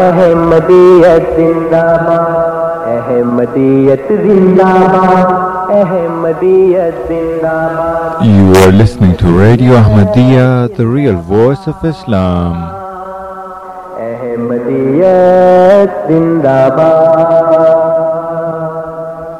احمدیت احمدیت زندہ زندہ you are to to radio the real voice of Islam Ahmadiyyat زندہ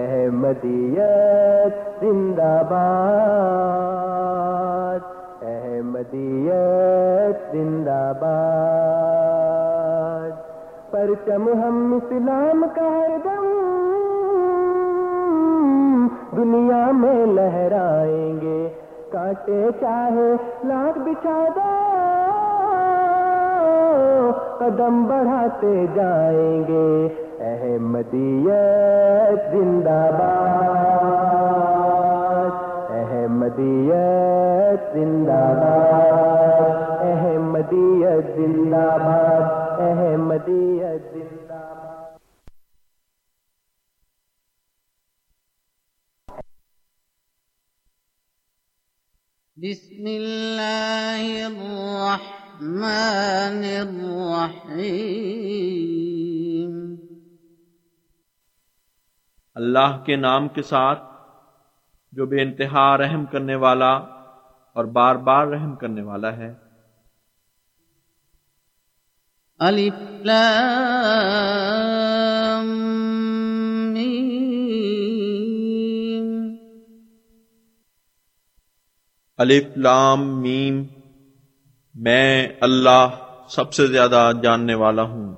احمدیت زندہ باد احمدیت زندہ باد پر چم ہم اسلام کا دم دنیا میں لہرائیں گے کاٹے چاہے لاکھ بچاد قدم بڑھاتے جائیں گے احمدیت زندہ باد احمدیت زندہ باد احمدیت زندہ باد احمدیت زندہ بسم اللہ الرحمن الرحیم اللہ کے نام کے ساتھ جو بے انتہا رحم کرنے والا اور بار بار رحم کرنے والا ہے الف لام میم میں اللہ سب سے زیادہ جاننے والا ہوں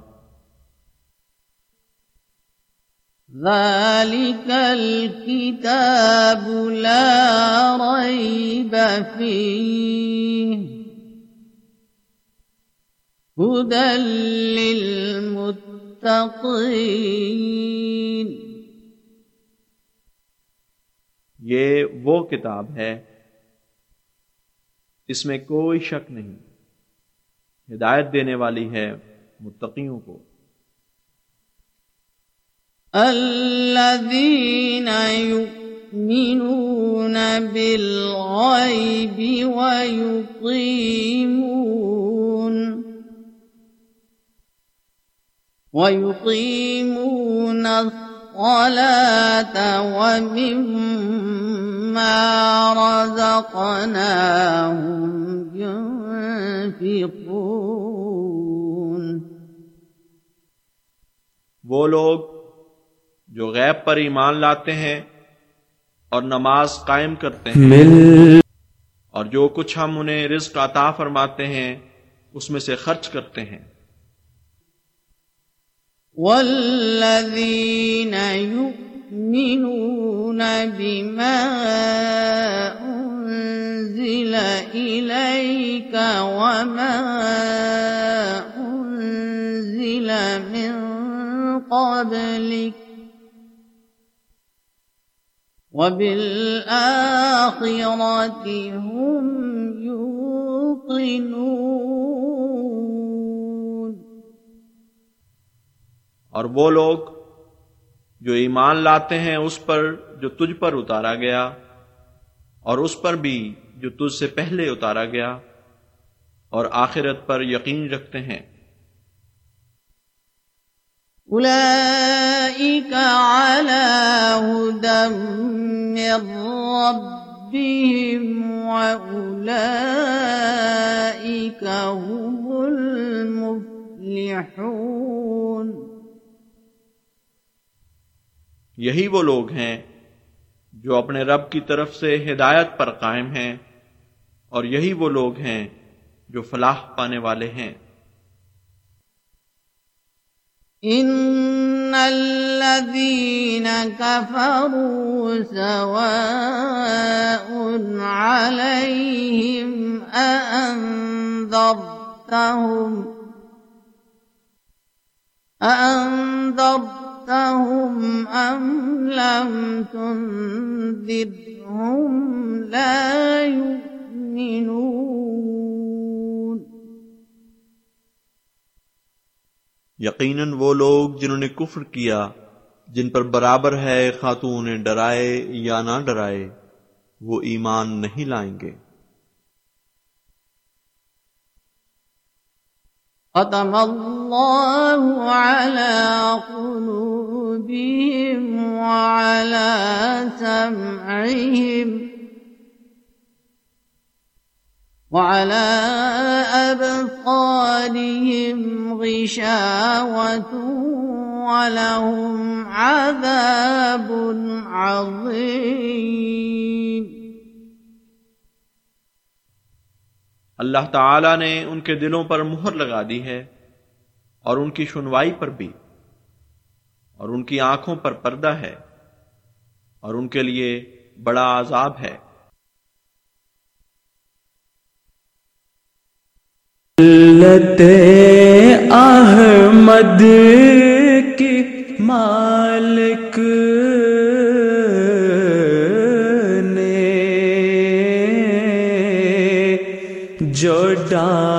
هدى للمتقين یہ وہ کتاب ہے اس میں کوئی شک نہیں ہدایت دینے والی ہے متقیوں کو الذين يؤمنون بالغيب ويقيمون ويقيمون الصلاة ومما رزقناهم ينفقون وہ لوگ جو غیب پر ایمان لاتے ہیں اور نماز قائم کرتے ہیں اور جو کچھ ہم انہیں رزق عطا فرماتے ہیں اس میں سے خرچ کرتے ہیں يُوقِنُونَ اور وہ لوگ جو ایمان لاتے ہیں اس پر جو تجھ پر اتارا گیا اور اس پر بھی جو تجھ سے پہلے اتارا گیا اور آخرت پر یقین رکھتے ہیں أولئك على هدى من ربهم وأولئك هم المفلحون یہی وہ لوگ ہیں جو اپنے رب کی طرف سے ہدایت پر قائم ہیں اور یہی وہ لوگ ہیں جو فلاح پانے والے ہیں ان الذين كفروا سواء عليهم أأنذرتهم أأنذرتهم أم لم تنذرهم لا يؤمنون یقیناً وہ لوگ جنہوں نے کفر کیا جن پر برابر ہے خاتون ڈرائے یا نہ ڈرائے وہ ایمان نہیں لائیں گے ختم اللہ على قلوبهم وعلى سمعهم وعلى غشاوة ولهم عذاب عظيم اللہ تعالی نے ان کے دلوں پر مہر لگا دی ہے اور ان کی سنوائی پر بھی اور ان کی آنکھوں پر پردہ ہے اور ان کے لیے بڑا عذاب ہے ملت احمد کی مالک نے جو ڈال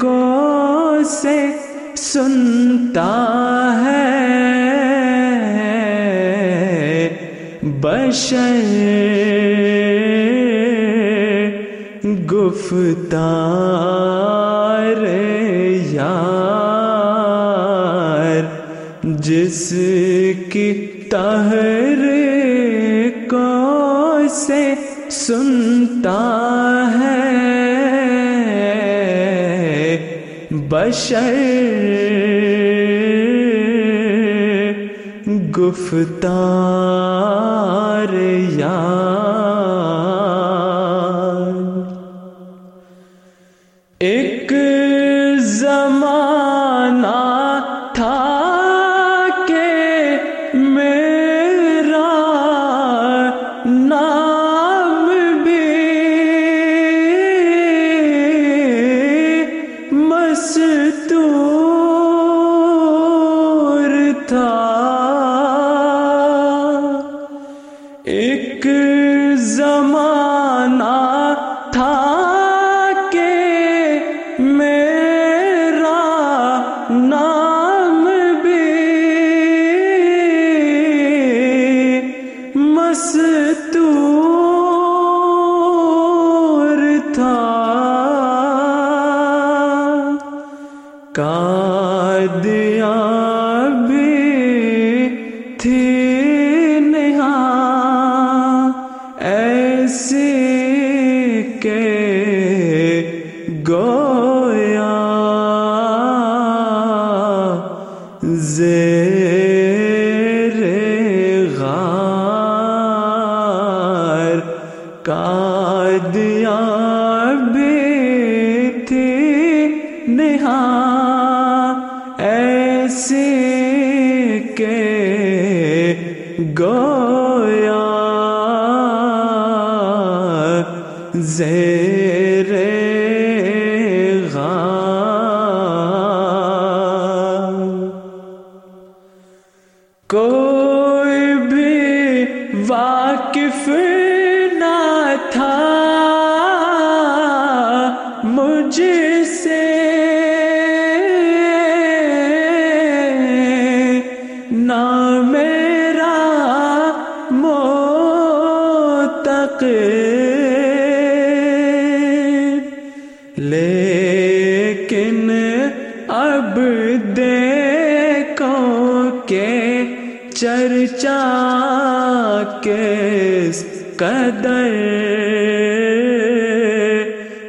کو سے سنتا ہے بش گفتا جس ش گفتا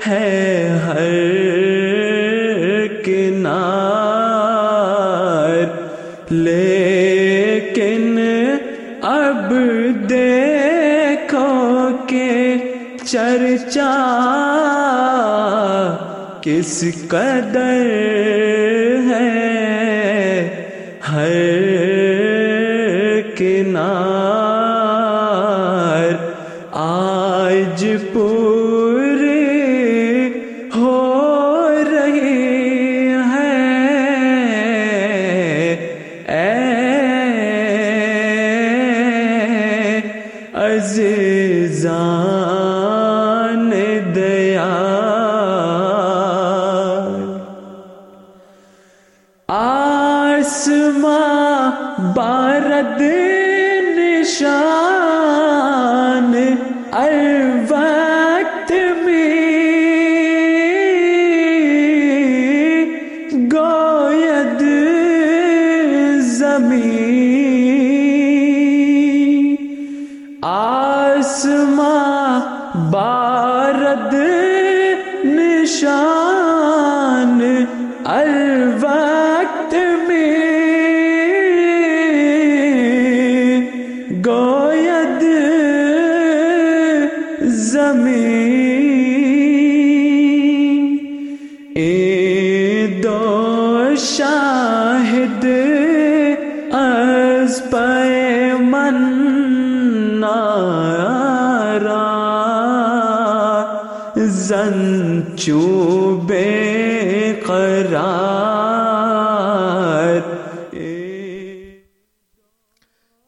ہے ہر کنار لیکن اب دیکھو کہ چرچا کس قدر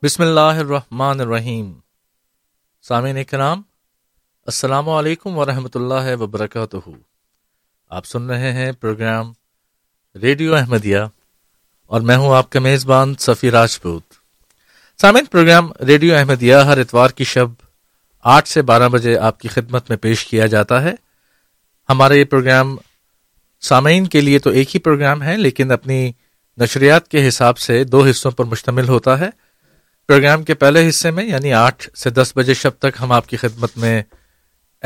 بسم اللہ الرحمن الرحیم سامعین کرام السلام علیکم ورحمۃ اللہ وبرکاتہ آپ سن رہے ہیں پروگرام ریڈیو احمدیہ اور میں ہوں آپ کا میزبان صفی راجپوت سامعین پروگرام ریڈیو احمدیہ ہر اتوار کی شب آٹھ سے بارہ بجے آپ کی خدمت میں پیش کیا جاتا ہے ہمارے یہ پروگرام سامعین کے لیے تو ایک ہی پروگرام ہے لیکن اپنی نشریات کے حساب سے دو حصوں پر مشتمل ہوتا ہے پروگرام کے پہلے حصے میں یعنی آٹھ سے دس بجے شب تک ہم آپ کی خدمت میں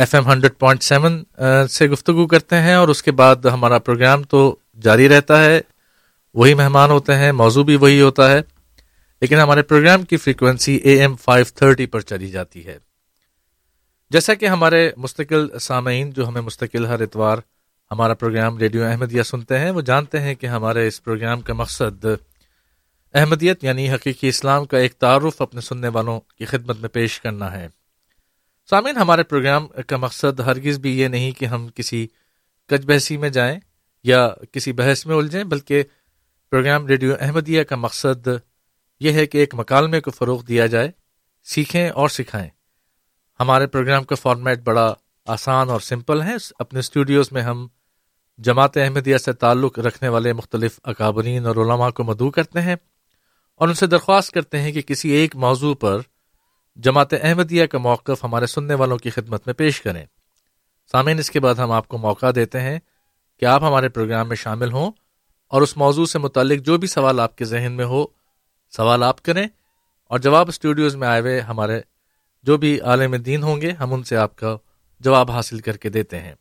F M hundred point seven سے گفتگو کرتے ہیں اور اس کے بعد ہمارا پروگرام تو جاری رہتا ہے وہی مہمان ہوتے ہیں موضوع بھی وہی ہوتا ہے لیکن ہمارے پروگرام کی frequency A M five thirty پر چلی جاتی ہے جیسا کہ ہمارے مستقل سامعین جو ہمیں مستقل ہر اتوار ہمارا پروگرام ریڈیو احمدیہ سنتے ہیں وہ جانتے ہیں کہ ہمارے اس پروگرام کا مقصد احمدیت یعنی حقیقی اسلام کا ایک تعارف اپنے سننے والوں کی خدمت میں پیش کرنا ہے سامعین ہمارے پروگرام کا مقصد ہرگز بھی یہ نہیں کہ ہم کسی کچ بحثی میں جائیں یا کسی بحث میں الجھیں بلکہ پروگرام ریڈیو احمدیہ کا مقصد یہ ہے کہ ایک مکالمے کو فروغ دیا جائے سیکھیں اور سکھائیں ہمارے پروگرام کا فارمیٹ بڑا آسان اور سمپل ہے اپنے اسٹوڈیوز میں ہم جماعت احمدیہ سے تعلق رکھنے والے مختلف اکابرین اور علماء کو مدعو کرتے ہیں اور ان سے درخواست کرتے ہیں کہ کسی ایک موضوع پر جماعت احمدیہ کا موقف ہمارے سننے والوں کی خدمت میں پیش کریں سامعین اس کے بعد ہم آپ کو موقع دیتے ہیں کہ آپ ہمارے پروگرام میں شامل ہوں اور اس موضوع سے متعلق جو بھی سوال آپ کے ذہن میں ہو سوال آپ کریں اور جواب اسٹوڈیوز میں آئے ہوئے ہمارے جو بھی عالم دین ہوں گے ہم ان سے آپ کا جواب حاصل کر کے دیتے ہیں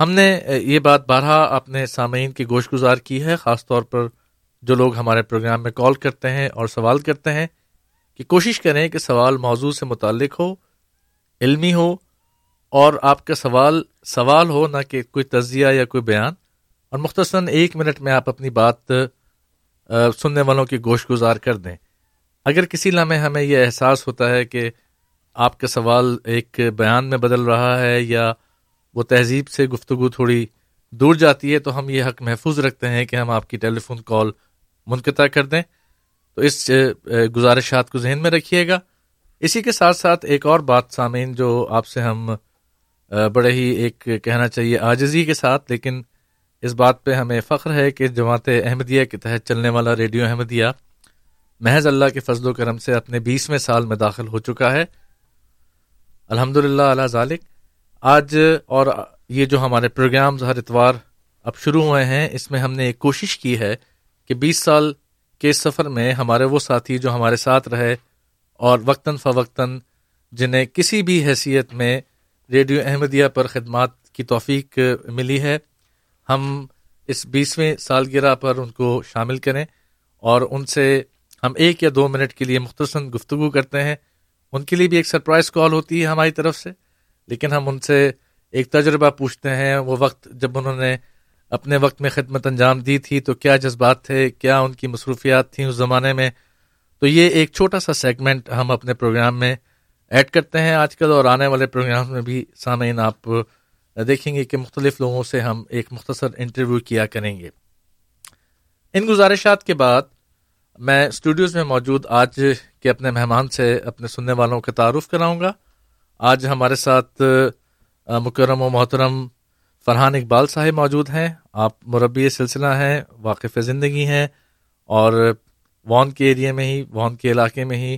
ہم نے یہ بات بارہا اپنے سامعین کی گوشت گزار کی ہے خاص طور پر جو لوگ ہمارے پروگرام میں کال کرتے ہیں اور سوال کرتے ہیں کہ کوشش کریں کہ سوال موضوع سے متعلق ہو علمی ہو اور آپ کا سوال سوال ہو نہ کہ کوئی تجزیہ یا کوئی بیان اور مختصراً ایک منٹ میں آپ اپنی بات سننے والوں کی گوشت گزار کر دیں اگر کسی لمحے ہمیں یہ احساس ہوتا ہے کہ آپ کا سوال ایک بیان میں بدل رہا ہے یا وہ تہذیب سے گفتگو تھوڑی دور جاتی ہے تو ہم یہ حق محفوظ رکھتے ہیں کہ ہم آپ کی ٹیلی فون کال منقطع کر دیں تو اس گزارشات کو ذہن میں رکھیے گا اسی کے ساتھ ساتھ ایک اور بات سامعین جو آپ سے ہم بڑے ہی ایک کہنا چاہیے آجزی کے ساتھ لیکن اس بات پہ ہمیں فخر ہے کہ جماعت احمدیہ کے تحت چلنے والا ریڈیو احمدیہ محض اللہ کے فضل و کرم سے اپنے بیسویں سال میں داخل ہو چکا ہے الحمد للہ اللہ ذالق آج اور یہ جو ہمارے پروگرامز ہر اتوار اب شروع ہوئے ہیں اس میں ہم نے ایک کوشش کی ہے کہ بیس سال کے سفر میں ہمارے وہ ساتھی جو ہمارے ساتھ رہے اور وقتاً فوقتاً جنہیں کسی بھی حیثیت میں ریڈیو احمدیہ پر خدمات کی توفیق ملی ہے ہم اس بیسویں سالگرہ پر ان کو شامل کریں اور ان سے ہم ایک یا دو منٹ کے لیے مختصر گفتگو کرتے ہیں ان کے لیے بھی ایک سرپرائز کال ہوتی ہے ہماری طرف سے لیکن ہم ان سے ایک تجربہ پوچھتے ہیں وہ وقت جب انہوں نے اپنے وقت میں خدمت انجام دی تھی تو کیا جذبات تھے کیا ان کی مصروفیات تھیں اس زمانے میں تو یہ ایک چھوٹا سا سیگمنٹ ہم اپنے پروگرام میں ایڈ کرتے ہیں آج کل اور آنے والے پروگرام میں بھی سامعین آپ دیکھیں گے کہ مختلف لوگوں سے ہم ایک مختصر انٹرویو کیا کریں گے ان گزارشات کے بعد میں اسٹوڈیوز میں موجود آج کے اپنے مہمان سے اپنے سننے والوں کا تعارف کراؤں گا آج ہمارے ساتھ مکرم و محترم فرحان اقبال صاحب موجود ہیں آپ مربی سلسلہ ہیں واقف زندگی ہیں اور وان کے ایریے میں ہی وان کے علاقے میں ہی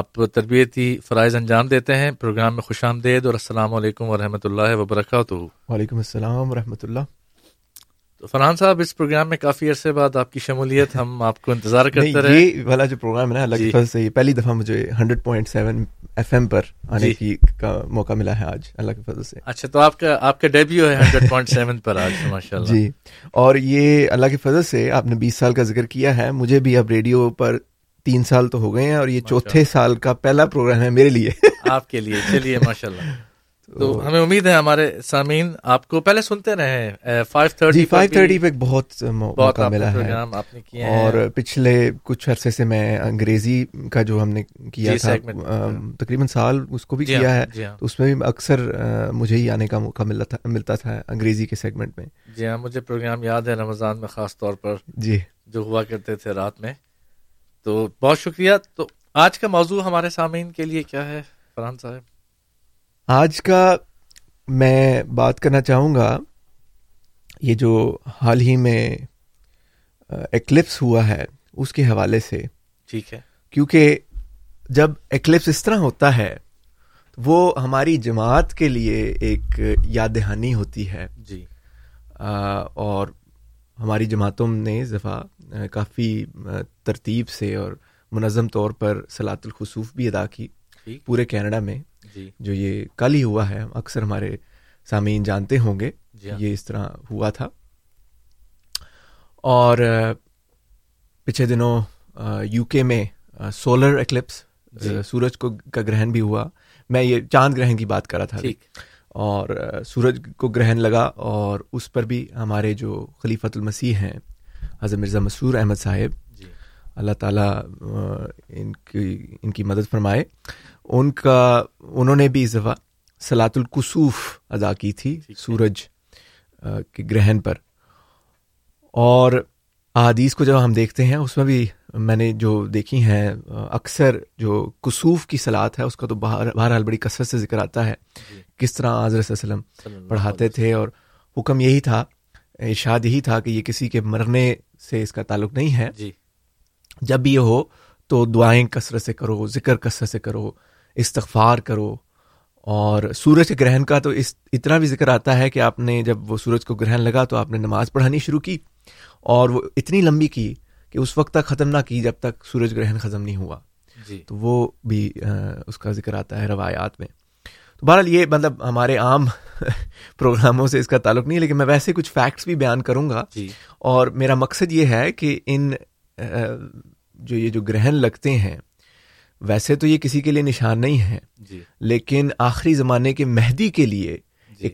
آپ تربیتی فرائض انجام دیتے ہیں پروگرام میں خوش آمدید اور السلام علیکم و رحمۃ اللہ وبرکاتہ وعلیکم السلام و رحمۃ اللہ تو فرحان صاحب اس پروگرام میں کافی عرصے بعد آپ کی شمولیت ہم آپ کو انتظار کرتے یہ یہ والا جو پروگرام ہے جی۔ سے پہلی دفعہ مجھے hundred point seven F M پر آنے جی۔ کا موقع ملا ہے آج اللہ کے فضل سے اچھا تو آپ کا آپ کا ڈیبیو ہے ہنڈریڈ پوائنٹ سیون پر آج ماشاء اللہ جی اور یہ اللہ کے فضل سے آپ نے بیس سال کا ذکر کیا ہے مجھے بھی اب ریڈیو پر تین سال تو ہو گئے ہیں اور یہ چوتھے سال کا پہلا پروگرام ہے میرے لیے آپ کے لیے چلیے ماشاء اللہ تو ہمیں امید ہے ہمارے سامعین آپ کو پہلے سنتے رہے فائیو تھرٹی پہ بہت موقع ملا ہے اور پچھلے کچھ عرصے سے میں انگریزی کا جو ہم نے کیا جی، تھا تقریباً سال اس کو بھی جی کیا ہاں، ہے جی ہاں۔ اس میں بھی اکثر مجھے ہی آنے کا موقع ملتا تھا انگریزی کے سیگمنٹ میں جی ہاں مجھے پروگرام یاد ہے رمضان میں خاص طور پر جی جو ہوا کرتے تھے رات میں تو بہت شکریہ تو آج کا موضوع ہمارے سامعین کے لیے کیا ہے فرحان صاحب آج کا میں بات کرنا چاہوں گا یہ جو حال ہی میں ایکلپس ہوا ہے اس کے حوالے سے ٹھیک ہے کیونکہ جب ایکلپس اس طرح ہوتا ہے وہ ہماری جماعت کے لیے ایک یاد دہانی ہوتی ہے جی اور ہماری جماعتوں نے دفعہ کافی ترتیب سے اور منظم طور پر سلاط الخصوف بھی ادا کی پورے کینیڈا میں جی۔ جو یہ کل ہی ہوا ہے اکثر ہمارے سامعین جانتے ہوں گے جی ہاں۔ یہ اس طرح ہوا تھا اور دنوں یو کے میں سولر ایکلپس جی۔ سورج کو کا گرہن بھی ہوا میں یہ چاند گرہن کی بات کر رہا تھا اور سورج کو گرہن لگا اور اس پر بھی ہمارے جو خلیفۃ المسیح ہیں حضرت مرزا مسور احمد صاحب اللہ تعالیٰ ان کی ان کی مدد فرمائے ان کا انہوں نے بھی دفعہ سلاۃ القصوف ادا کی تھی سورج کے گرہن پر اور احادیث کو جب ہم دیکھتے ہیں اس میں بھی میں نے جو دیکھی ہیں اکثر جو کسوف کی سلاد ہے اس کا تو بہرحال بڑی کثرت سے ذکر آتا ہے جی۔ کس طرح آضر وسلم پڑھاتے تھے اور حکم یہی تھا ارشاد یہی تھا کہ یہ کسی کے مرنے سے اس کا تعلق نہیں ہے جی۔ جب یہ ہو تو دعائیں کثرت سے کرو ذکر کثرت سے کرو استغفار کرو اور سورج کے گرہن کا تو اس اتنا بھی ذکر آتا ہے کہ آپ نے جب وہ سورج کو گرہن لگا تو آپ نے نماز پڑھانی شروع کی اور وہ اتنی لمبی کی کہ اس وقت تک ختم نہ کی جب تک سورج گرہن ختم نہیں ہوا جی تو وہ بھی اس کا ذکر آتا ہے روایات میں تو بہرحال یہ مطلب ہمارے عام پروگراموں سے اس کا تعلق نہیں ہے لیکن میں ویسے کچھ فیکٹس بھی بیان کروں گا جی اور میرا مقصد یہ ہے کہ ان جو یہ جو گرہن لگتے ہیں ویسے تو یہ کسی کے لیے نشان نہیں ہے جی۔ لیکن آخری زمانے کے مہدی کے لیے جی۔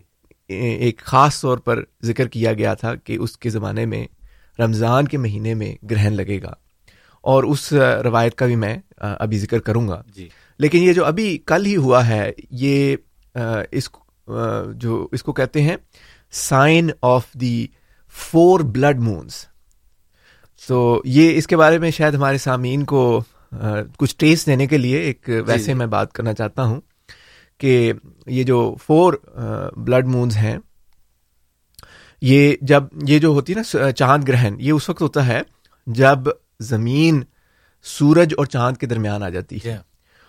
ایک خاص طور پر ذکر کیا گیا تھا کہ اس کے زمانے میں رمضان کے مہینے میں گرہن لگے گا اور اس روایت کا بھی میں ابھی ذکر کروں گا جی۔ لیکن یہ جو ابھی کل ہی ہوا ہے یہ اس جو اس کو کہتے ہیں sign of the four blood moons تو یہ اس کے بارے میں شاید ہمارے سامعین کو کچھ ٹیسٹ دینے کے لیے ایک جی، ویسے جی۔ میں بات کرنا چاہتا ہوں کہ یہ جو فور بلڈ مونز ہیں یہ جب یہ جو ہوتی ہے نا چاند گرہن یہ اس وقت ہوتا ہے جب زمین سورج اور چاند کے درمیان آ جاتی ہے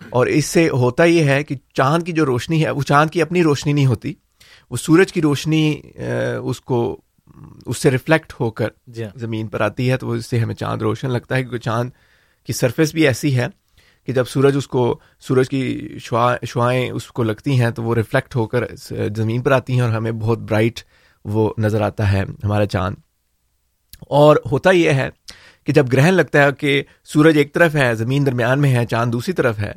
جی۔ اور اس سے ہوتا یہ ہے کہ چاند کی جو روشنی ہے وہ چاند کی اپنی روشنی نہیں ہوتی وہ سورج کی روشنی اس کو اس سے ریفلیکٹ ہو کر زمین پر آتی ہے تو اس سے ہمیں چاند روشن لگتا ہے کیونکہ چاند سرفیس بھی ایسی ہے کہ جب سورج اس کو سورج کی شعا شعائیں اس کو لگتی ہیں تو وہ ریفلیکٹ ہو کر زمین پر آتی ہیں اور ہمیں بہت برائٹ وہ نظر آتا ہے ہمارا چاند اور ہوتا یہ ہے کہ جب گرہن لگتا ہے کہ سورج ایک طرف ہے زمین درمیان میں ہے چاند دوسری طرف ہے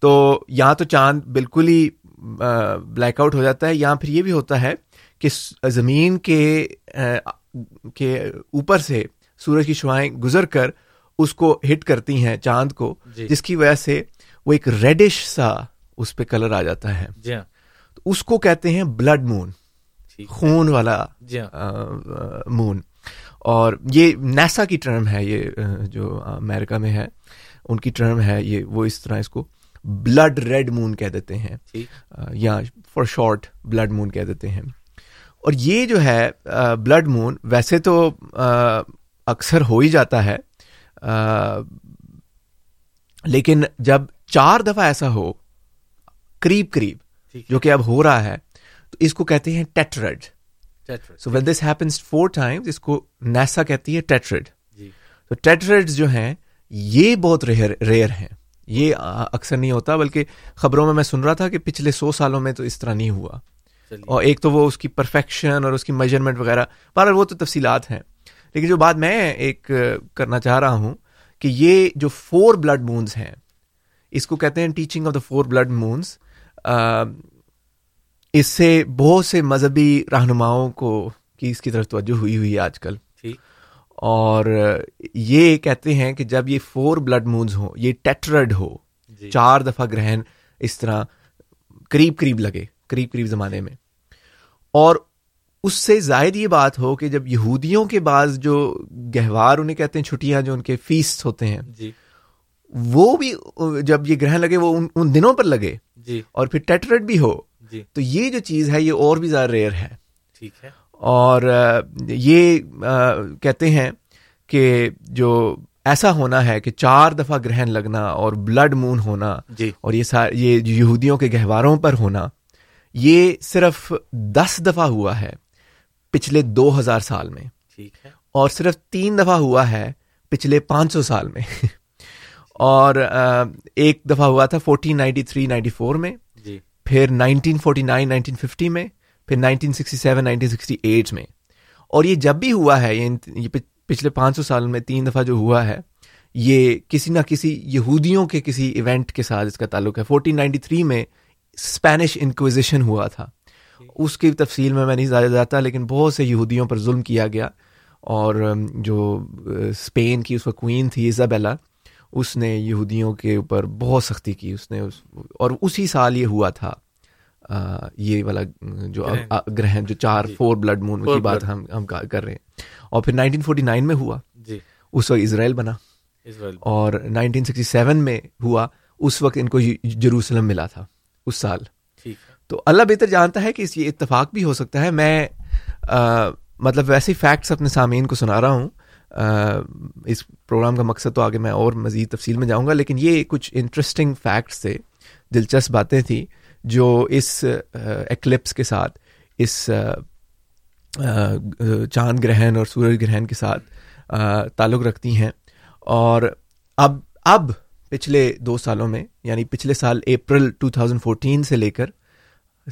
تو یا تو چاند بالکل ہی بلیک آؤٹ ہو جاتا ہے یا پھر یہ بھی ہوتا ہے کہ زمین کے کے اوپر سے سورج کی شعائیں گزر کر اس کو ہٹ کرتی ہیں چاند کو جی۔ جس کی وجہ سے وہ ایک ریڈش سا اس پہ کلر آ جاتا ہے جی ہاں۔ تو اس کو کہتے ہیں بلڈ مون خون والا جی ہاں۔ مون اور یہ نیسا کی ٹرم ہے یہ جو امیرکا میں ہے ان کی ٹرم ہے یہ وہ اس طرح اس کو بلڈ ریڈ مون کہہ دیتے ہیں یا فار شارٹ بلڈ مون کہہ دیتے ہیں اور یہ جو ہے بلڈ مون ویسے تو اکثر ہو ہی جاتا ہے لیکن جب چار دفعہ ایسا ہو قریب قریب جو کہ اب ہو رہا ہے تو اس کو کہتے ہیں tetrad so when this happens four اس کو نیسا کہتی ہے ٹیٹرڈ جی۔ تو ٹیٹرڈ جو ہیں یہ بہت ریئر ہیں یہ اکثر نہیں ہوتا بلکہ خبروں میں میں سن رہا تھا کہ پچھلے سو سالوں میں تو اس طرح نہیں ہوا اور ایک تو وہ اس کی پرفیکشن اور اس کی میجرمنٹ وغیرہ بہرحال وہ تو تفصیلات ہیں لیکن جو بات میں ایک کرنا چاہ رہا ہوں کہ یہ جو فور بلڈ مونس ہیں اس کو کہتے ہیں teaching of the four blood moons اس سے بہت سے مذہبی رہنماؤں کو اس کی طرف توجہ ہوئی ہوئی ہے آج کل اور یہ کہتے ہیں کہ جب یہ فور بلڈ مونس ہوں یہ ٹیٹرڈ ہو جی۔ چار دفعہ گرہن اس طرح قریب قریب لگے قریب قریب زمانے میں اور اس سے زائد یہ بات ہو کہ جب یہودیوں کے بعد جو گہوار انہیں کہتے ہیں چھٹیاں جو ان کے فیس ہوتے ہیں جی وہ بھی جب یہ گرہن لگے وہ ان دنوں پر لگے جی اور پھر ٹیٹرٹ بھی ہو جی تو یہ جو چیز ہے یہ اور بھی زیادہ ریئر ہے ٹھیک ہے اور یہ کہتے ہیں کہ جو ایسا ہونا ہے کہ چار دفعہ گرہن لگنا اور بلڈ مون ہونا جی اور یہ یہ یہودیوں کے گہواروں پر ہونا یہ صرف دس دفعہ ہوا ہے پچھلے دو ہزار سال میں اور صرف تین دفعہ ہوا ہے پچھلے پانچ سو سال میں اور ایک دفعہ ہوا تھا fourteen ninety three ninety four میں جی۔ پھر nineteen forty nine nineteen nineteen fifty میں پھر sixty seven nineteen sixty eight میں اور یہ جب بھی ہوا ہے یہ پچھلے پانچ سو سال میں تین دفعہ جو ہوا ہے یہ کسی نہ کسی یہودیوں کے کسی ایونٹ کے ساتھ اس کا تعلق ہے فورٹین نائنٹی تھری میں اسپینش انکویزیشن ہوا تھا اس کی تفصیل میں میں نہیں زیادہ جاتا لیکن بہت سے یہودیوں پر ظلم کیا گیا اور جو اسپین کی اس وقت کوئین تھی ایزابیلا اس نے یہودیوں کے اوپر بہت سختی کی اس نے اس اور اسی سال یہ ہوا تھا یہ والا جو گرہ جو چار جی۔ فور بلڈ مون کی بات ہم ہم کر رہے ہیں اور پھر نائنٹین فورٹی نائن میں ہوا جی۔ اس وقت اسرائیل بنا اور نائنٹین سکسٹی سیون میں ہوا اس وقت ان کو جروسلم ملا تھا اس سال تو اللہ بہتر جانتا ہے کہ اس یہ اتفاق بھی ہو سکتا ہے میں مطلب ویسے فیکٹس اپنے سامعین کو سنا رہا ہوں آ, اس پروگرام کا مقصد تو آگے میں اور مزید تفصیل میں جاؤں گا لیکن یہ کچھ انٹرسٹنگ فیکٹس تھے دلچسپ باتیں تھیں جو اس ایکلپس کے ساتھ اس چاند گرہن اور سورج گرہن کے ساتھ آ, تعلق رکھتی ہیں اور اب اب پچھلے دو سالوں میں یعنی پچھلے سال اپریل 2014 سے لے کر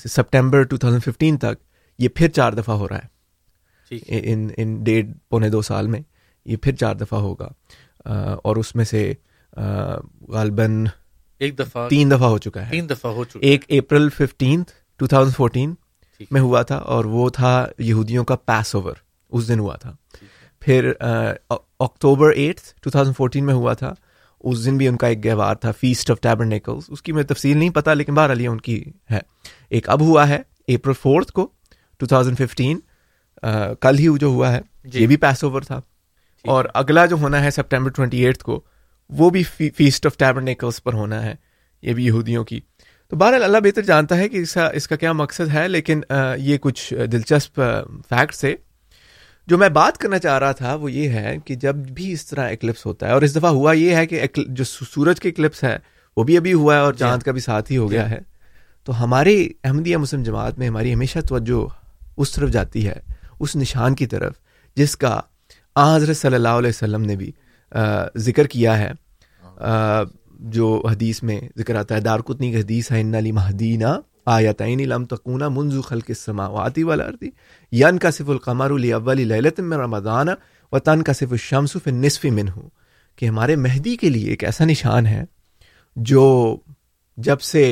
سپٹمبر ٹو تھاؤزینڈ ففٹین تک یہ پھر چار دفعہ ہو رہا ہے ان ان ڈیڑھ پونے دو سال میں یہ پھر چار دفعہ ہوگا اور اس میں سے غالباً ایک دفعہ تین دفعہ ہو ہو چکا چکا ہے تین دفعہ ایک April fifteenth two thousand fourteen میں ہوا تھا اور وہ تھا یہودیوں کا پاس اوور اس دن ہوا تھا پھر October eight two thousand fourteen میں ہوا تھا اس دن بھی ان کا ایک گہوار تھا فیسٹ آف ٹیبر نیکلس اس کی میں تفصیل نہیں پتا لیکن بہرحال یہ ان کی ہے ایک اب ہوا ہے اپریل فورتھ کو ٹو تھاؤزینڈ ففٹین کل ہی جو ہوا ہے جی۔ یہ بھی پیس اوور تھا اور اگلا جو ہونا ہے سپٹمبر ٹوئنٹی ایٹھ کو وہ بھی فیسٹ آف ٹیبرنیکلس پر ہونا ہے یہ بھی یہودیوں کی تو بہرحال اللہ بہتر جانتا ہے کہ اس کا اس کا کیا مقصد ہے لیکن یہ کچھ دلچسپ فیکٹس ہے جو میں بات کرنا چاہ رہا تھا وہ یہ ہے کہ جب بھی اس طرح اکلپس ہوتا ہے اور اس دفعہ ہوا یہ ہے کہ جو سورج کے اکلپس ہے وہ بھی ابھی ہوا ہے اور جی۔ چاند کا بھی ساتھ ہی ہو گیا جی۔ ہے تو ہمارے احمدیہ مسلم جماعت میں ہماری ہمیشہ توجہ اس طرف جاتی ہے اس نشان کی طرف جس کا آ حضرت صلی اللہ علیہ وسلم نے بھی ذکر کیا ہے جو حدیث میں ذکر آتا ہے دارکتنی حدیث ہے ان علی مہدینہ آیا تعین علم تکونہ منظو خل کے سماواتی والی یعن کا صف القمر علی اول رمضان و تن کا صف الشمس فن نصف ہوں کہ ہمارے مہدی کے لیے ایک ایسا نشان ہے جو جب سے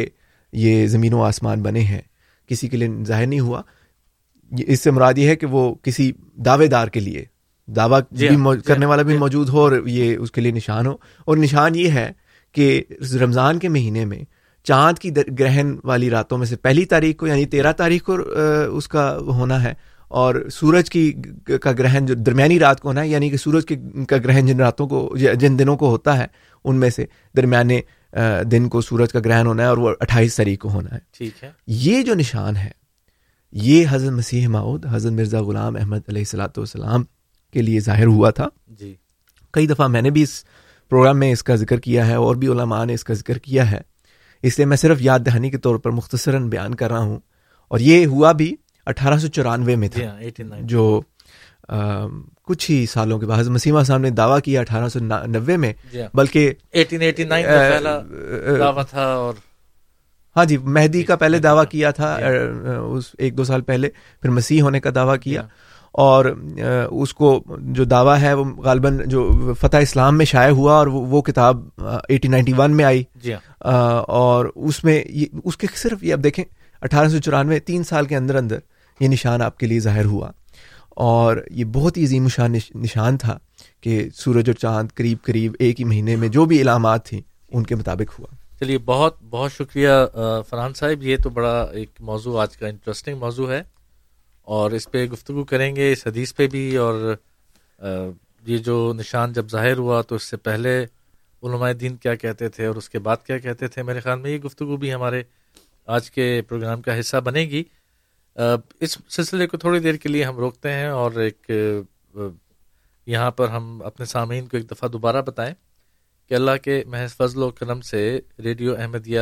یہ زمین و آسمان بنے ہیں کسی کے لیے ظاہر نہیں ہوا اس سے مراد یہ ہے کہ وہ کسی دعوے دار کے لیے دعویٰ جی ہاں، بھی جی ہاں، کرنے والا بھی جی ہاں۔ موجود ہو اور یہ اس کے لیے نشان ہو اور نشان یہ ہے کہ رمضان کے مہینے میں چاند کی گرہن والی راتوں میں سے پہلی تاریخ کو یعنی تیرہ تاریخ کو اس کا ہونا ہے اور سورج کی کا گرہن جو درمیانی رات کو ہونا ہے یعنی کہ سورج کی کا گرہن جن راتوں کو جن دنوں کو ہوتا ہے ان میں سے درمیانے دن کو سورج کا گرہن ہونا ہے اور وہ اٹھائیس تاریخ کو ہونا ہے ٹھیک ہے یہ جو نشان ہے یہ حضرت مسیح ماؤد حضرت مرزا غلام احمد علیہ السلاۃ والسلام کے لیے ظاہر ہوا تھا جی کئی دفعہ میں نے بھی اس پروگرام میں اس کا ذکر کیا ہے اور بھی علماء نے اس کا ذکر کیا ہے اس لیے میں صرف یاد دہانی کے طور پر مختصراً بیان کر رہا ہوں اور یہ ہوا بھی اٹھارہ سو چورانوے میں تھا جی ہاں، جو کچھ ہی سالوں کے بعد حضرت مسیمہ صاحب نے دعویٰ کیا اٹھارہ سو نوے میں جی ہاں۔ بلکہ دعویٰ تھا اور ہاں جی مہدی کا پہلے دعویٰ جی۔ کیا تھا جی۔ اس ایک دو سال پہلے پھر مسیح ہونے کا دعویٰ کیا اور اس کو جو دعویٰ ہے وہ غالباً جو فتح اسلام میں شائع ہوا اور وہ کتاب ایٹین نائنٹی ون میں آئی ہاں۔ اور اس میں اس کے صرف یہ اب دیکھیں اٹھارہ سو چورانوے تین سال کے اندر اندر یہ نشان آپ کے لیے ظاہر ہوا اور یہ بہت ایزی نشان نشان تھا کہ سورج اور چاند قریب قریب ایک ہی مہینے میں جو بھی علامات تھیں ان کے مطابق ہوا چلیے بہت بہت شکریہ فرحان صاحب یہ تو بڑا ایک موضوع آج کا انٹرسٹنگ موضوع ہے اور اس پہ گفتگو کریں گے اس حدیث پہ بھی اور یہ جو نشان جب ظاہر ہوا تو اس سے پہلے علماء دین کیا کہتے تھے اور اس کے بعد کیا کہتے تھے میرے خیال میں یہ گفتگو بھی ہمارے آج کے پروگرام کا حصہ بنے گی اس سلسلے کو تھوڑی دیر کے لیے ہم روکتے ہیں اور ایک یہاں پر ہم اپنے سامعین کو ایک دفعہ دوبارہ بتائیں کہ اللہ کے محض فضل و کرم سے ریڈیو احمدیہ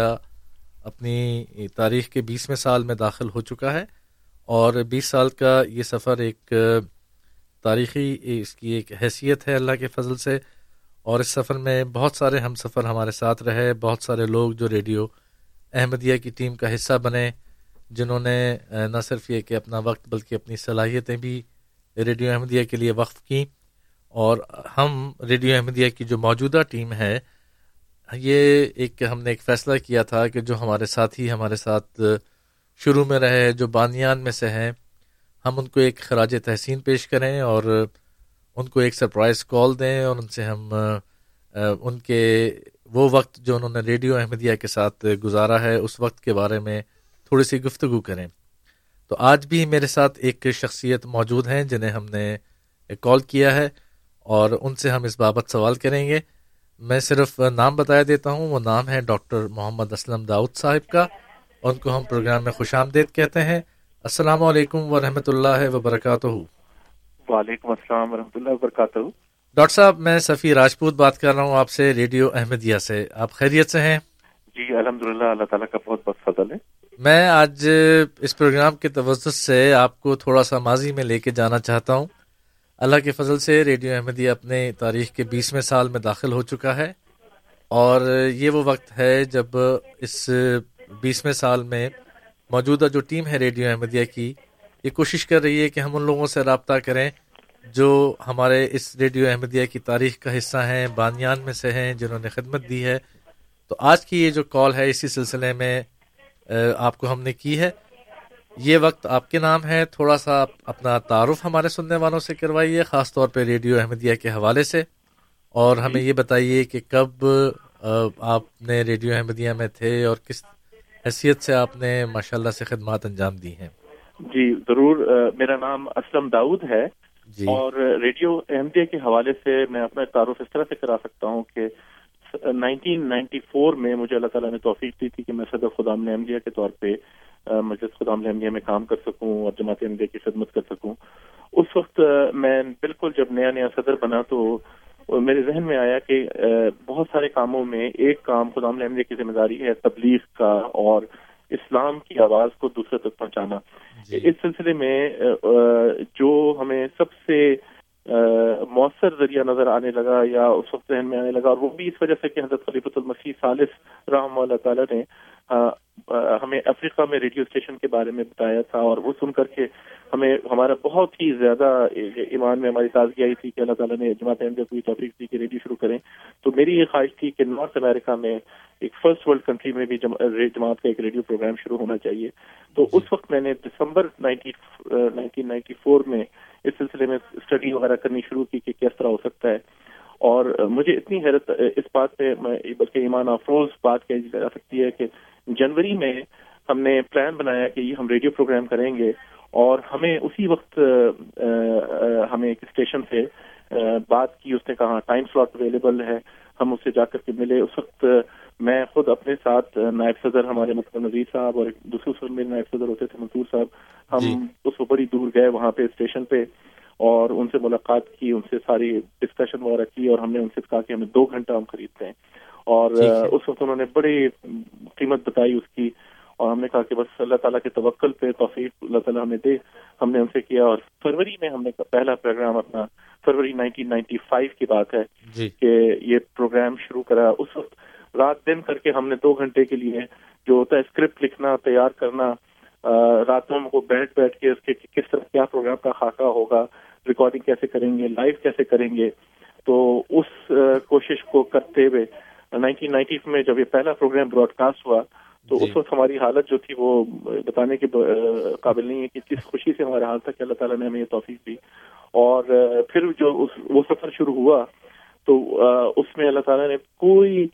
اپنی تاریخ کے بیسویں سال میں داخل ہو چکا ہے اور بیس سال کا یہ سفر ایک تاریخی اس کی ایک حیثیت ہے اللہ کے فضل سے اور اس سفر میں بہت سارے ہم سفر ہمارے ساتھ رہے بہت سارے لوگ جو ریڈیو احمدیہ کی ٹیم کا حصہ بنے جنہوں نے نہ صرف یہ کہ اپنا وقت بلکہ اپنی صلاحیتیں بھی ریڈیو احمدیہ کے لیے وقف کیں اور ہم ریڈیو احمدیہ کی جو موجودہ ٹیم ہے یہ ایک ہم نے ایک فیصلہ کیا تھا کہ جو ہمارے ساتھی ہمارے ساتھ شروع میں رہے جو بانیان میں سے ہیں ہم ان کو ایک خراج تحسین پیش کریں اور ان کو ایک سرپرائز کال دیں اور ان سے ہم ان کے وہ وقت جو انہوں نے ریڈیو احمدیہ کے ساتھ گزارا ہے اس وقت کے بارے میں تھوڑی سی گفتگو کریں تو آج بھی میرے ساتھ ایک شخصیت موجود ہیں جنہیں ہم نے کال کیا ہے اور ان سے ہم اس بابت سوال کریں گے میں صرف نام بتایا دیتا ہوں وہ نام ہے ڈاکٹر محمد اسلم داؤد صاحب کا ان کو ہم پروگرام میں خوش آمدید کہتے ہیں السلام علیکم ورحمۃ اللہ وبرکاتہ وعلیکم السلام ورحمۃ اللہ وبرکاتہ ڈاکٹر صاحب میں سفی راجپوت بات کر رہا ہوں آپ سے ریڈیو احمدیہ سے آپ خیریت سے ہیں جی الحمد للہ اللہ تعالیٰ کا بہت بہت فضل ہے میں آج اس پروگرام کے توسط سے آپ کو تھوڑا سا ماضی میں لے کے جانا چاہتا ہوں اللہ کے فضل سے ریڈیو احمدیہ اپنے تاریخ کے بیسویں سال میں داخل ہو چکا ہے اور یہ وہ وقت ہے جب اس بیسویں سال میں موجودہ جو ٹیم ہے ریڈیو احمدیہ کی یہ کوشش کر رہی ہے کہ ہم ان لوگوں سے رابطہ کریں جو ہمارے اس ریڈیو احمدیہ کی تاریخ کا حصہ ہیں بانیان میں سے ہیں جنہوں نے خدمت دی ہے تو آج کی یہ جو کال ہے اسی سلسلے میں آپ کو ہم نے کی ہے یہ وقت آپ کے نام ہے تھوڑا سا اپنا تعارف ہمارے سننے والوں سے کروائیے خاص طور پہ ریڈیو احمدیہ کے حوالے سے اور ہمیں یہ بتائیے کہ کب آپ نے ریڈیو احمدیہ میں تھے اور کس حیثیت سے آپ نے ماشاء اللہ سے خدمات انجام دی ہیں جی ضرور میرا نام اسلم داؤد ہے جی اور ریڈیو احمدیہ کے حوالے سے میں اپنا تعارف اس طرح سے کرا سکتا ہوں کہ نائنٹی فور میں مجھے اللہ تعالیٰ نے توفیق دی تھی کہ میں صدر خدام احمدیہ کے طور پہ مجلس خدام احمدیہ میں کام کر سکوں اور جماعت احمدیہ کی خدمت کر سکوں اس وقت میں بالکل جب نیا نیا صدر بنا تو میرے ذہن میں آیا کہ بہت سارے کاموں میں ایک کام خدام احمدیہ کی ذمہ داری ہے تبلیغ کا اور اسلام کی آواز کو دوسرے تک پہنچانا جی. اس سلسلے میں جو ہمیں سب سے مؤثر ذریعہ نظر آنے لگا یا اس وقت ذہن میں آنے لگا اور وہ بھی اس وجہ سے کہ حضرت خلیفۃ المسیح اللہ تعالیٰ نے ہمیں افریقہ میں ریڈیو اسٹیشن کے بارے میں بتایا تھا اور وہ سن کر کے ہمیں ہمارا بہت ہی زیادہ ایمان میں ہماری تازگی آئی تھی کہ اللہ تعالیٰ نے جماعت کوئی تفریح دی کہ ریڈیو شروع کریں تو میری یہ خواہش تھی کہ نارتھ امریکہ میں ایک فرسٹ ورلڈ کنٹری میں بھی جماعت کا ایک ریڈیو پروگرام شروع ہونا چاہیے تو جی۔ اس وقت میں نے دسمبر نائنٹین نائنٹی فور میں اس سلسلے میں اسٹڈی وغیرہ کرنی شروع کی کہ کس طرح ہو سکتا ہے اور مجھے اتنی حیرت اس بات پہ بلکہ ایمان افروز بات کہی جا سکتی ہے کہ جنوری میں ہم نے پلان بنایا کہ یہ ہم ریڈیو پروگرام کریں گے اور ہمیں اسی وقت ہمیں ایک اسٹیشن سے بات کی اس نے کہا ٹائم سلاٹ اویلیبل ہے ہم اس سے جا کر کے ملے اس وقت میں خود اپنے ساتھ نائب صدر ہمارے مطلب نظیر صاحب اور دوسرے میرے نائب صدر ہوتے تھے منصور صاحب ہم جی۔ اس کو بڑی دور گئے وہاں پہ اسٹیشن پہ اور ان سے ملاقات کی ان سے ساری ڈسکشن وغیرہ کی اور ہم نے ان سے کہا کہ ہمیں دو گھنٹہ ہم خریدتے ہیں اور اس وقت انہوں نے بڑی قیمت بتائی اس کی اور ہم نے کہا کہ بس اللہ تعالیٰ کے توقل پہ توفیق اللہ تعالیٰ ہمیں دے ہم نے ان سے کیا اور فروری میں ہم نے پہلا پروگرام اپنا فروری نائنٹین نائنٹی فائیو کی بات ہے جی۔ کہ یہ پروگرام شروع کرا اس وقت رات دن کر کے ہم نے دو گھنٹے کے لیے جو ہوتا ہے اسکرپٹ لکھنا تیار کرنا راتوں میں کو بیٹھ بیٹھ کے اس کے کس طرح کیا پروگرام کا خاکہ ہوگا ریکارڈنگ کیسے کریں گے لائیو کیسے کریں گے تو اس کوشش کو کرتے ہوئے نائنٹین نائنٹی میں جب یہ پہلا پروگرام براڈ کاسٹ ہوا تو جی۔ اس وقت ہماری حالت جو تھی وہ بتانے کے قابل نہیں ہے کہ کس خوشی سے ہمارا حال تھا کہ اللہ تعالیٰ نے ہمیں یہ توفیق دی اور پھر جو وہ سفر شروع ہوا تو اس میں اللہ تعالیٰ نے کوئی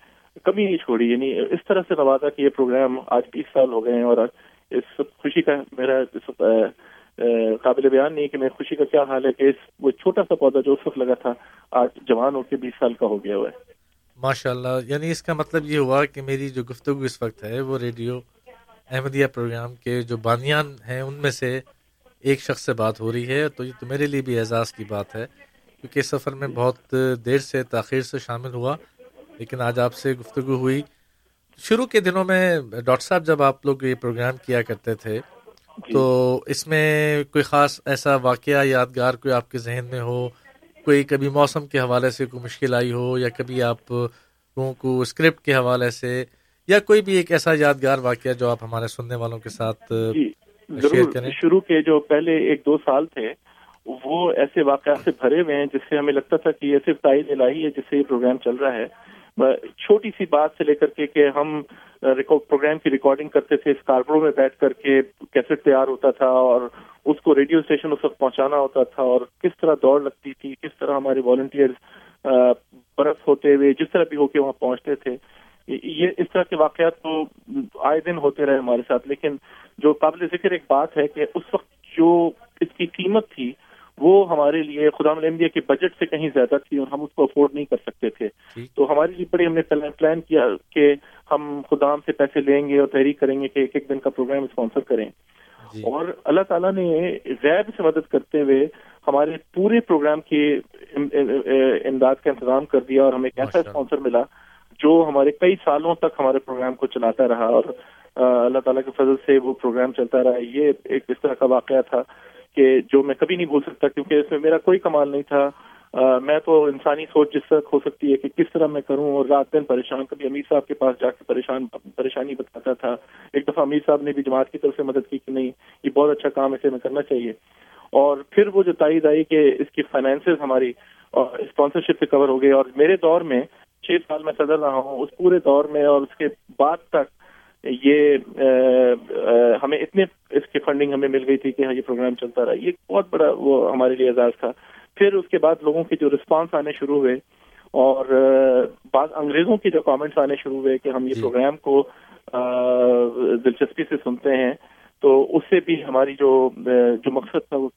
کبھی نہیں چھوڑی یعنی اس طرح سے نوازا کہ یہ پروگرام آج بیس سال ہو گئے ہیں اور اس خوشی کا میرا اس قابل بیان نہیں کہ میں خوشی کا کیا حال ہے کہ اس وہ چھوٹا سا پودا جو اس وقت لگا تھا آج جوان ہو کے بیس سال کا ہو گیا ہوا ہے ماشاء اللہ یعنی اس کا مطلب یہ ہوا کہ میری جو گفتگو اس وقت ہے وہ ریڈیو احمدیہ پروگرام کے جو بانیان ہیں ان میں سے ایک شخص سے بات ہو رہی ہے تو یہ تو میرے لیے بھی اعزاز کی بات ہے کیونکہ سفر میں بہت دیر سے تاخیر سے شامل ہوا لیکن آج آپ سے گفتگو ہوئی شروع کے دنوں میں ڈاکٹر صاحب جب آپ لوگ یہ پروگرام کیا کرتے تھے جی۔ تو اس میں کوئی خاص ایسا واقعہ یادگار کوئی آپ کے ذہن میں ہو کوئی کبھی موسم کے حوالے سے کوئی مشکل آئی ہو یا کبھی آپ لوگوں کو اسکرپٹ کے حوالے سے یا کوئی بھی ایک ایسا یادگار واقعہ جو آپ ہمارے سننے والوں کے ساتھ جی، شروع کے جو پہلے ایک دو سال تھے وہ ایسے واقعات سے بھرے ہوئے ہیں جس سے ہمیں لگتا تھا کہ یہ صرف تائید الہی ہے جس سے یہ پروگرام چل رہا ہے چھوٹی سی بات سے لے کر کے کہ ہم پروگرام کی ریکارڈنگ کرتے تھے اس میں بیٹھ کر کے کیسٹ تیار ہوتا تھا اور اس کو ریڈیو اسٹیشن اس وقت پہنچانا ہوتا تھا اور کس طرح دوڑ لگتی تھی کس طرح ہمارے والنٹیئر برف ہوتے ہوئے جس طرح بھی ہو کے وہاں پہنچتے تھے یہ اس طرح کے واقعات تو آئے دن ہوتے رہے ہمارے ساتھ لیکن جو قابل ذکر ایک بات ہے کہ اس وقت جو اس کی قیمت تھی وہ ہمارے لیے خدا مل کے بجٹ سے کہیں زیادہ تھی اور ہم اس کو افورڈ نہیں کر سکتے تھے جی۔ تو ہمارے لیے بڑے ہم نے پلان کیا کہ ہم خدام سے پیسے لیں گے اور تحریک کریں گے کہ ایک ایک دن کا پروگرام اسپانسر کریں جی۔ اور اللہ تعالیٰ نے غیب سے مدد کرتے ہوئے ہمارے پورے پروگرام کی امداد کا انتظام کر دیا اور ہمیں ایسا اسپانسر ملا جو ہمارے کئی سالوں تک ہمارے پروگرام کو چلاتا رہا اور اللہ تعالیٰ کے فضل سے وہ پروگرام چلتا رہا یہ ایک اس طرح کا واقعہ تھا کہ جو میں کبھی نہیں بھول سکتا کیونکہ اس میں میرا کوئی کمال نہیں تھا میں تو انسانی سوچ جس طرح ہو سکتی ہے کہ کس طرح میں کروں اور رات دن پریشان کبھی امیر صاحب کے پاس جا کے پریشان پریشانی بتاتا تھا ایک دفعہ امیر صاحب نے بھی جماعت کی طرف سے مدد کی کہ نہیں یہ بہت اچھا کام اسے میں کرنا چاہیے اور پھر وہ جو تائید آئی کہ اس کی فائنینسز ہماری اسپانسرشپ سے کور ہو گئی اور میرے دور میں چھ سال میں صدر رہا ہوں اس پورے دور میں اور اس کے بعد تک یہ ہمیں اتنے اس کی فنڈنگ ہمیں مل گئی تھی کہ ہاں، یہ پروگرام چلتا رہا یہ بہت بڑا وہ ہمارے لیے اعزاز تھا پھر اس کے بعد لوگوں کے جو رسپانس آنے شروع ہوئے اور بعض انگریزوں کے جو کامنٹس آنے شروع ہوئے کہ ہم یہ پروگرام جی۔ کو دلچسپی سے سنتے ہیں تو اس سے بھی ہماری جو جو مقصد تھا وہ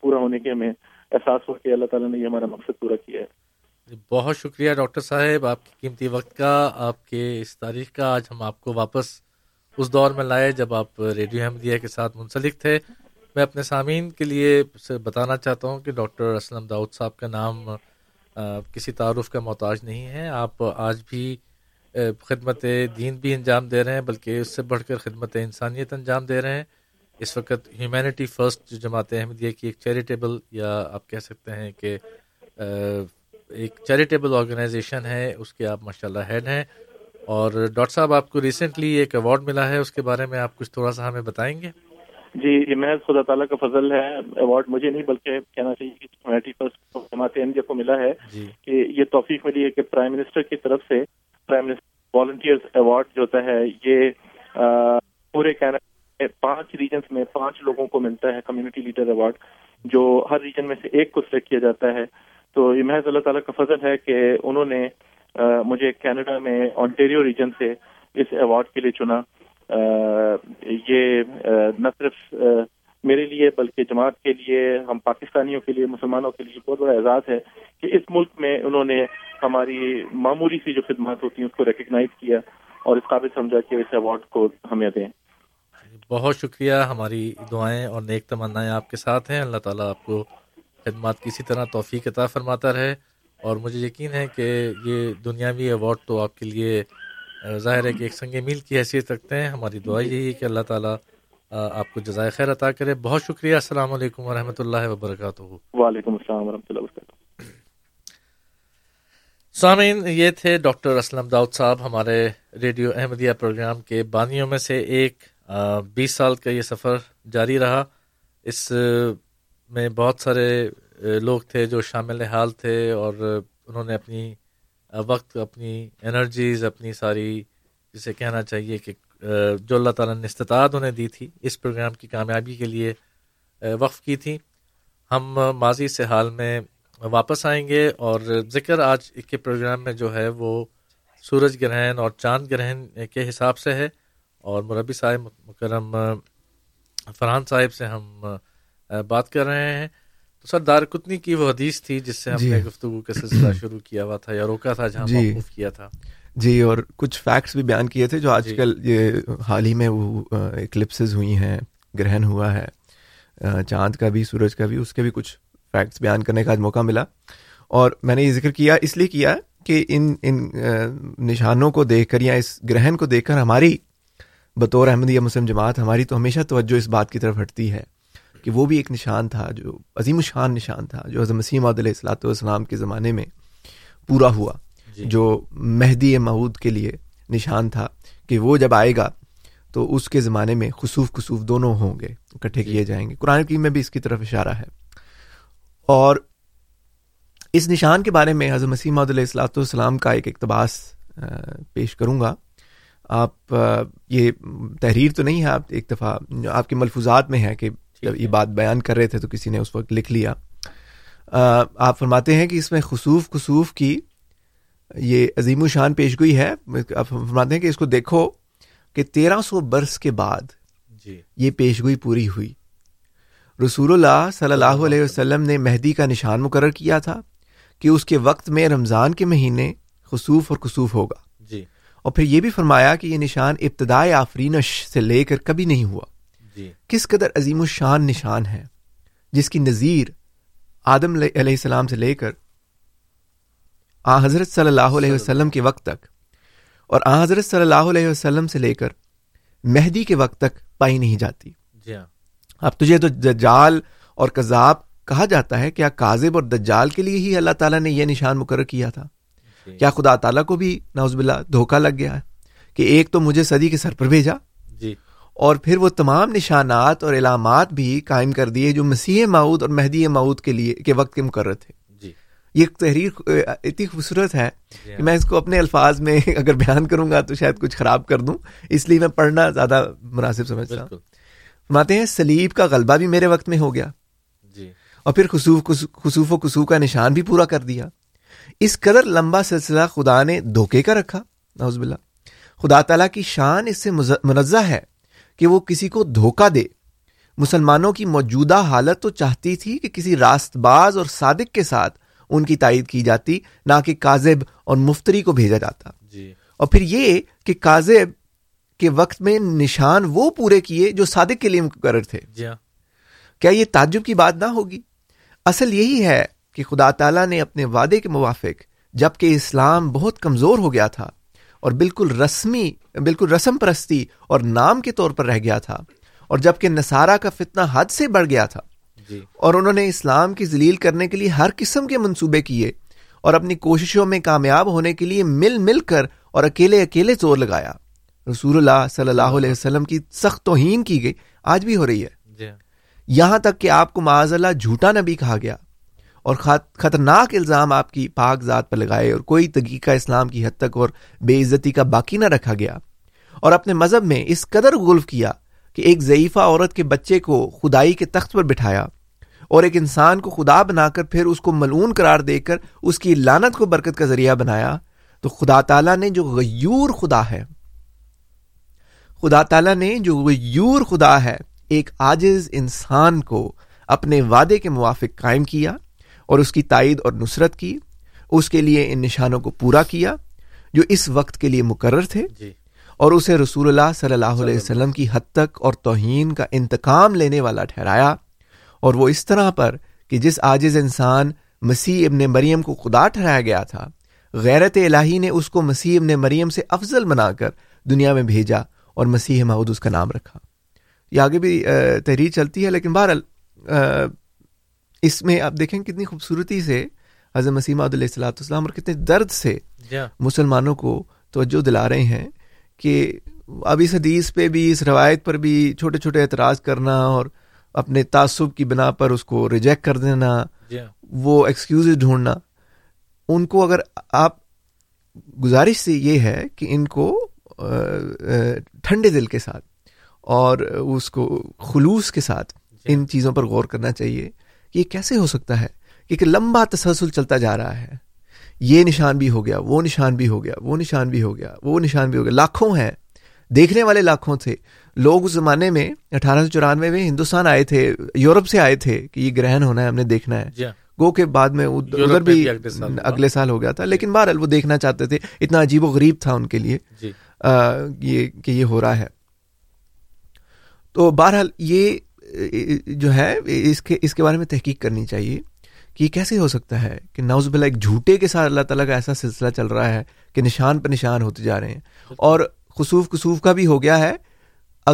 پورا ہونے کے ہمیں احساس ہو کہ اللہ تعالیٰ نے یہ ہمارا مقصد پورا کیا ہے بہت شکریہ ڈاکٹر صاحب آپ کی قیمتی وقت کا آپ کے اس تاریخ کا آج ہم آپ کو واپس اس دور میں لائے جب آپ ریڈیو احمدیہ کے ساتھ منسلک تھے میں اپنے سامعین کے لیے بتانا چاہتا ہوں کہ ڈاکٹر اسلم داؤد صاحب کا نام کسی تعارف کا محتاج نہیں ہے آپ آج بھی خدمت دین بھی انجام دے رہے ہیں بلکہ اس سے بڑھ کر خدمت انسانیت انجام دے رہے ہیں اس وقت ہیومینٹی فرسٹ جو جماعت احمدیہ کی ایک چیریٹیبل یا آپ کہہ سکتے ہیں کہ ایک چیریٹیبل آرگنائزیشن ہے اس کے آپ ماشاء اللہ ہیڈ ہیں اور ڈاکٹر صاحب آپ کو ریسنٹلی ایک ایوارڈ ملا ہے اس کے بارے میں آپ کچھ تھوڑا سا ہمیں بتائیں گے جی یہ محض خدا تعالیٰ کا فضل ہے مجھے نہیں بلکہ کہنا چاہیے کہ کو جماعت ملا ہے جی۔ یہ توفیق ملی ہے کہ پرائم پرائم منسٹر منسٹر کی طرف سے والنٹیئرز جو ہوتا ہے یہ پورے کینیڈا پانچ ریجنس میں پانچ لوگوں کو ملتا ہے کمیونٹی لیڈر ایوارڈ جو ہر ریجن میں سے ایک کو سلیکٹ کیا جاتا ہے تو یہ محض اللہ تعالیٰ کا فضل ہے کہ انہوں نے مجھے کینیڈا میں آنٹیریو ریجن سے اس ایوارڈ کے لیے چنا یہ نہ صرف میرے لیے بلکہ جماعت کے لیے ہم پاکستانیوں کے لیے مسلمانوں کے لیے بہت بڑا اعزاز ہے کہ اس ملک میں انہوں نے ہماری معمولی سی جو خدمات ہوتی ہیں اس کو ریکگنائز کیا اور اس قابل سمجھا کہ اس ایوارڈ کو ہمیں دیں بہت شکریہ ہماری دعائیں اور نیک تمنائیں آپ کے ساتھ ہیں اللہ تعالیٰ آپ کو خدمات کسی طرح توفیق عطا فرماتا رہے اور مجھے یقین ہے کہ یہ دنیاوی ایوارڈ تو آپ کے لیے ظاہر ہے کہ ایک سنگ میل کی حیثیت رکھتے ہیں ہماری دعا یہی ہے کہ اللہ تعالیٰ آپ کو جزائے خیر عطا کرے بہت شکریہ السلام علیکم ورحمۃ اللہ وبرکاتہ وعلیکم السلام ورحمۃ اللہ وبرکاتہ سامعین یہ تھے ڈاکٹر اسلم داؤد صاحب ہمارے ریڈیو احمدیہ پروگرام کے بانیوں میں سے ایک بیس سال کا یہ سفر جاری رہا اس میں بہت سارے لوگ تھے جو شامل حال تھے اور انہوں نے اپنی وقت اپنی انرجیز اپنی ساری جسے کہنا چاہیے کہ جو اللہ تعالیٰ نے استطاعت انہیں دی تھی اس پروگرام کی کامیابی کے لیے وقف کی تھی ہم ماضی سے حال میں واپس آئیں گے اور ذکر آج کے پروگرام میں جو ہے وہ سورج گرہن اور چاند گرہن کے حساب سے ہے اور مربی صاحب مکرم فرحان صاحب سے ہم بات کر رہے ہیں تو سر دار کتنی کی وہ حدیث تھی جس سے ہم جی۔ نے گفتگو کا سلسلہ شروع کیا ہوا تھا یا روکا تھا جہاں جی کیا تھا جی اور کچھ فیکٹس بھی بیان کیے تھے جو جی۔ آج کل یہ حال ہی میں وہ اکلپسز ہوئی ہیں گرہن ہوا ہے چاند کا بھی سورج کا بھی اس کے بھی کچھ فیکٹس بیان کرنے کا آج موقع ملا اور میں نے یہ ذکر کیا اس لیے کیا کہ ان ان نشانوں کو دیکھ کر یا اس گرہن کو دیکھ کر ہماری بطور احمدیہ مسلم جماعت ہماری تو ہمیشہ توجہ اس بات کی طرف ہٹتی ہے کہ وہ بھی ایک نشان تھا جو عظیم الشان نشان تھا جو حضرت مسیم عد علیہ والسلام کے زمانے میں پورا ہوا جی۔ جو مہدی معود کے لیے نشان تھا کہ وہ جب آئے گا تو اس کے زمانے میں خصوف خصوف دونوں ہوں گے اکٹھے جی۔ کیے جائیں گے قرآن کی میں بھی اس کی طرف اشارہ ہے اور اس نشان کے بارے میں حضرت مسیم علیہ السلاۃ والسلام کا ایک اقتباس پیش کروں گا آپ یہ تحریر تو نہیں ہے آپ ایک دفعہ آپ کے ملفوظات میں ہے کہ جب یہ بات بیان کر رہے تھے تو کسی نے اس وقت لکھ لیا آپ فرماتے ہیں کہ اس میں خصوف خصوف کی یہ عظیم و شان پیش گوئی ہے فرماتے ہیں کہ اس کو دیکھو کہ تیرہ سو برس کے بعد جی۔ یہ پیشگوئی پوری ہوئی رسول اللہ صلی اللہ علیہ وسلم نے مہدی کا نشان مقرر کیا تھا کہ اس کے وقت میں رمضان کے مہینے خصوف اور خصوف ہوگا جی۔ اور پھر یہ بھی فرمایا کہ یہ نشان ابتدائے آفرینش سے لے کر کبھی نہیں ہوا جی۔ کس قدر عظیم و شان نشان ہے جس کی نظیر آدم علیہ السلام سے لے کر آ حضرت صلی اللہ علیہ وسلم کے وقت تک اور آ حضرت صلی اللہ علیہ وسلم سے لے کر مہدی کے وقت تک پائی نہیں جاتی جی ہاں۔ اب تجھے تو دجال اور کذاب کہا جاتا ہے کیا کاذب اور دجال کے لیے ہی اللہ تعالیٰ نے یہ نشان مقرر کیا تھا جی۔ کیا خدا تعالیٰ کو بھی نوز باللہ دھوکہ لگ گیا ہے کہ ایک تو مجھے صدی کے سر پر بھیجا جی اور پھر وہ تمام نشانات اور علامات بھی قائم کر دیے جو مسیح معود اور مہدی معود کے لیے کے وقت کے مقرر تھے جی یہ تحریر اتنی خوبصورت ہے جی کہ ہاں۔ میں اس کو اپنے الفاظ میں اگر بیان کروں گا تو شاید کچھ خراب کر دوں اس لیے میں پڑھنا زیادہ مناسب سمجھتا ہوں ماتے ہیں سلیب کا غلبہ بھی میرے وقت میں ہو گیا جی اور پھر خصوف خصوف و کسوخ کا نشان بھی پورا کر دیا اس قدر لمبا سلسلہ خدا نے دھوکے کا رکھا نوز خدا تعالیٰ کی شان اس سے منزہ ہے کہ وہ کسی کو دھوکہ دے مسلمانوں کی موجودہ حالت تو چاہتی تھی کہ کسی راست باز اور صادق کے ساتھ ان کی تائید کی جاتی نہ کہ کاذب اور مفتری کو بھیجا جاتا جی اور پھر یہ کہ کاذب کے وقت میں نشان وہ پورے کیے جو صادق کے لیے مقرر تھے جی ہاں۔ کیا یہ تعجب کی بات نہ ہوگی اصل یہی ہے کہ خدا تعالیٰ نے اپنے وعدے کے موافق جبکہ اسلام بہت کمزور ہو گیا تھا اور بالکل رسمی بالکل رسم پرستی اور نام کے طور پر رہ گیا تھا اور جبکہ نسارا کا فتنہ حد سے بڑھ گیا تھا جی۔ اور انہوں نے اسلام کی ذلیل کرنے کے لیے ہر قسم کے منصوبے کیے اور اپنی کوششوں میں کامیاب ہونے کے لیے مل مل کر اور اکیلے اکیلے زور لگایا رسول اللہ صلی اللہ علیہ وسلم کی سخت توہین کی گئی آج بھی ہو رہی ہے جی۔ یہاں تک کہ آپ کو معاذ اللہ جھوٹا نبی کہا گیا اور خطرناک الزام آپ کی پاک ذات پر لگائے اور کوئی تقیقہ اسلام کی حد تک اور بے عزتی کا باقی نہ رکھا گیا اور اپنے مذہب میں اس قدر غلف کیا کہ ایک ضعیفہ عورت کے بچے کو خدائی کے تخت پر بٹھایا اور ایک انسان کو خدا بنا کر پھر اس کو ملعون قرار دے کر اس کی لانت کو برکت کا ذریعہ بنایا تو خدا تعالیٰ نے جو غیور خدا ہے خدا تعالیٰ نے جو غیور خدا ہے ایک آجز انسان کو اپنے وعدے کے موافق قائم کیا اور اس کی تائید اور نصرت کی اس کے لیے ان نشانوں کو پورا کیا جو اس وقت کے لیے مقرر تھے جی۔ اور اسے رسول اللہ صلی اللہ علیہ وسلم کی حد تک اور توہین کا انتقام لینے والا ٹھہرایا اور وہ اس طرح پر کہ جس عاجز انسان مسیح ابن مریم کو خدا ٹھہرایا گیا تھا غیرت الہی نے اس کو مسیح ابن مریم سے افضل بنا کر دنیا میں بھیجا اور مسیح محود اس کا نام رکھا یہ آگے بھی تحریر چلتی ہے لیکن بہرحال اس میں آپ دیکھیں کتنی خوبصورتی سے حضرت مسیمہ علیہ السلاۃ وسلام اور کتنے درد سے yeah. جی ہاں۔ مسلمانوں کو توجہ دلا رہے ہیں کہ اب اس حدیث پہ بھی اس روایت پر بھی چھوٹے چھوٹے اعتراض کرنا اور اپنے تعصب کی بنا پر اس کو ریجیکٹ کر دینا yeah. جی ہاں۔ وہ ایکسکیوز ڈھونڈنا ان کو اگر آپ گزارش سے یہ ہے کہ ان کو ٹھنڈے دل کے ساتھ اور اس کو خلوص کے ساتھ yeah. جی ہاں۔ ان چیزوں پر غور کرنا چاہیے یہ کیسے ہو سکتا ہے کہ لمبا تسلسل چلتا جا رہا ہے یہ نشان بھی ہو گیا وہ نشان بھی ہو گیا وہ نشان بھی ہو گیا وہ نشان بھی ہو گیا لاکھوں لاکھوں ہیں دیکھنے والے تھے لوگ اس زمانے میں اٹھارہ سو چورانوے میں ہندوستان آئے تھے یورپ سے آئے تھے کہ یہ گرہن ہونا ہے ہم نے دیکھنا ہے جی ہاں۔ گو کے بعد میں ادھر بھی اگلے سال ہو گیا تھا لیکن بہرحال وہ دیکھنا چاہتے تھے اتنا عجیب و غریب تھا ان کے لیے جی۔ یہ کہ یہ ہو رہا ہے تو بہرحال یہ جو ہے اس کے اس کے بارے میں تحقیق کرنی چاہیے کہ یہ کیسے ہو سکتا ہے کہ نوز بلا ایک جھوٹے کے ساتھ اللہ تعالیٰ کا ایسا سلسلہ چل رہا ہے کہ نشان پر نشان ہوتے جا رہے ہیں اور خصوف کسوف کا بھی ہو گیا ہے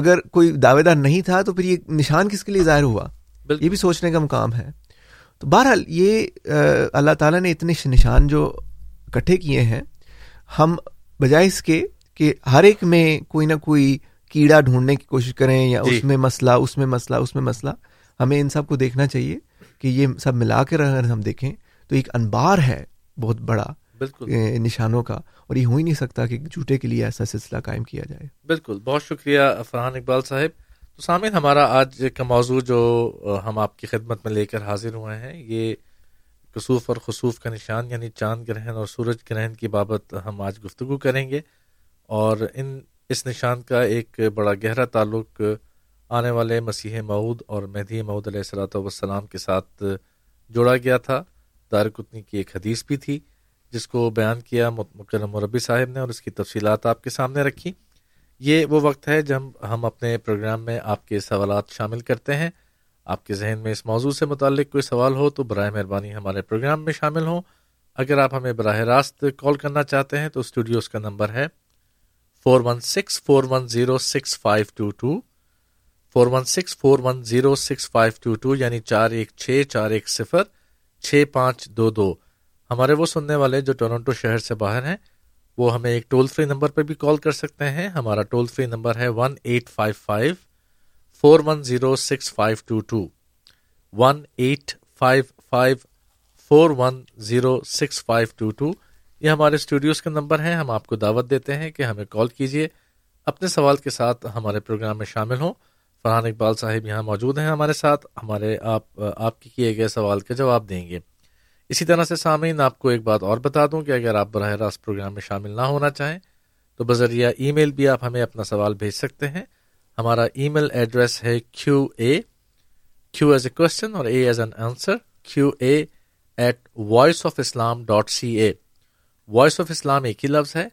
اگر کوئی دعوے دار نہیں تھا تو پھر یہ نشان کس کے لیے ظاہر ہوا یہ بھی سوچنے کا مقام ہے تو بہرحال یہ اللہ تعالیٰ نے اتنے نشان جو اکٹھے کیے ہیں ہم بجائے اس کے کہ ہر ایک میں کوئی نہ کوئی کیڑا ڈھونڈنے کی کوشش کریں یا جی۔ اس میں مسئلہ اس میں مسئلہ اس میں مسئلہ ہمیں ان سب کو دیکھنا چاہیے کہ یہ سب ملا کر اگر ہم دیکھیں تو ایک انبار ہے بہت بڑا بالکل نشانوں کا اور یہ ہو ہی نہیں سکتا کہ جھوٹے کے لیے ایسا سلسلہ قائم کیا جائے بالکل بہت شکریہ فرحان اقبال صاحب تو سامعین ہمارا آج کا موضوع جو ہم آپ کی خدمت میں لے کر حاضر ہوئے ہیں یہ کسوف اور خصوف کا نشان یعنی چاند گرہن اور سورج گرہن کی بابت ہم آج گفتگو کریں گے اور ان اس نشان کا ایک بڑا گہرا تعلق آنے والے مسیح معود اور مہدی معود علیہ السلاۃ والسلام کے ساتھ جوڑا گیا تھا دار کتنی کی ایک حدیث بھی تھی جس کو بیان کیا مکرم مربی صاحب نے اور اس کی تفصیلات آپ کے سامنے رکھی یہ وہ وقت ہے جب ہم اپنے پروگرام میں آپ کے سوالات شامل کرتے ہیں آپ کے ذہن میں اس موضوع سے متعلق کوئی سوال ہو تو برائے مہربانی ہمارے پروگرام میں شامل ہوں اگر آپ ہمیں براہ راست کال کرنا چاہتے ہیں تو اسٹوڈیوز کا نمبر ہے four one six four one zero six five two two four one six four one zero six five two two یعنی چار ایک چھ چار ایک صفر چھ پانچ دو دو ہمارے وہ سننے والے جو ٹورنٹو شہر سے باہر ہیں وہ ہمیں ایک ٹول فری نمبر پہ بھی کال کر سکتے ہیں ہمارا ٹول فری نمبر ہے one eight five five four one zero six five two two one eight five five four one zero six five two two یہ ہمارے اسٹوڈیوز کے نمبر ہیں ہم آپ کو دعوت دیتے ہیں کہ ہمیں کال کیجیے اپنے سوال کے ساتھ ہمارے پروگرام میں شامل ہوں فرحان اقبال صاحب یہاں موجود ہیں ہمارے ساتھ ہمارے آپ آپ کے کیے گئے سوال کا جواب دیں گے اسی طرح سے سامعین آپ کو ایک بات اور بتا دوں کہ اگر آپ براہ راست پروگرام میں شامل نہ ہونا چاہیں تو بذریعہ ای میل بھی آپ ہمیں اپنا سوال بھیج سکتے ہیں ہمارا ای میل ایڈریس ہے Q A Q is a question اور A as an answer Q A at voice of Islam dot C A voice of Islam ایک ہی لفظ ہے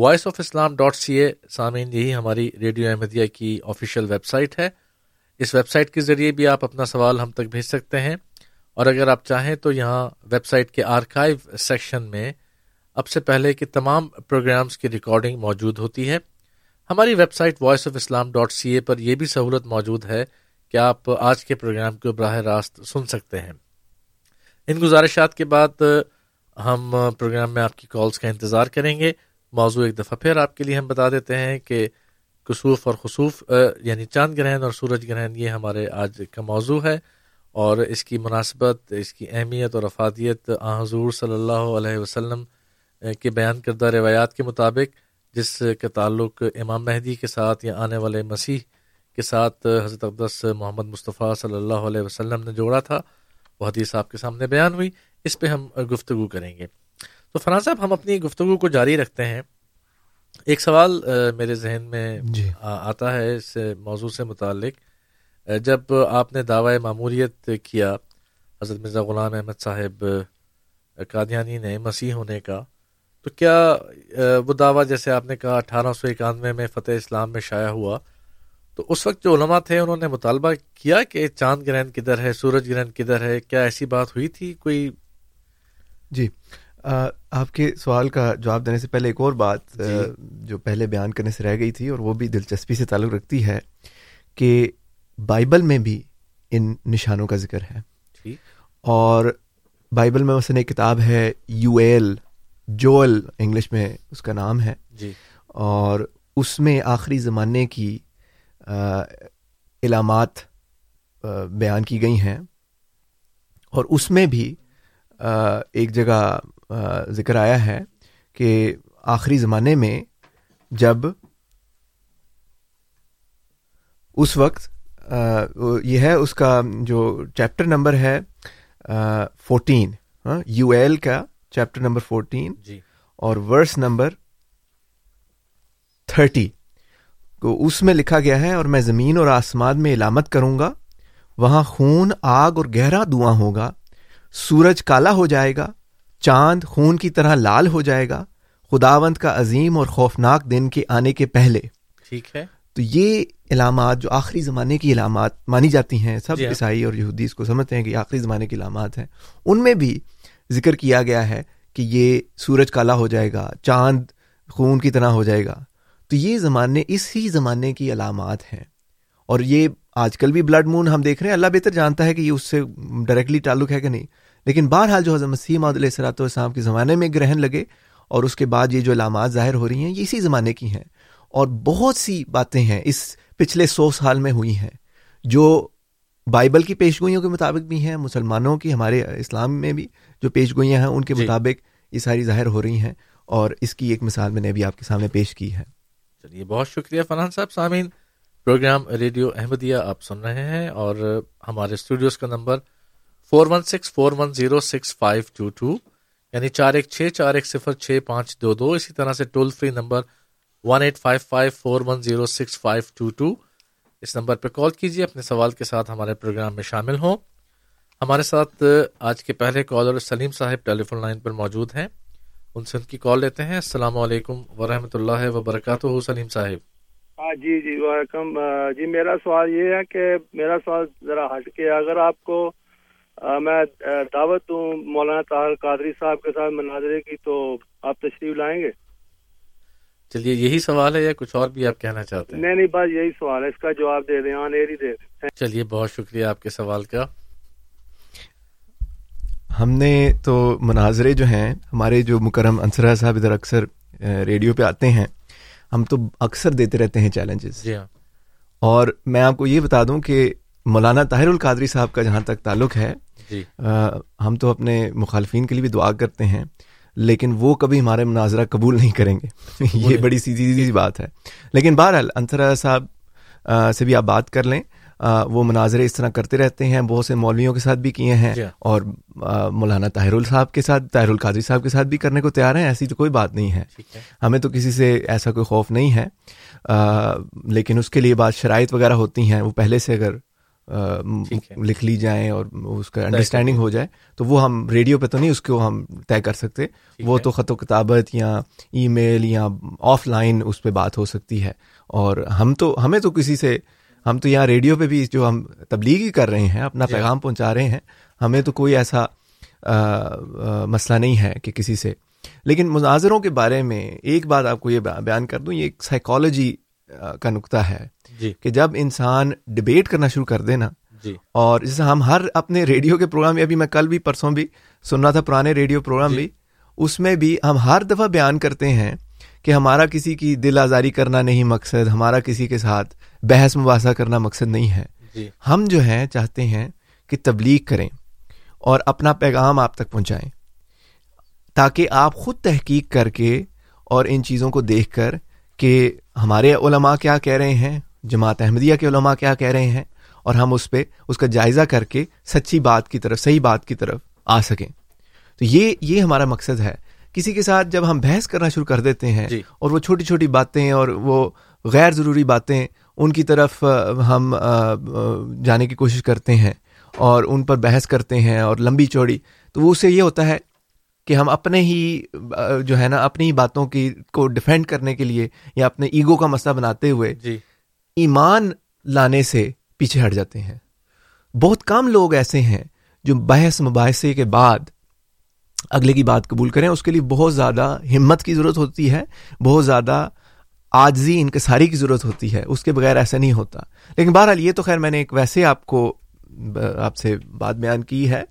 voice of Islam dot C A سامعین یہی ہماری radio Ahmadiyya کی آفیشیل ویب سائٹ ہے اس ویب سائٹ کے ذریعے بھی آپ اپنا سوال ہم تک بھیج سکتے ہیں اور اگر آپ چاہیں تو یہاں ویب سائٹ کے آرکائیو سیکشن میں اب سے پہلے کے تمام پروگرامز کی ریکارڈنگ موجود ہوتی ہے ہماری website voice of Islam dot C A پر یہ بھی سہولت موجود ہے کہ آپ آج کے پروگرام کو براہ راست سن سکتے ہیں ان گزارشات کے بعد ہم پروگرام میں آپ کی کالز کا انتظار کریں گے موضوع ایک دفعہ پھر آپ کے لیے ہم بتا دیتے ہیں کہ کسوف اور خصوف یعنی چاند گرہن اور سورج گرہن یہ ہمارے آج کا موضوع ہے اور اس کی مناسبت اس کی اہمیت اور افادیت آ حضور صلی اللہ علیہ وسلم کے بیان کردہ روایات کے مطابق جس کے تعلق امام مہدی کے ساتھ یا آنے والے مسیح کے ساتھ حضرت اقدس محمد مصطفیٰ صلی اللہ علیہ وسلم نے جوڑا تھا وہ حدیث آپ کے سامنے بیان ہوئی اس پہ ہم گفتگو کریں گے تو فرحان صاحب ہم اپنی گفتگو کو جاری رکھتے ہیں ایک سوال میرے ذہن میں جی. آتا ہے اس موضوع سے متعلق جب آپ نے دعوی معموریت کیا حضرت مرزا غلام احمد صاحب قادیانی نے مسیح ہونے کا تو کیا وہ دعویٰ جیسے آپ نے کہا اٹھارہ سو اکانوے میں فتح اسلام میں شائع ہوا تو اس وقت جو علماء تھے انہوں نے مطالبہ کیا کہ چاند گرہن کدھر ہے سورج گرہن کدھر ہے کیا ایسی بات ہوئی تھی کوئی جی آپ کے سوال کا جواب دینے سے پہلے ایک اور بات جی۔ جو پہلے بیان کرنے سے رہ گئی تھی اور وہ بھی دلچسپی سے تعلق رکھتی ہے کہ بائبل میں بھی ان نشانوں کا ذکر ہے جی۔ اور بائبل میں مثلاً ایک کتاب ہے یو ایل جو انگلش میں اس کا نام ہے جی۔ اور اس میں آخری زمانے کی علامات بیان کی گئی ہیں اور اس میں بھی ایک جگہ ذکر آیا ہے کہ آخری زمانے میں جب اس وقت یہ ہے اس کا جو چیپٹر نمبر ہے فورٹین ہاں، یو ایل کا چیپٹر نمبر فورٹین جی۔ اور ورس نمبر تھرٹی کو اس میں لکھا گیا ہے اور میں زمین اور آسمان میں علامت کروں گا وہاں خون آگ اور گہرا دھواں ہوگا سورج کالا ہو جائے گا چاند خون کی طرح لال ہو جائے گا خداونت کا عظیم اور خوفناک دن کے آنے کے پہلے ٹھیک ہے تو یہ علامات جو آخری زمانے کی علامات مانی جاتی ہیں سب جی ہاں۔ عیسائی اور یہودی اس کو سمجھتے ہیں کہ آخری زمانے کی علامات ہیں ان میں بھی ذکر کیا گیا ہے کہ یہ سورج کالا ہو جائے گا چاند خون کی طرح ہو جائے گا تو یہ زمانے اس ہی زمانے کی علامات ہیں اور یہ آج کل بھی بلڈ مون ہم دیکھ رہے ہیں اللہ بہتر جانتا ہے کہ یہ اس سے ڈائریکٹلی تعلق ہے کہ نہیں لیکن بہرحال جو حضرت مسیح علیہ مسیحم عادۃۃسام کے زمانے میں گرہن لگے اور اس کے بعد یہ جو علامات ظاہر ہو رہی ہیں یہ اسی زمانے کی ہیں اور بہت سی باتیں ہیں اس پچھلے سو سال میں ہوئی ہیں جو بائبل کی پیش گوئیوں کے مطابق بھی ہیں مسلمانوں کی ہمارے اسلام میں بھی جو پیش گوئیاں ہیں ان کے جی. مطابق یہ ساری ظاہر ہو رہی ہیں اور اس کی ایک مثال میں نے آپ کے سامنے پیش کی ہے چلیے بہت شکریہ فرحان صاحب پروگرام ریڈیو احمدیہ آپ سن رہے ہیں اور ہمارے اسٹوڈیوز کا number four one six four one zero six five two two یعنی چار ایک چھ چار ایک صفر چھ پانچ دو دو اسی طرح سے toll free number one eight five five four one zero six five two two اس نمبر پہ کال کیجیے اپنے سوال کے ساتھ ہمارے پروگرام میں شامل ہوں ہمارے ساتھ آج کے پہلے کالر سلیم صاحب ٹیلی فون لائن پر موجود ہیں ان سے ان کی کال لیتے ہیں السلام علیکم ورحمۃ اللہ وبرکاتہ سلیم صاحب ہاں جی جی ویلکم جی میرا سوال یہ ہے کہ میرا سوال ذرا ہٹ کے اگر آپ کو میں دعوت ہوں مولانا طاہر قادری صاحب کے ساتھ مناظرے کی تو آپ تشریف لائیں گے چلیے یہی سوال ہے یا کچھ اور بھی آپ کہنا چاہتے ہیں نہیں نہیں بس یہی سوال ہے اس کا جواب دے دیں دے دیں چلیے بہت شکریہ آپ کے سوال کا ہم نے تو مناظرے جو ہیں ہمارے جو مکرم انصرہ صاحب ادھر اکثر ریڈیو پہ آتے ہیں ہم تو اکثر دیتے رہتے ہیں چیلنجز جی ہاں. اور میں آپ کو یہ بتا دوں کہ مولانا طاہر القادری صاحب کا جہاں تک تعلق ہے جی. ہم تو اپنے مخالفین کے لیے بھی دعا کرتے ہیں لیکن وہ کبھی ہمارے مناظرہ قبول نہیں کریں گے یہ بڑی سیدھی سیدھی بات ہے لیکن بہرحال انترا صاحب سے بھی آپ بات کر لیں وہ مناظرے اس طرح کرتے رہتے ہیں بہت سے مولویوں کے ساتھ بھی کیے ہیں جی. اور مولانا طاہر صاحب کے ساتھ طاہر القادری صاحب کے ساتھ بھی کرنے کو تیار ہیں ایسی تو کوئی بات نہیں ہے ہمیں تو کسی سے ایسا کوئی خوف نہیں ہے لیکن اس کے لیے بات شرائط وغیرہ ہوتی ہیں وہ پہلے سے اگر لکھ لی جائیں اور اس کا انڈرسٹینڈنگ ہو جائے تو وہ ہم ریڈیو پہ تو نہیں اس کو ہم طے کر سکتے وہ تو خط و کتابت یا ای میل یا آف لائن اس پہ بات ہو سکتی ہے اور ہم تو ہمیں تو کسی سے ہم تو یہاں ریڈیو پہ بھی جو ہم تبلیغ ہی کر رہے ہیں اپنا جی. پیغام پہنچا رہے ہیں ہمیں تو کوئی ایسا مسئلہ نہیں ہے کہ کسی سے لیکن مناظروں کے بارے میں ایک بات آپ کو یہ بیان کر دوں یہ ایک سائیکالوجی کا نقطہ ہے جی. کہ جب انسان ڈبیٹ کرنا شروع کر دے جی. اور جیسے ہم ہر اپنے ریڈیو کے پروگرام میں ابھی میں کل بھی پرسوں بھی سن رہا تھا پرانے ریڈیو پروگرام جی. بھی اس میں بھی ہم ہر دفعہ بیان کرتے ہیں کہ ہمارا کسی کی دل آزاری کرنا نہیں مقصد ہمارا کسی کے ساتھ بحث مباحثہ کرنا مقصد نہیں ہے جی۔ ہم جو ہیں چاہتے ہیں کہ تبلیغ کریں اور اپنا پیغام آپ تک پہنچائیں تاکہ آپ خود تحقیق کر کے اور ان چیزوں کو دیکھ کر کہ ہمارے علماء کیا کہہ رہے ہیں جماعت احمدیہ کے علماء کیا کہہ رہے ہیں اور ہم اس پہ اس کا جائزہ کر کے سچی بات کی طرف صحیح بات کی طرف آ سکیں تو یہ یہ ہمارا مقصد ہے کسی کے ساتھ جب ہم بحث کرنا شروع کر دیتے ہیں جی. اور وہ چھوٹی چھوٹی باتیں اور وہ غیر ضروری باتیں ان کی طرف ہم جانے کی کوشش کرتے ہیں اور ان پر بحث کرتے ہیں اور لمبی چوڑی تو وہ اس سے یہ ہوتا ہے کہ ہم اپنے ہی جو ہے نا اپنی ہی باتوں کی کو ڈیفینڈ کرنے کے لیے یا اپنے ایگو کا مسئلہ بناتے ہوئے جی. ایمان لانے سے پیچھے ہٹ جاتے ہیں بہت کم لوگ ایسے ہیں جو بحث مباحثے کے بعد اگلے کی بات قبول کریں اس کے لیے بہت زیادہ ہمت کی ضرورت ہوتی ہے بہت زیادہ آجزی انکساری کی ضرورت ہوتی ہے اس کے بغیر ایسا نہیں ہوتا لیکن بہرحال یہ تو خیر میں نے ایک ویسے آپ کو آپ سے بات بیان کی ہے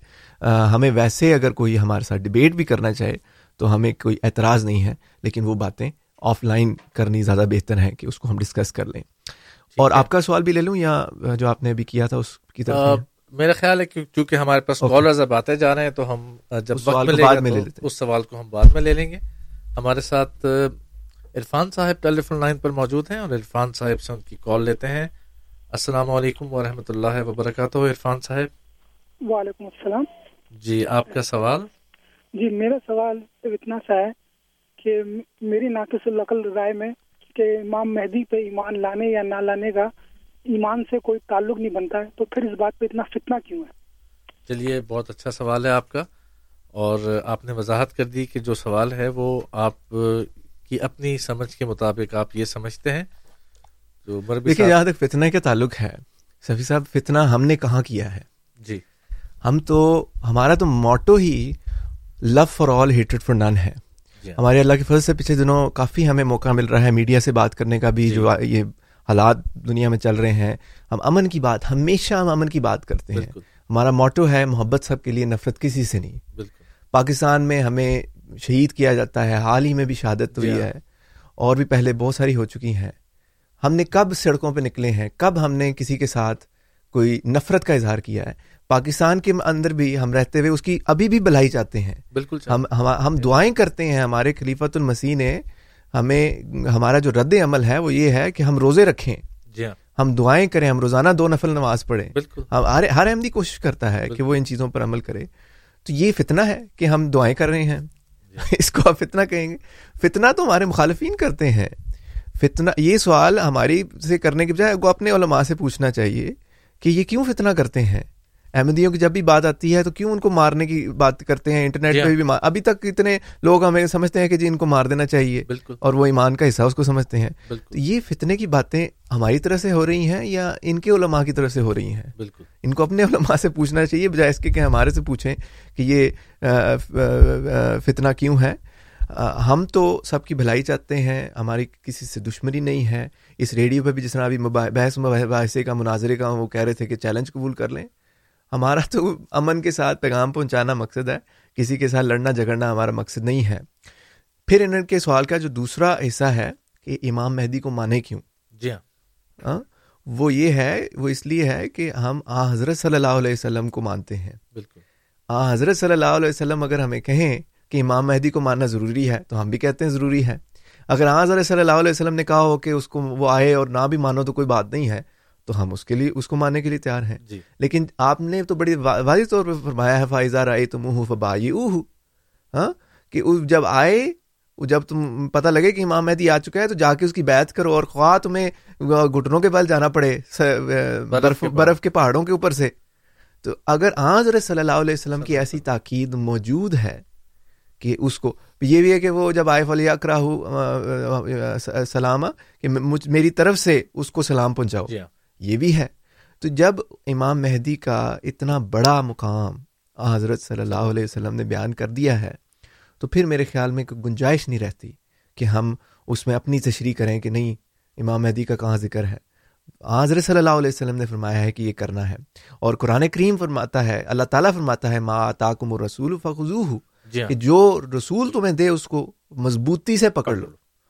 ہمیں ویسے اگر کوئی ہمارے ساتھ ڈبیٹ بھی کرنا چاہے تو ہمیں کوئی اعتراض نہیں ہے لیکن وہ باتیں آف لائن کرنی زیادہ بہتر ہے کہ اس کو ہم ڈسکس کر لیں اور آپ کا سوال بھی لے لوں یا جو آپ نے ابھی کیا تھا اس کی طرف میرا خیال ہے کہ چونکہ ہمارے پاس اب آتے جا رہے ہیں تو ہم جب وقت میں لے لیں گے ہمارے ساتھ عرفان صاحب ٹیلی فون لائن پر موجود ہیں اور عرفان صاحب سے ان کی کال لیتے ہیں السلام علیکم ورحمۃ اللہ وبرکاتہ عرفان صاحب وعلیکم السلام جی آپ کا سوال جی میرا سوال اتنا سا ہے کہ میری ناقص القل رائے میں کہ امام مہدی پہ ایمان لانے یا نہ لانے کا ایمان سے کوئی تعلق نہیں بنتا ہے تو پھر اس بات پہ اتنا فتنہ کیوں ہے چلیے بہت اچھا سوال ہے آپ کا اور آپ نے وضاحت کر دی کہ جو سوال ہے وہ آپ کی اپنی سمجھ کے مطابق آپ یہ سمجھتے ہیں جو دیکھیے جہاں تک فتنہ کے تعلق ہے سفی صاحب فتنہ ہم نے کہاں کیا ہے جی ہم تو ہمارا تو motto he love for all hatred for none ہے جی۔ ہمارے اللہ کے فضل سے پچھلے دنوں کافی ہمیں موقع مل رہا ہے میڈیا سے بات کرنے کا بھی جی۔ جو یہ حالات دنیا میں چل رہے ہیں ہم امن کی بات ہمیشہ ہم امن کی بات کرتے ہیں ہمارا موٹو ہے محبت سب کے لیے نفرت کسی سے نہیں پاکستان میں ہمیں شہید کیا جاتا ہے حال ہی میں بھی شہادت ہوئی ہے اور بھی پہلے بہت ساری ہو چکی ہیں ہم نے کب سڑکوں پہ نکلے ہیں کب ہم نے کسی کے ساتھ کوئی نفرت کا اظہار کیا ہے پاکستان کے اندر بھی ہم رہتے ہوئے اس کی ابھی بھی بلائی چاہتے ہیں بالکل ہم ہم دعائیں کرتے ہیں ہمارے خلیفت المسیح نے ہمیں ہمارا جو رد عمل ہے وہ یہ ہے کہ ہم روزے رکھیں جی ہاں۔ ہم دعائیں کریں ہم روزانہ دو نفل نماز پڑھیں بالکل ہر احمدی کوشش کرتا ہے کہ وہ ان چیزوں پر عمل کرے تو یہ فتنہ ہے کہ ہم دعائیں کر رہے ہیں جی۔ اس کو آپ فتنہ کہیں گے فتنہ تو ہمارے مخالفین کرتے ہیں فتنہ یہ سوال ہماری سے کرنے کے بجائے کو اپنے علماء سے پوچھنا چاہیے کہ یہ کیوں فتنہ کرتے ہیں احمدیوں کی جب بھی بات آتی ہے تو کیوں ان کو مارنے کی بات کرتے ہیں انٹرنیٹ جی پہ ہاں۔ بھی مار... ابھی تک اتنے لوگ ہمیں سمجھتے ہیں کہ جی ان کو مار دینا چاہیے بالکل اور وہ ایمان کا حصہ اس کو سمجھتے ہیں تو یہ فتنے کی باتیں ہماری طرح سے ہو رہی ہیں یا ان کے علماء کی طرف سے ہو رہی ہیں بالکل ان کو اپنے علماء سے پوچھنا چاہیے بجائے اس کے کہ ہمارے سے پوچھیں کہ یہ فتنہ کیوں ہے ہم تو سب کی بھلائی چاہتے ہیں ہماری کسی سے دشمنی نہیں ہے اس ریڈیو پہ بھی جس طرح ابھی بحث مباحثے کا مناظرے کا وہ کہہ رہے تھے کہ چیلنج قبول کر لیں ہمارا تو امن کے ساتھ پیغام پہنچانا مقصد ہے کسی کے ساتھ لڑنا جھگڑنا ہمارا مقصد نہیں ہے پھر ان کے سوال کا جو دوسرا حصہ ہے کہ امام مہدی کو مانے کیوں جی ہاں۔, ہاں وہ یہ ہے وہ اس لیے ہے کہ ہم آ حضرت صلی اللہ علیہ وسلم کو مانتے ہیں بالکل آ حضرت صلی اللہ علیہ وسلم اگر ہمیں کہیں کہ امام مہدی کو ماننا ضروری ہے تو ہم بھی کہتے ہیں ضروری ہے اگر آ حضرت صلی اللہ علیہ وسلم نے کہا ہو کہ اس کو وہ آئے اور نہ بھی مانو تو کوئی بات نہیں ہے تو ہم اس کے لیے اس کو ماننے کے لیے تیار ہیں جی۔ لیکن آپ نے تو بڑی واضح طور پہ ہاں؟ جب آئے جب تم پتہ لگے کہ امام مہدی آ چکا ہے تو جا کے اس کی بیعت کرو اور خواہ تمہیں گھٹنوں کے بل جانا پڑے برف کے پہاڑوں کے اوپر سے تو اگر آج اللہ علیہ وسلم کی ایسی تاکید موجود ہے کہ اس کو یہ بھی ہے کہ وہ جب آئے فلی اکراہ سلام کہ میری طرف سے اس کو سلام پہنچاؤ جی ہاں۔ یہ بھی ہے تو جب امام مہدی کا اتنا بڑا مقام حضرت صلی اللہ علیہ وسلم نے بیان کر دیا ہے تو پھر میرے خیال میں کوئی گنجائش نہیں رہتی کہ ہم اس میں اپنی تشریح کریں کہ نہیں امام مہدی کا کہاں ذکر ہے حضرت صلی اللہ علیہ وسلم نے فرمایا ہے کہ یہ کرنا ہے اور قرآن کریم فرماتا ہے اللہ تعالیٰ فرماتا ہے ماں تاکم الرسول و رسول جی ہاں۔ کہ جو رسول تمہیں دے اس کو مضبوطی سے پکڑ لو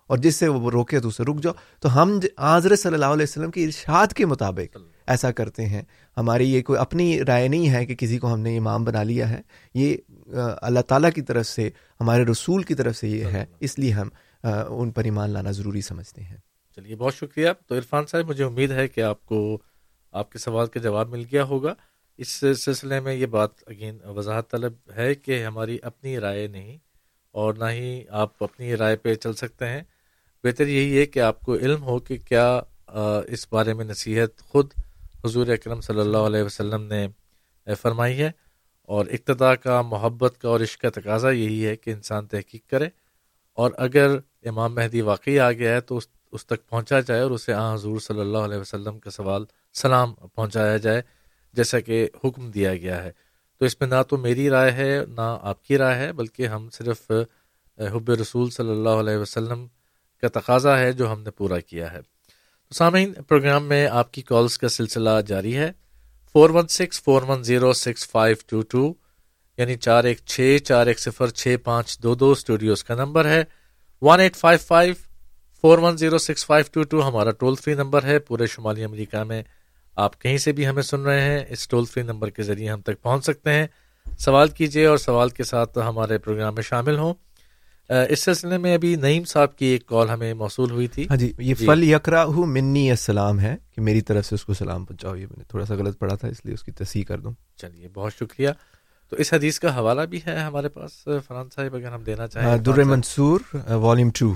اور جس سے وہ روکے تو اسے رک جاؤ تو ہم حضرت صلی اللہ علیہ وسلم کی ارشاد کے مطابق ایسا کرتے ہیں ہماری یہ کوئی اپنی رائے نہیں ہے کہ کسی کو ہم نے امام بنا لیا ہے یہ اللہ تعالیٰ کی طرف سے ہمارے رسول کی طرف سے یہ ہے اس لیے ہم ان پر ایمان لانا ضروری سمجھتے ہیں چلیے بہت شکریہ تو عرفان صاحب مجھے امید ہے کہ آپ کو آپ کے سوال کا جواب مل گیا ہوگا اس سلسلے میں یہ بات اگین وضاحت طلب ہے کہ ہماری اپنی رائے نہیں اور نہ ہی آپ اپنی رائے پہ چل سکتے ہیں بہتر یہی ہے کہ آپ کو علم ہو کہ کیا اس بارے میں نصیحت خود حضور اکرم صلی اللہ علیہ وسلم نے فرمائی ہے اور اقتدا کا محبت کا اور عشق کا تقاضا یہی ہے کہ انسان تحقیق کرے اور اگر امام مہدی واقعی آ گیا ہے تو اس اس تک پہنچا جائے اور اسے آ حضور صلی اللہ علیہ وسلم کا سوال سلام پہنچایا جائے جیسا کہ حکم دیا گیا ہے تو اس میں نہ تو میری رائے ہے نہ آپ کی رائے ہے بلکہ ہم صرف حب رسول صلی اللہ علیہ وسلم کا تقاضا ہے جو ہم نے پورا کیا ہے سامعین پروگرام میں آپ کی کالز کا سلسلہ جاری ہے four one six four one zero six five two two یعنی چار ایک چھ چار ایک صفر چھ پانچ دو دو اسٹوڈیوز کا نمبر ہے one eight five five four one zero six five two two ہمارا ٹول فری نمبر ہے پورے شمالی امریکہ میں آپ کہیں سے بھی ہمیں سن رہے ہیں اس ٹول فری نمبر کے ذریعے ہم تک پہنچ سکتے ہیں سوال کیجیے اور سوال کے ساتھ ہمارے پروگرام میں شامل ہوں اس سلسلے میں ابھی نعیم صاحب کی ایک کال ہمیں موصول ہوئی تھی ہاں جی یہ جی۔ فل یکرا ہو منی السلام ہے کہ میری طرف سے اس کو سلام پہنچاؤ میں نے تھوڑا سا غلط پڑھا تھا اس لیے اس کی تصحیح کر دوں چلیے بہت شکریہ تو اس حدیث کا حوالہ بھی ہے ہمارے پاس فرحان صاحب اگر ہم دینا چاہیں در منصور والیوم ٹو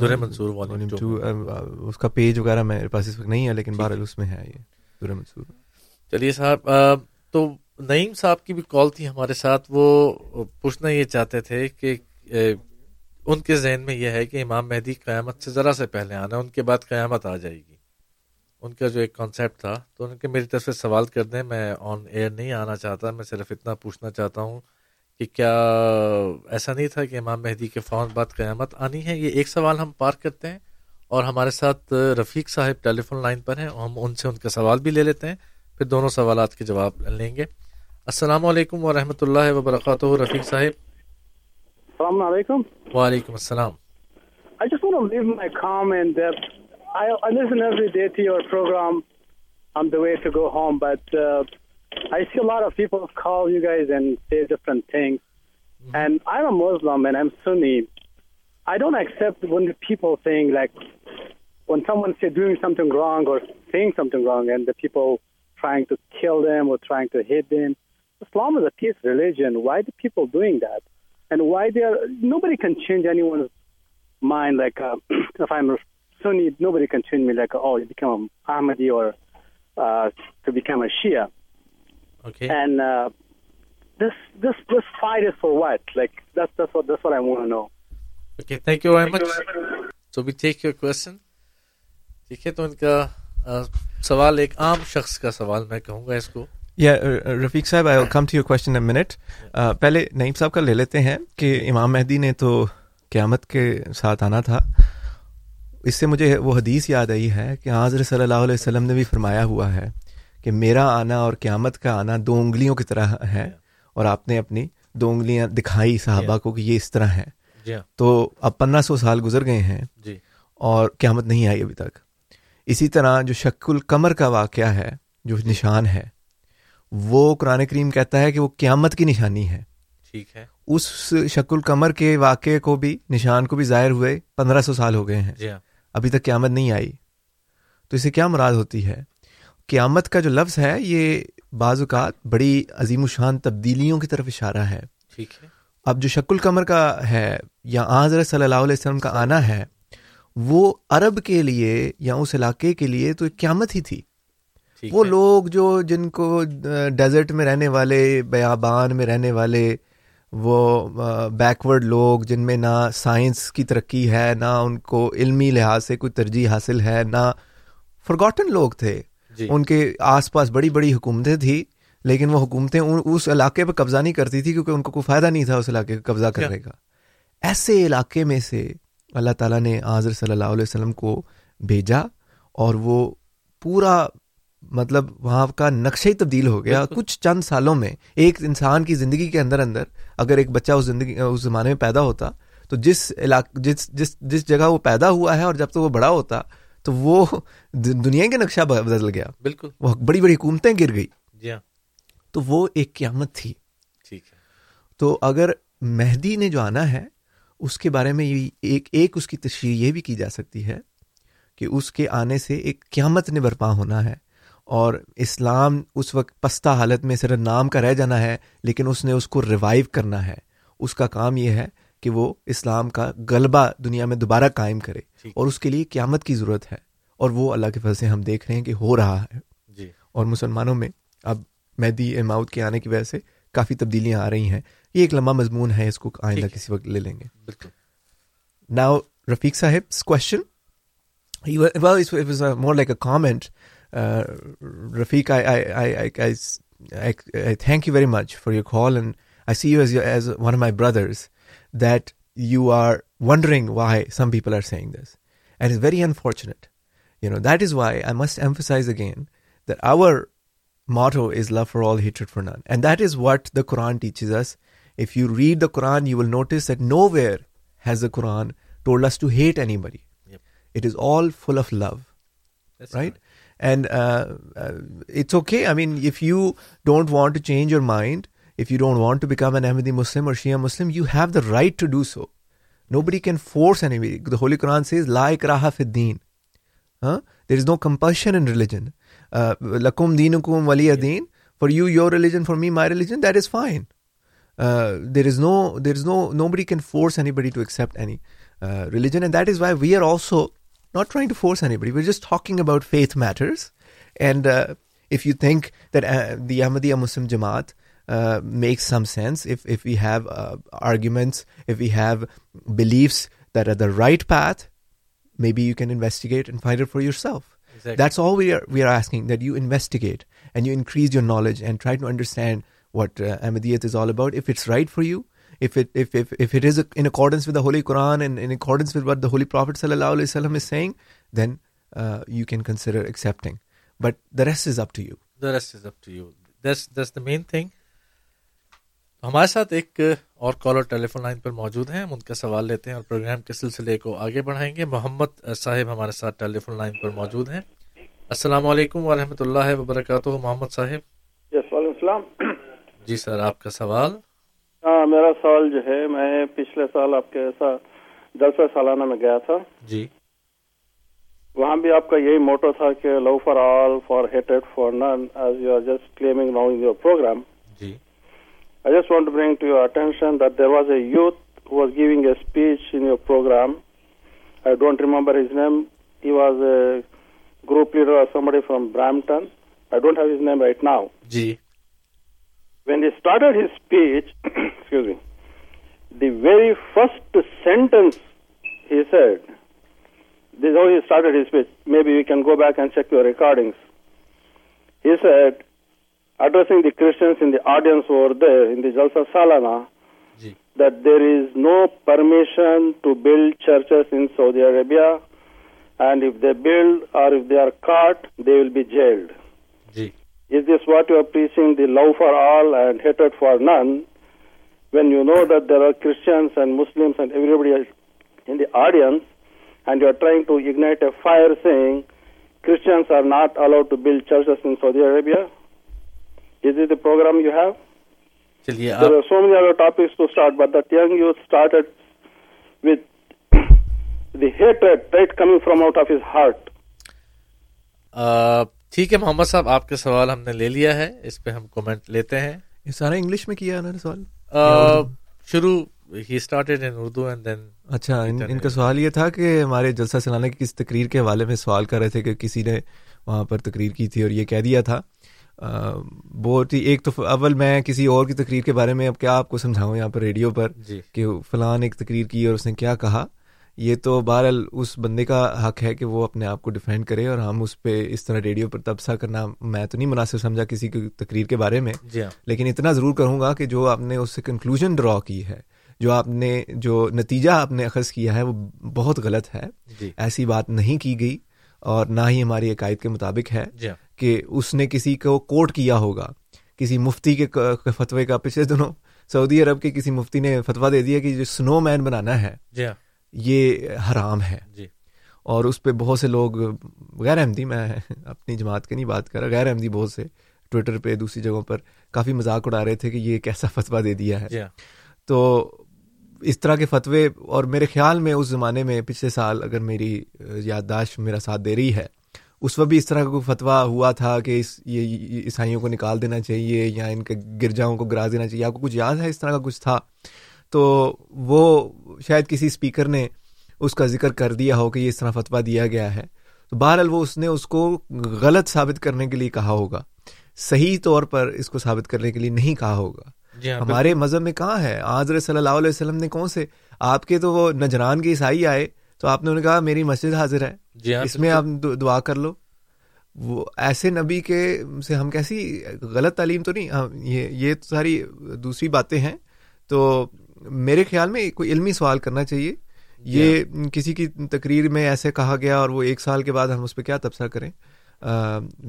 در منصور والیوم ٹو اس کا پیج وغیرہ میرے پاس اس وقت نہیں ہے لیکن بہرحال اس میں ہے یہ در منصور چلیے صاحب تو نعیم صاحب کی بھی کال تھی ہمارے ساتھ وہ پوچھنا یہ چاہتے تھے کہ ان کے ذہن میں یہ ہے کہ امام مہدی قیامت سے ذرا سے پہلے آنا ہے ان کے بعد قیامت آ جائے گی ان کا جو ایک کانسیپٹ تھا تو ان کے میری طرف سے سوال کر دیں میں آن ایئر نہیں آنا چاہتا میں صرف اتنا پوچھنا چاہتا ہوں کہ کیا ایسا نہیں تھا کہ امام مہدی کے فوراً بعد قیامت آنی ہے یہ ایک سوال ہم پار کرتے ہیں اور ہمارے ساتھ رفیق صاحب ٹیلی فون لائن پر ہیں ہم ان سے ان کا سوال بھی لے لیتے ہیں پھر دونوں سوالات کے جواب لیں گے السلام علیکم ورحمۃ اللہ وبرکاتہ رفیق صاحب السّلام علیکم وعلیکم السلام پیپل ونگنگ اور trying that and why they are nobody can change anyone's mind like uh, if i'm a sunni nobody can change me like oh you become a ahmadi or uh, to become a shia okay and uh, this this this fight is for what like that's that's what that's what i want to know okay thank you very much so we take your question ٹھیک ہے تو ان کا سوال ایک عام شخص کا سوال میں کہوں گا اس کو یا رفیق uh, uh, صاحب I come to your question a minute پہلے نعیم صاحب کا لے لیتے ہیں کہ امام مہدی نے تو قیامت کے ساتھ آنا تھا اس سے مجھے وہ حدیث یاد آئی ہے کہ حضرت صلی اللہ علیہ وسلم نے بھی فرمایا ہوا ہے کہ میرا آنا اور قیامت کا آنا دو انگلیوں کی طرح ہے اور آپ نے اپنی دو انگلیاں دکھائی صحابہ کو کہ یہ اس طرح ہے تو اب پندرہ سو سال گزر گئے ہیں جی. اور قیامت نہیں آئی ابھی تک اسی طرح جو شک الکمر کا واقعہ ہے جو نشان ہے وہ قرآن کریم کہتا ہے کہ وہ قیامت کی نشانی ہے ٹھیک ہے اس شکل القمر کے واقعے کو بھی نشان کو بھی ظاہر ہوئے پندرہ سو سال ہو گئے ہیں جی ہاں۔ ابھی تک قیامت نہیں آئی تو اسے کیا مراد ہوتی ہے قیامت کا جو لفظ ہے یہ بعض اوقات بڑی عظیم و شان تبدیلیوں کی طرف اشارہ ہے اب جو شک القمر کا ہے یا آضر صلی اللہ علیہ وسلم کا آنا ہے وہ عرب کے لیے یا اس علاقے کے لیے تو ایک قیامت ہی تھی وہ لوگ جو جن کو ڈیزرٹ میں رہنے والے بیابان میں رہنے والے وہ بیکورڈ لوگ جن میں نہ سائنس کی ترقی ہے نہ ان کو علمی لحاظ سے کوئی ترجیح حاصل ہے نہ فرگوٹن لوگ تھے جی۔ ان کے آس پاس بڑی بڑی حکومتیں تھیں لیکن وہ حکومتیں اس علاقے پہ قبضہ نہیں کرتی تھی کیونکہ ان کو کوئی فائدہ نہیں تھا اس علاقے کا قبضہ کرنے کا ایسے علاقے میں سے اللہ تعالیٰ نے آضر صلی اللہ علیہ وسلم کو بھیجا اور وہ پورا مطلب وہاں کا نقشہ ہی تبدیل ہو گیا کچھ چند سالوں میں ایک انسان کی زندگی کے اندر اندر اگر ایک بچہ اس زندگی اس زمانے میں پیدا ہوتا تو جس علاقہ جس جس جس جگہ وہ پیدا ہوا ہے اور جب تو وہ بڑا ہوتا تو وہ دنیا کے نقشہ بدل گیا بالکل وہ بڑی بڑی حکومتیں گر گئی جی ہاں تو وہ ایک قیامت تھی ٹھیک ہے تو اگر مہدی نے جو آنا ہے اس کے بارے میں یہ ایک ایک اس کی تشریح یہ بھی کی جا سکتی ہے کہ اس کے آنے سے ایک قیامت نے برپا ہونا ہے اور اسلام اس وقت پستہ حالت میں صرف نام کا رہ جانا ہے لیکن اس نے اس کو ریوائیو کرنا ہے اس کا کام یہ ہے کہ وہ اسلام کا غلبہ دنیا میں دوبارہ قائم کرے اور اس کے لیے قیامت کی ضرورت ہے اور وہ اللہ کے فضل سے ہم دیکھ رہے ہیں کہ ہو رہا ہے جی اور مسلمانوں میں اب مہدی اماؤت کے آنے کی وجہ سے کافی تبدیلیاں آ رہی ہیں یہ ایک لمبا مضمون ہے اس کو آئندہ کسی وقت لے لیں گے ناؤ رفیق صاحب comment Uh, Rafiq, I thank you very much for your call, and I see you as one of my brothers, that you are wondering why some people are saying this. And it's very unfortunate. That is why I must emphasize again that our motto is love for all, hatred for none. And that is what the Quran teaches us. If you read the Quran, you will notice that nowhere has the Quran told us to hate anybody. Yep. It is all full of love. That's right? Correct. And it's okay I mean if you don't want to change your mind if you don't want to become an Ahmadi Muslim or Shia Muslim you have the right to do so nobody can force anybody the holy Quran see is like Rahaf ہاں there is know compulsion in religion لکم دین کم ولی دین for you your religion for me my religion that is fine there is no there is no nobody can force anybody to accept any religion and that is why we are also not trying to force anybody. We're just talking about faith matters. And uh, if you think that uh, the Ahmadiyya Muslim Jamaat uh, makes some sense, if we have arguments, if we have beliefs that are the right path, maybe you can investigate and find it for yourself. Exactly. That's all we are asking, that you investigate and you increase your knowledge and try to understand what Ahmadiyyat is all about. If it's right for you, if it if if if it is in accordance with the Holy Quran and in accordance with what the Holy Prophet sallallahu alaihi wasallam is saying, then uh, you can consider accepting. But the rest is up to you. The rest is up to you. That's that's the main thing. ہمارے ساتھ ایک اور caller telephone line پر موجود ہیں ہم ان کا سوال لیتے ہیں اور پروگرام کے سلسلے کو آگے بڑھائیں گے محمد صاحب ہمارے ساتھ ٹیلی فون لائن پر موجود ہیں السلام علیکم ورحمۃ اللہ وبرکاتہ محمد صاحب السلام جی سر آپ کا سوال ہاں میرا سوال جو ہے میں پچھلے سال آپ کے جلسہ سالانہ میں گیا تھا جی وہاں بھی آپ کا یہی موٹو تھا کہ love for all for hated for none as you are just claiming in your programme G I just want to to bring your attention that there was a youth who was giving a speech in your programme I don't remember his name he was a group leader somebody from Brampton I don't have his name right now G we started he speech the very first sentence start speech maybe we can go back and seek your recording had addressing the Christians there is no permission to build church in Saudi Arabia and if the build ought they will be jailed love for all and hated for none what you know there are somebody audience you are trying to ignite not allowed to build church Saudi Arabia's programme you have some topics from out of his heart ٹھیک ہے محمد صاحب آپ کا سوال ہم نے لے لیا ہے اس پہ ہم کومنٹ لیتے ہیں یہ سارا انگلش میں کیا ہے نا سوال شروع ہی started in Urdu and then اچھا ان کا سوال یہ تھا کہ ہمارے جلسہ سنانے کی کس تقریر کے حوالے میں سوال کر رہے تھے کہ کسی نے وہاں پر تقریر کی تھی اور یہ کہہ دیا تھا بہت ہی ایک تو اول میں کسی اور کی تقریر کے بارے میں اب کیا آپ کو سمجھاؤں یہاں پر ریڈیو پر جی۔ کہ فلان ایک تقریر کی اور اس نے کیا کہا یہ تو بہرحال اس بندے کا حق ہے کہ وہ اپنے آپ کو ڈیفینڈ کرے اور ہم اس پہ اس طرح ریڈیو پر تبصہ کرنا میں تو نہیں مناسب سمجھا کسی کی تقریر کے بارے میں جی ہاں۔ لیکن اتنا ضرور کروں گا کہ جو آپ نے اس سے کنکلوژ ڈرا کی ہے جو آپ نے جو نتیجہ آپ نے اخذ کیا ہے وہ بہت غلط ہے جی۔ ایسی بات نہیں کی گئی اور نہ ہی ہماری عقائد کے مطابق ہے جی ہاں۔ کہ اس نے کسی کو کوٹ کیا ہوگا کسی مفتی کے فتوے کا پچھلے دنوں سعودی عرب کے کسی مفتی نے فتویٰ دے دیا کہ جو سنو مین بنانا ہے ہاں۔ یہ حرام ہے جی اور اس پہ بہت سے لوگ غیر احمدی میں اپنی جماعت کی نہیں بات کر رہا غیر احمدی بہت سے ٹویٹر پہ دوسری جگہوں پر کافی مذاق اڑا رہے تھے کہ یہ کیسا فتویٰ دے دیا ہے جی۔ تو اس طرح کے فتوے اور میرے خیال میں اس زمانے میں پچھلے سال اگر میری یادداشت میرا ساتھ دے رہی ہے اس وقت بھی اس طرح کا کوئی فتویٰ ہوا تھا کہ اس یہ عیسائیوں کو نکال دینا چاہیے یا ان کے گرجاؤں کو گرا دینا چاہیے آپ کو کچھ یاد ہے اس طرح کا کچھ تھا تو وہ شاید کسی اسپیکر نے اس کا ذکر کر دیا ہو کہ یہ اس طرح فتویٰ دیا گیا ہے تو بہرحال وہ اس نے اس کو غلط ثابت کرنے کے لیے کہا ہوگا صحیح طور پر اس کو ثابت کرنے کے لیے نہیں کہا ہوگا جی ہاں، ہمارے مذہب میں کہاں ہے آضر صلی اللہ علیہ وسلم نے کون سے آپ کے تو وہ نجران کے عیسائی آئے تو آپ نے انہوں نے کہا میری مسجد حاضر ہے جی ہاں، اس میں آپ دعا کر لو وہ ایسے نبی کے سے ہم کیسی غلط تعلیم تو نہیں ہاں، یہ یہ ساری دوسری باتیں ہیں تو میرے خیال میں کوئی علمی سوال کرنا چاہیے یہ کسی کی تقریر میں ایسے کہا گیا اور وہ ایک سال کے بعد ہم اس پہ کیا تبصرہ کریں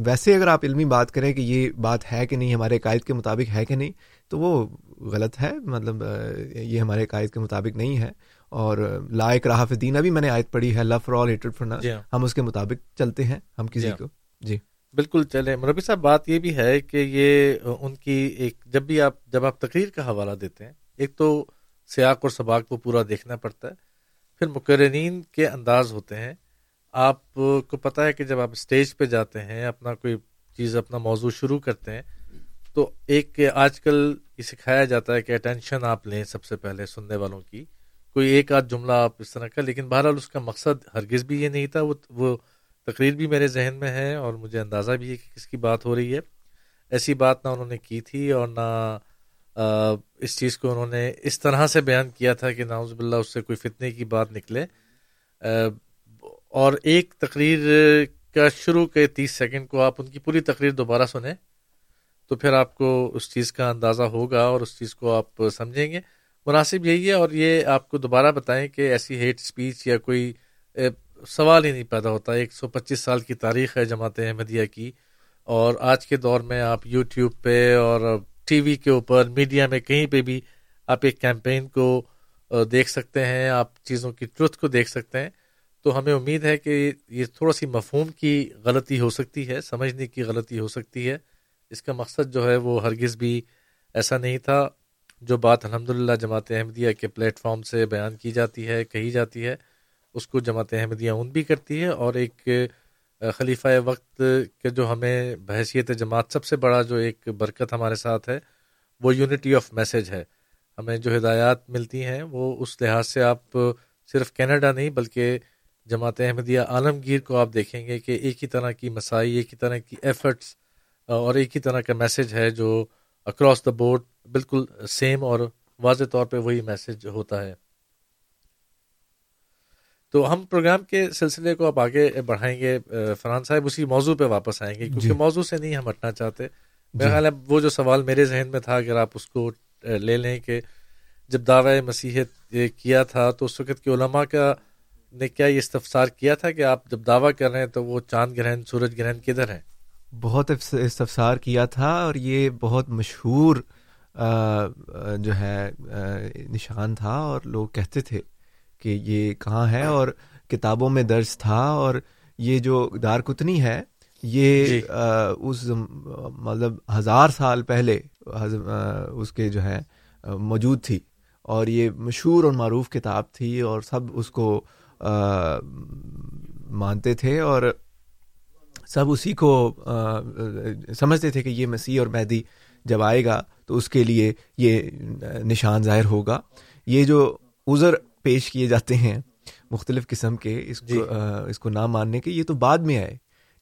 ویسے اگر آپ علمی بات کریں کہ یہ بات ہے کہ نہیں ہمارے عقائد کے مطابق ہے کہ نہیں تو وہ غلط ہے مطلب یہ ہمارے عقائد کے مطابق نہیں ہے اور لائق راہ دین ابھی میں نے آیت پڑھی ہے love for all hated for ہم اس کے مطابق چلتے ہیں ہم کسی کو جی بالکل چلے صاحب بات یہ بھی ہے کہ یہ ان کی ایک جب بھی آپ جب آپ تقریر کا حوالہ دیتے ہیں ایک تو سیاق اور سباق کو پورا دیکھنا پڑتا ہے پھر مقررین کے انداز ہوتے ہیں آپ کو پتہ ہے کہ جب آپ اسٹیج پہ جاتے ہیں اپنا کوئی چیز اپنا موضوع شروع کرتے ہیں تو ایک آج کل یہ سکھایا جاتا ہے کہ اٹینشن آپ لیں سب سے پہلے سننے والوں کی کوئی ایک آدھ جملہ آپ اس طرح کا لیکن بہرحال اس کا مقصد ہرگز بھی یہ نہیں تھا وہ وہ تقریر بھی میرے ذہن میں ہے اور مجھے اندازہ بھی ہے کہ کس کی بات ہو رہی ہے ایسی بات نہ انہوں نے کی تھی اور نہ اس چیز کو انہوں نے اس طرح سے بیان کیا تھا کہ ناؤز باللہ اس سے کوئی فتنے کی بات نکلے اور ایک تقریر کا شروع کے تیس سیکنڈ کو آپ ان کی پوری تقریر دوبارہ سنیں تو پھر آپ کو اس چیز کا اندازہ ہوگا اور اس چیز کو آپ سمجھیں گے مناسب یہی ہے اور یہ آپ کو دوبارہ بتائیں کہ ایسی ہیٹ اسپیچ یا کوئی سوال ہی نہیں پیدا ہوتا ایک سو پچیس سال کی تاریخ ہے جماعت احمدیہ کی اور آج کے دور میں آپ یوٹیوب پہ اور ٹی وی کے اوپر میڈیا میں کہیں پہ بھی آپ ایک کیمپین کو دیکھ سکتے ہیں آپ چیزوں کی ٹروتھ کو دیکھ سکتے ہیں تو ہمیں امید ہے کہ یہ تھوڑا سی مفہوم کی غلطی ہو سکتی ہے سمجھنے کی غلطی ہو سکتی ہے اس کا مقصد جو ہے وہ ہرگز بھی ایسا نہیں تھا جو بات الحمد للہ جماعت احمدیہ کے پلیٹ فارم سے بیان کی جاتی ہے کہی جاتی ہے اس کو جماعت احمدیہ اون بھی کرتی ہے اور ایک خلیفہ وقت کے جو ہمیں بحثیت جماعت سب سے بڑا جو ایک برکت ہمارے ساتھ ہے وہ یونٹی آف میسج ہے ہمیں جو ہدایات ملتی ہیں وہ اس لحاظ سے آپ صرف کینیڈا نہیں بلکہ جماعت احمدیہ عالمگیر کو آپ دیکھیں گے کہ ایک ہی طرح کی مسائی ایک ہی طرح کی ایفرٹس اور ایک ہی طرح کا میسج ہے جو اکراس دا بورڈ بالکل سیم اور واضح طور پہ وہی میسج ہوتا ہے تو ہم پروگرام کے سلسلے کو آپ آگے بڑھائیں گے فرحان صاحب اسی موضوع پہ واپس آئیں گے کیونکہ جی۔ موضوع سے نہیں ہم ہٹنا چاہتے جی۔ میرا خیال ہے وہ جو سوال میرے ذہن میں تھا اگر آپ اس کو لے لیں کہ جب دعوی مسیحت کیا تھا تو اس وقت کے علماء کا نے کیا یہ استفسار کیا تھا کہ آپ جب دعویٰ کر رہے ہیں تو وہ چاند گرہن سورج گرہن کدھر ہیں بہت استفسار کیا تھا اور یہ بہت مشہور جو ہے نشان تھا اور لوگ کہتے تھے کہ یہ کہاں ہے اور کتابوں میں درج تھا اور یہ جو دار کتنی ہے یہ جی۔ اس مطلب ہزار سال پہلے اس کے جو ہے موجود تھی اور یہ مشہور اور معروف کتاب تھی اور سب اس کو مانتے تھے اور سب اسی کو سمجھتے تھے کہ یہ مسیح اور مہدی جب آئے گا تو اس کے لیے یہ نشان ظاہر ہوگا یہ جو عذر پیش کیے جاتے ہیں مختلف قسم کے اس جی۔ کو اس کو نہ ماننے کے یہ تو بعد میں آئے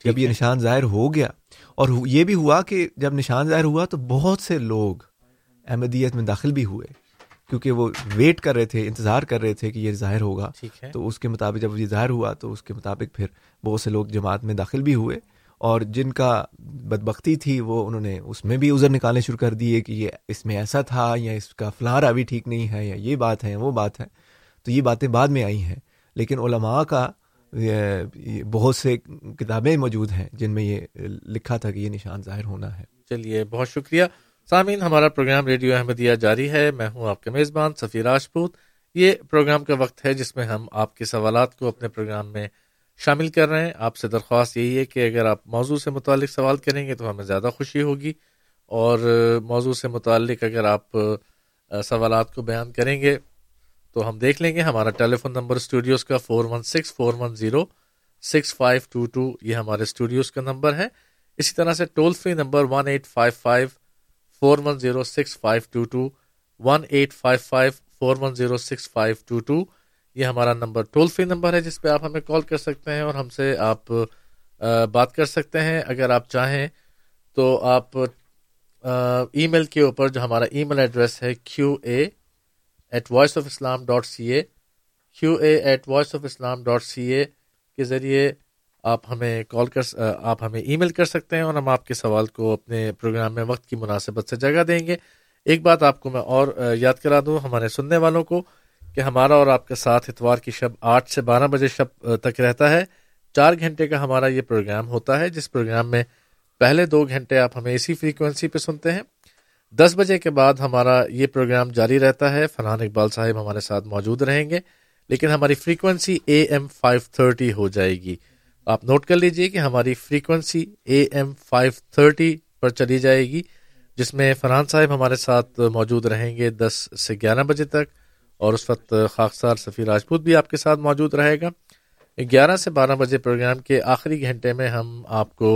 جب یہ نشان ظاہر ہو گیا اور یہ بھی ہوا کہ جب نشان ظاہر ہوا تو بہت سے لوگ احمدیت میں داخل بھی ہوئے کیونکہ وہ ویٹ کر رہے تھے انتظار کر رہے تھے کہ یہ ظاہر ہوگا تو اس کے مطابق جب یہ ظاہر ہوا تو اس کے مطابق پھر بہت سے لوگ جماعت میں داخل بھی ہوئے اور جن کا بدبختی تھی وہ انہوں نے اس میں بھی عذر نکالنے شروع کر دیے کہ یہ اس میں ایسا تھا یا اس کا فلاں ابھی ٹھیک نہیں ہے یا یہ بات ہے وہ بات ہے تو یہ باتیں بعد میں آئی ہیں لیکن علماء کا بہت سے کتابیں موجود ہیں جن میں یہ لکھا تھا کہ یہ نشان ظاہر ہونا ہے چلیے بہت شکریہ سامعین ہمارا پروگرام ریڈیو احمدیہ جاری ہے میں ہوں آپ کے میزبان سفیر راجپوت یہ پروگرام کا وقت ہے جس میں ہم آپ کے سوالات کو اپنے پروگرام میں شامل کر رہے ہیں آپ سے درخواست یہی ہے کہ اگر آپ موضوع سے متعلق سوال کریں گے تو ہمیں زیادہ خوشی ہوگی اور موضوع سے متعلق اگر آپ سوالات کو بیان کریں گے تو ہم دیکھ لیں گے ہمارا ٹیلی فون نمبر اسٹوڈیوز کا four one six four one zero six five two two یہ ہمارے اسٹوڈیوز کا نمبر ہے اسی طرح سے toll free number one eight five five four one zero six five two two one eight five five four one zero six five two two یہ ہمارا number tool free number ہے جس پہ آپ ہمیں کال کر سکتے ہیں اور ہم سے آپ بات کر سکتے ہیں اگر آپ چاہیں تو آپ ای میل کے اوپر جو ہمارا ای میل ایڈریس ہے Q A at Voice of Islam dot C A Q A at Voice of Islam dot C A کے ذریعے آپ ہمیں کال کر آپ ہمیں ای میل کر سکتے ہیں اور ہم آپ کے سوال کو اپنے پروگرام میں وقت کی مناسبت سے جگہ دیں گے ایک بات آپ کو میں اور یاد کرا دوں ہمارے سننے والوں کو کہ ہمارا اور آپ کا ساتھ اتوار کی شب آٹھ سے بارہ بجے شب تک رہتا ہے چار گھنٹے کا ہمارا یہ پروگرام ہوتا ہے جس پروگرام میں پہلے دو گھنٹے آپ ہمیں اسی فریکوینسی پہ سنتے ہیں دس بجے کے بعد ہمارا یہ پروگرام جاری رہتا ہے فرحان اقبال صاحب ہمارے ساتھ موجود رہیں گے لیکن ہماری frequency A M five thirty ہو جائے گی آپ نوٹ کر لیجئے کہ ہماری frequency A M five thirty پر چلی جائے گی جس میں فرحان صاحب ہمارے ساتھ موجود رہیں گے دس سے گیارہ بجے تک اور اس وقت خاکسار سفیر راجپوت بھی آپ کے ساتھ موجود رہے گا گیارہ سے بارہ بجے پروگرام کے آخری گھنٹے میں ہم آپ کو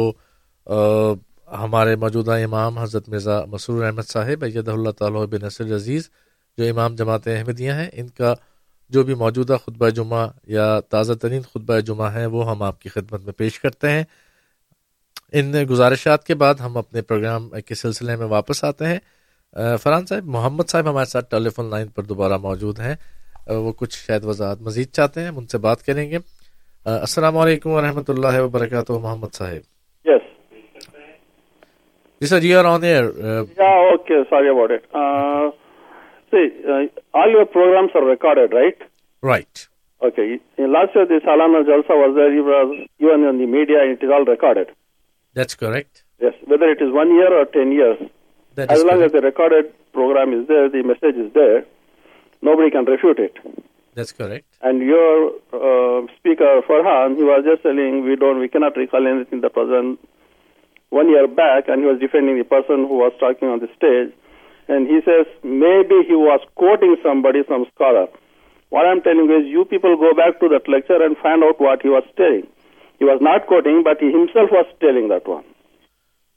ہمارے موجودہ امام حضرت مرزا مسرور احمد صاحب بید اللہ تعالیٰ بن نصر عزیز جو امام جماعت احمدیہ ہیں ان کا جو بھی موجودہ خطبہ جمعہ یا تازہ ترین خطبہ جمعہ ہیں وہ ہم آپ کی خدمت میں پیش کرتے ہیں ان گزارشات کے بعد ہم اپنے پروگرام کے سلسلے میں واپس آتے ہیں فرحان صاحب محمد صاحب ہمارے ساتھ ٹیلی فون لائن پر دوبارہ موجود ہیں وہ کچھ شاید وضاحت مزید چاہتے ہیں ان سے بات کریں گے السلام علیکم ورحمۃ اللہ وبرکاتہ محمد صاحب last recorded programme you speaker for ہان you are just we don't we get reselling one year back, and he was defending the person who was talking on the stage, and he says maybe he was quoting somebody, some scholar. What I'm telling you is you people go back to that lecture and find out what he was telling. He was not quoting, but he himself was telling that one.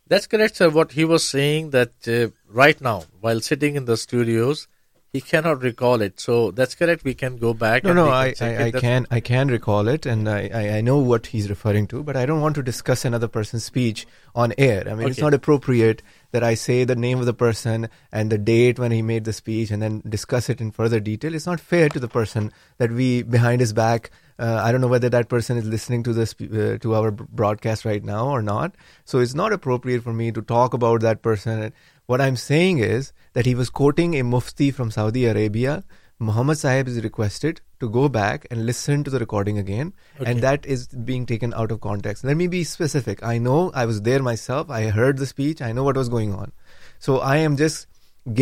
That's correct, sir. What he was saying that uh, right now, while sitting in the studios, name of the person and then he made the speech and then discuss it in further that not fair to the person that we behind his back I know whether person is listening to to our broadcast right now or not so it's not up about that person What I'm saying is that he was quoting a mufti from Saudi Arabia. Muhammad Sahib is requested to go back and listen to the recording again. Okay. And that is being taken out of context. Let me be specific. I know I was there myself. I heard the speech. I know what was going on. So I am just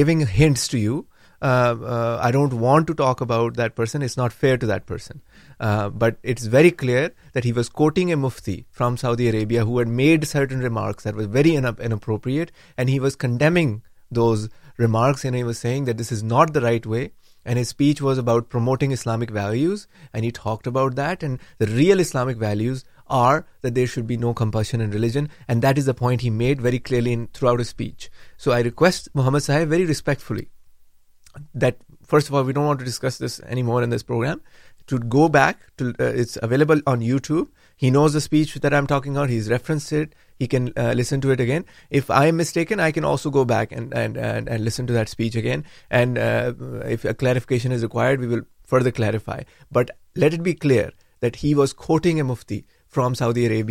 giving hints to you. Uh, uh, I don't want to talk about that person. It's not fair to that person. Uh, but it's very clear that he was quoting a mufti from Saudi Arabia who had made certain remarks that were very inappropriate, and he was condemning those remarks, and he was saying that this is not the right way. And his speech was about promoting Islamic values, and he talked about that, and the real Islamic values are that there should be no compulsion in religion, and that is the point he made very clearly throughout his speech. So I request Muhammad Sahib very respectfully that, first of all, we don't want to discuss this anymore in this program, nose speech reference listen again if I am mistaken I can also go back listen again indication is required we will further clarify but let it be clear that he was quoting a mufti from Saudi array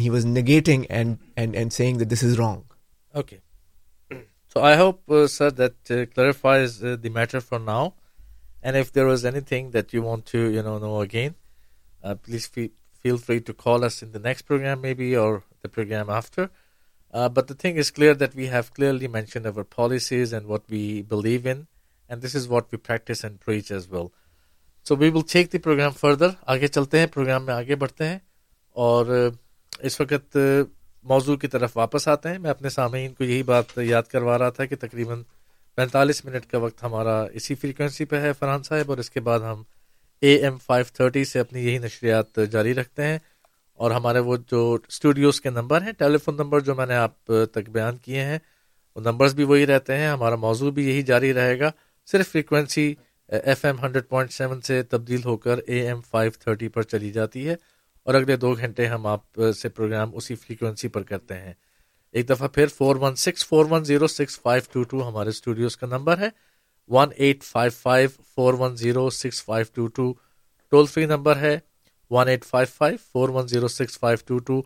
he was negating saying this is wrong okay so I hope sir that rectify matter for now and if there was anything that you want to you know no again please feel free to call the in next programme may be or after. Programme after but the thing is clear that we have clearly mention our policies and we we believe in and this is what we practise and as well so we will check the programme further آگے چلتے ہیں programme میں آگے بڑھتے ہیں اور اس وقت موضوع کی طرف واپس آتے ہیں میں اپنے سامعین کو یہی بات یاد کروا رہا تھا کہ تقریباً پینتالیس منٹ کا وقت ہمارا اسی فریکوینسی پہ ہے فرحان صاحب اور اس کے بعد ہم اے ایم فائیو تھرٹی سے اپنی یہی نشریات جاری رکھتے ہیں اور ہمارے وہ جو اسٹوڈیوز کے نمبر ہیں ٹیلی فون نمبر جو میں نے آپ تک بیان کیے ہیں وہ نمبرز بھی وہی رہتے ہیں ہمارا موضوع بھی یہی جاری رہے گا صرف frequency F M hundred point seven سے تبدیل ہو کر اے ایم فائیو تھرٹی پر چلی جاتی ہے اور اگلے دو گھنٹے ہم آپ سے پروگرام اسی فریکوینسی پر کرتے ہیں ایک دفعہ پھر four one six four one zero six five two two ہمارے اسٹوڈیوز کا نمبر ہے one eight five five four one zero six five two two toll free number ہے one eight five five four one zero six five two two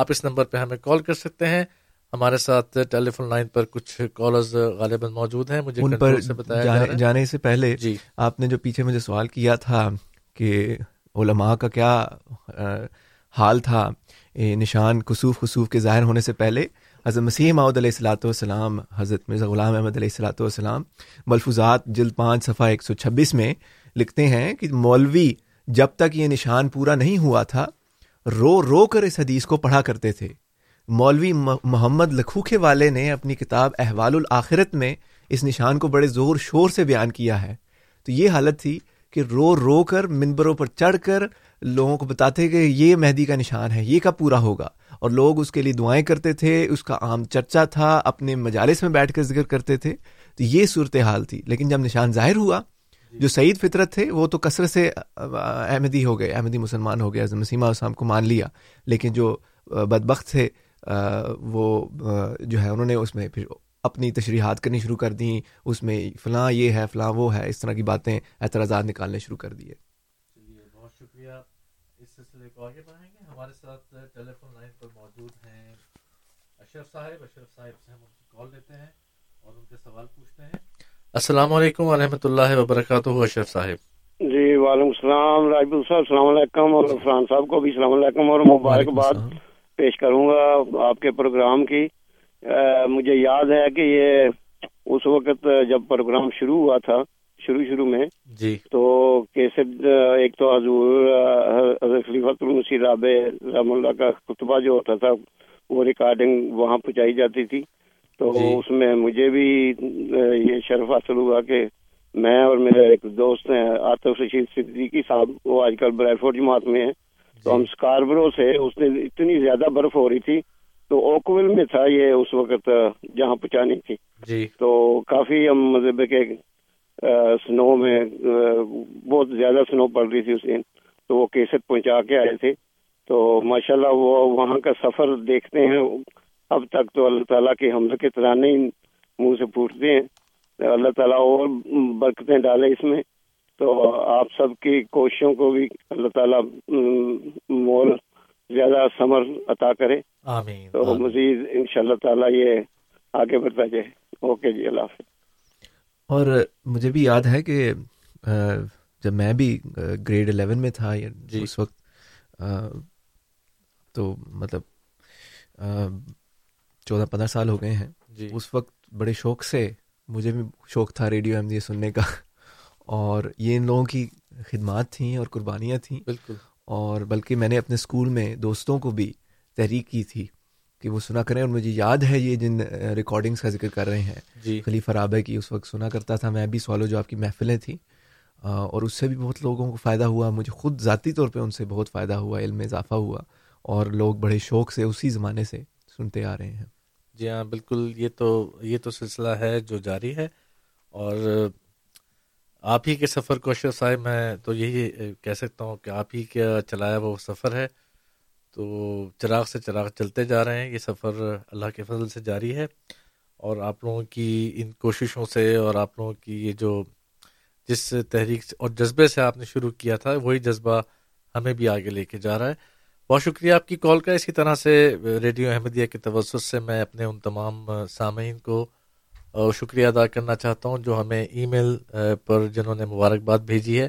آپ اس number پہ ہمیں call کر سکتے ہیں ہمارے ساتھ ٹیلی فون لائن پر کچھ کالرز غالباً موجود ہیں مجھے ان پر سے بتایا جانے, جانے, سے پہلے جی آپ نے جو پیچھے مجھے سوال کیا تھا کہ علماء کا کیا حال تھا نشان کسوف خصوف کے ظاہر ہونے سے پہلے حضرت مسیح مسیحمد علیہ السلاۃ والسلام حضرت مرزا غلام احمد علیہ السلاۃ والسلام ملفوظات جلد پانچ صفحہ ایک سو چھبیس میں لکھتے ہیں کہ مولوی جب تک یہ نشان پورا نہیں ہوا تھا رو رو کر اس حدیث کو پڑھا کرتے تھے مولوی محمد لکھوکھے والے نے اپنی کتاب احوال الآخرت میں اس نشان کو بڑے زور شور سے بیان کیا ہے تو یہ حالت تھی کہ رو رو کر منبروں پر چڑھ کر لوگوں کو بتاتے کہ یہ مہدی کا نشان ہے یہ کب پورا ہوگا اور لوگ اس کے لیے دعائیں کرتے تھے اس کا عام چرچا تھا اپنے مجالس میں بیٹھ کر ذکر کرتے تھے تو یہ صورت حال تھی لیکن جب نشان ظاہر ہوا جو سعید فطرت تھے وہ تو کثرت سے احمدی ہو گئے احمدی مسلمان ہو گئے عظم اسلام کو مان لیا لیکن جو بدبخت تھے وہ جو ہے انہوں نے اس میں پھر اپنی تشریحات کرنی شروع کر دیں اس میں فلاں یہ ہے فلاں وہ ہے اس طرح کی باتیں اعتراضات نکالنے شروع کر دیے بہت شکریہ اس سلسلے کو آگے بڑھائیں گے ہمارے ساتھ ٹیلی فون لائن پر موجود ہیں اشرف صاحب اشرف صاحب سے ہم ان کی کال لیتے ہیں اور ان کے سوال پوچھتے ہیں السلام علیکم ورحمۃ اللہ وبرکاتہ اشرف صاحب جی وعلیکم السلام راجپوت صاحب السلام علیکم اور فرحان صاحب کو بھی السلام علیکم اور مبارکباد پیش کروں گا آپ کے پروگرام کی مجھے یاد ہے کہ یہ اس وقت جب پروگرام شروع ہوا تھا شروع شروع میں جی تو کیسے ایک تو حضور حضرت خلیفۃ المسی رابع رحم اللہ کا خطبہ جو ہوتا تھا وہ ریکارڈنگ وہاں پہنچائی جاتی تھی تو جی اس میں مجھے بھی یہ شرف حاصل ہوا کہ میں اور میرے ایک دوست ہیں آتف رشید صدیقی صاحب وہ آج کل برائے فورٹ جماعت میں ہیں تو جی۔ ہم اسکاربرو سے اس نے اتنی زیادہ برف ہو رہی تھی تو اوکول میں تھا یہ اس وقت جہاں پہنچانی تھی جی تو کافی ہم مذہب کے سنو میں بہت زیادہ سنو پڑ رہی تھی اس دن تو وہ کیسٹ پہنچا کے آئے تھے تو ماشاءاللہ وہ وہاں کا سفر دیکھتے ہیں اب تک تو اللہ تعالیٰ کے حمل کے طرح نہیں منہ سے پھوٹتے ہیں اللہ تعالیٰ اور برکتیں ڈالے اس میں تو آپ سب کی کوششوں کو بھی اللہ تعالیٰ مول زیادہ ثمر عطا کرے آمین تو آمین مزید ان شاء اللہ تعالیٰ یہ آگے بڑھتا جائے اوکے جی اللہ حافظ اور مجھے بھی یاد ہے کہ جب میں بھی گریڈ الیون میں تھا جی۔ اس وقت تو مطلب چودہ پندرہ سال ہو گئے ہیں جی۔ اس وقت بڑے شوق سے مجھے بھی شوق تھا ریڈیو ایم جی سننے کا اور یہ ان لوگوں کی خدمات تھیں اور قربانیاں تھیں بالکل اور بلکہ میں نے اپنے اسکول میں دوستوں کو بھی تحریک کی تھی کہ وہ سنا کریں اور مجھے یاد ہے یہ جن ریکارڈنگس کا ذکر کر رہے ہیں جی خلیفہ رابع کی اس وقت سنا کرتا تھا میں بھی سوالو جو آپ کی محفلیں تھیں اور اس سے بھی بہت لوگوں کو فائدہ ہوا مجھے خود ذاتی طور پہ ان سے بہت فائدہ ہوا علم میں اضافہ ہوا اور لوگ بڑے شوق سے اسی زمانے سے سنتے آ رہے ہیں جی ہاں بالکل یہ تو یہ تو سلسلہ ہے جو جاری ہے اور آپ ہی کے سفر کو اشرف آئے میں تو یہی کہہ سکتا ہوں کہ آپ ہی کا چلایا وہ سفر ہے تو چراغ سے چراغ چلتے جا رہے ہیں یہ سفر اللہ کے فضل سے جاری ہے اور آپ لوگوں کی ان کوششوں سے اور آپ لوگوں کی یہ جو جس تحریک اور جذبے سے آپ نے شروع کیا تھا وہی جذبہ ہمیں بھی آگے لے کے جا رہا ہے بہت شکریہ آپ کی کال کا اسی طرح سے ریڈیو احمدیہ کے توسط سے میں اپنے ان تمام سامعین کو شکریہ ادا کرنا چاہتا ہوں جو ہمیں ای میل پر جنہوں نے مبارکباد بھیجی ہے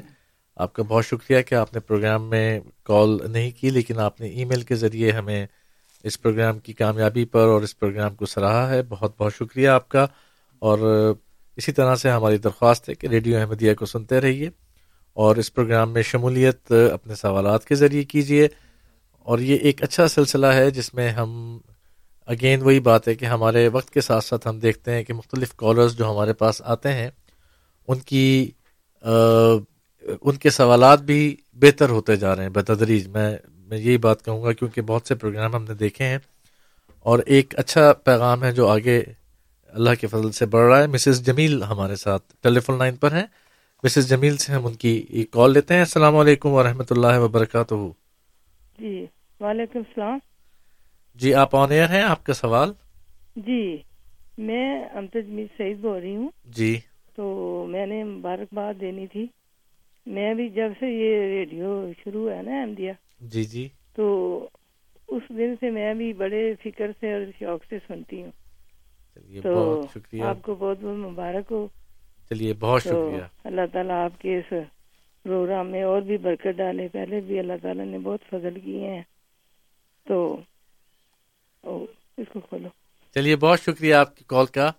آپ کا بہت شکریہ کہ آپ نے پروگرام میں کال نہیں کی لیکن آپ نے ای میل کے ذریعے ہمیں اس پروگرام کی کامیابی پر اور اس پروگرام کو سراہا ہے بہت بہت شکریہ آپ کا اور اسی طرح سے ہماری درخواست ہے کہ ریڈیو احمدیہ کو سنتے رہیے اور اس پروگرام میں شمولیت اپنے سوالات کے ذریعے کیجیے اور یہ ایک اچھا سلسلہ ہے جس میں ہم اگین وہی بات ہے کہ ہمارے وقت کے ساتھ ساتھ ہم دیکھتے ہیں کہ مختلف کالرز جو ہمارے پاس آتے ہیں ان کی ان کے سوالات بھی بہتر ہوتے جا رہے ہیں بتدریج میں میں یہی بات کہوں گا کیونکہ بہت سے پروگرام ہم نے دیکھے ہیں اور ایک اچھا پیغام ہے جو آگے اللہ کے فضل سے بڑھ رہا ہے مسز مسز جمیل جمیل ہمارے ساتھ ٹیلی فون لائن پر ہیں سے ہم ان کی ایک کال لیتے ہیں السلام علیکم ورحمۃ اللہ وبرکاتہ جی وعلیکم السلام جی آپ آن ایئر ہیں آپ کا سوال جی میں سعید بول رہی ہوں جی تو میں نے مبارکباد دینی تھی میں بھی جب سے یہ ریڈیو شروع ہے نا احمدیہ جی جی تو اس دن سے میں بھی بڑے فکر سے اور شوق سے سنتی ہوں تو آپ کو بہت بہت مبارک ہو چلیے بہت شکریہ اللہ تعالیٰ آپ کے اس پروگرام میں اور بھی برکت ڈالے پہلے بھی اللہ تعالیٰ نے بہت فضل کیے ہیں تو اس کو کھولو چلیے بہت شکریہ آپ کی کال کا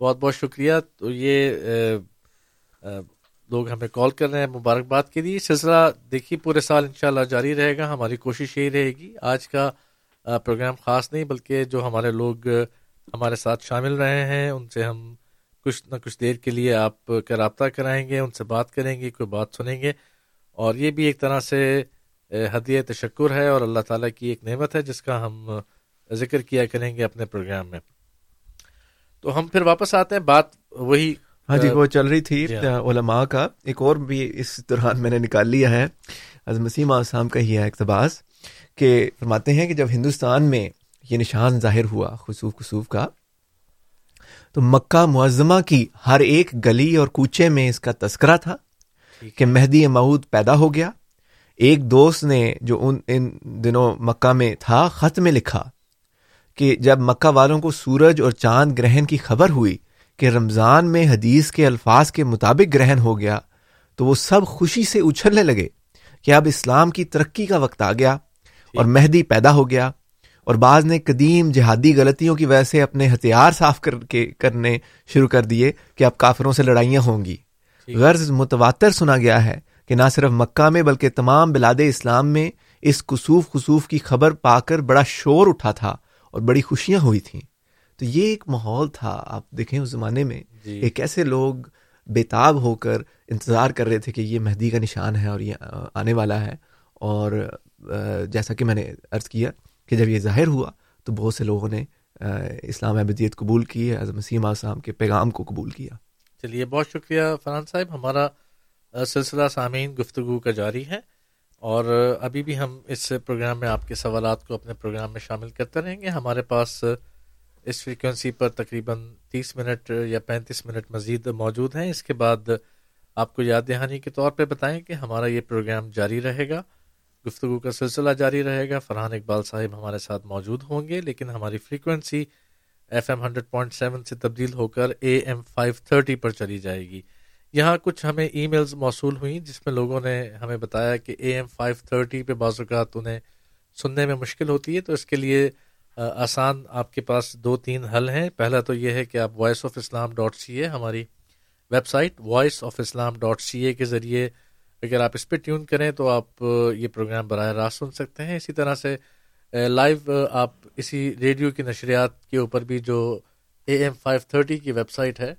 بہت بہت شکریہ تو یہ لوگ ہمیں کال کر رہے ہیں مبارکباد کے لیے سلسلہ دیکھیے پورے سال انشاءاللہ جاری رہے گا ہماری کوشش یہی رہے گی آج کا پروگرام خاص نہیں بلکہ جو ہمارے لوگ ہمارے ساتھ شامل رہے ہیں ان سے ہم کچھ نہ کچھ دیر کے لیے آپ کا رابطہ کرائیں گے ان سے بات کریں گے کوئی بات سنیں گے اور یہ بھی ایک طرح سے ہدیہ تشکر ہے اور اللہ تعالیٰ کی ایک نعمت ہے جس کا ہم ذکر کیا کریں گے اپنے پروگرام میں تو ہم پھر واپس آتے ہیں بات وہی ہاں جی uh, وہ چل رہی تھی uh, علماء کا ایک اور بھی اس دوران میں نے نکال لیا ہے مسیم آسام کا ہی ہے اقتباس کہ فرماتے ہیں کہ جب ہندوستان میں یہ نشان ظاہر ہوا خصوف خصوف کا تو مکہ معظمہ کی ہر ایک گلی اور کوچے میں اس کا تذکرہ تھا کہ مہدی معود پیدا ہو گیا ایک دوست نے جو ان ان دنوں مکہ میں تھا خط میں لکھا کہ جب مکہ والوں کو سورج اور چاند گرہن کی خبر ہوئی کہ رمضان میں حدیث کے الفاظ کے مطابق گرہن ہو گیا تو وہ سب خوشی سے اچھلنے لگے کہ اب اسلام کی ترقی کا وقت آ گیا اور مہدی پیدا ہو گیا اور بعض نے قدیم جہادی غلطیوں کی وجہ سے اپنے ہتھیار صاف کر کے کرنے شروع کر دیے کہ اب کافروں سے لڑائیاں ہوں گی غرض متواتر سنا گیا ہے کہ نہ صرف مکہ میں بلکہ تمام بلاد اسلام میں اس کسوف خصوف کی خبر پا کر بڑا شور اٹھا تھا اور بڑی خوشیاں ہوئی تھیں تو یہ ایک ماحول تھا آپ دیکھیں اس زمانے میں جی۔ کہ کیسے لوگ بےتاب ہو کر انتظار کر رہے تھے کہ یہ مہدی کا نشان ہے اور یہ آنے والا ہے اور جیسا کہ میں نے عرض کیا کہ جب یہ ظاہر ہوا تو بہت سے لوگوں نے اسلام احمدیت قبول کی ہے مسیم اسلام کے پیغام کو قبول کیا چلیے بہت شکریہ فرحان صاحب ہمارا سلسلہ سامعین گفتگو کا جاری ہے اور ابھی بھی ہم اس پروگرام میں آپ کے سوالات کو اپنے پروگرام میں شامل کرتے رہیں گے ہمارے پاس اس فریکوینسی پر تقریباً تیس منٹ یا پینتیس منٹ مزید موجود ہیں اس کے بعد آپ کو یاد دہانی کے طور پہ بتائیں کہ ہمارا یہ پروگرام جاری رہے گا گفتگو کا سلسلہ جاری رہے گا فرحان اقبال صاحب ہمارے ساتھ موجود ہوں گے لیکن ہماری frequency F M hundred point seven سے تبدیل ہو کر اے ایم فائیو تھرٹی پر چلی جائے گی یہاں کچھ ہمیں ای میلز موصول ہوئیں جس میں لوگوں نے ہمیں بتایا کہ اے ایم فائیو تھرٹی پہ بعض اوقات انہیں سننے میں مشکل ہوتی ہے تو اس کے لیے آسان آپ کے پاس دو تین حل ہیں پہلا تو یہ ہے کہ آپ voice of Islam dot C A ہماری website voice of Islam dot C A کے ذریعے اگر آپ اس پہ ٹیون کریں تو آپ یہ پروگرام براہ راست سن سکتے ہیں اسی طرح سے لائیو آپ اسی ریڈیو کی نشریات کے اوپر بھی جو اے ایم فائیو تھرٹی کی ویب سائٹ ہے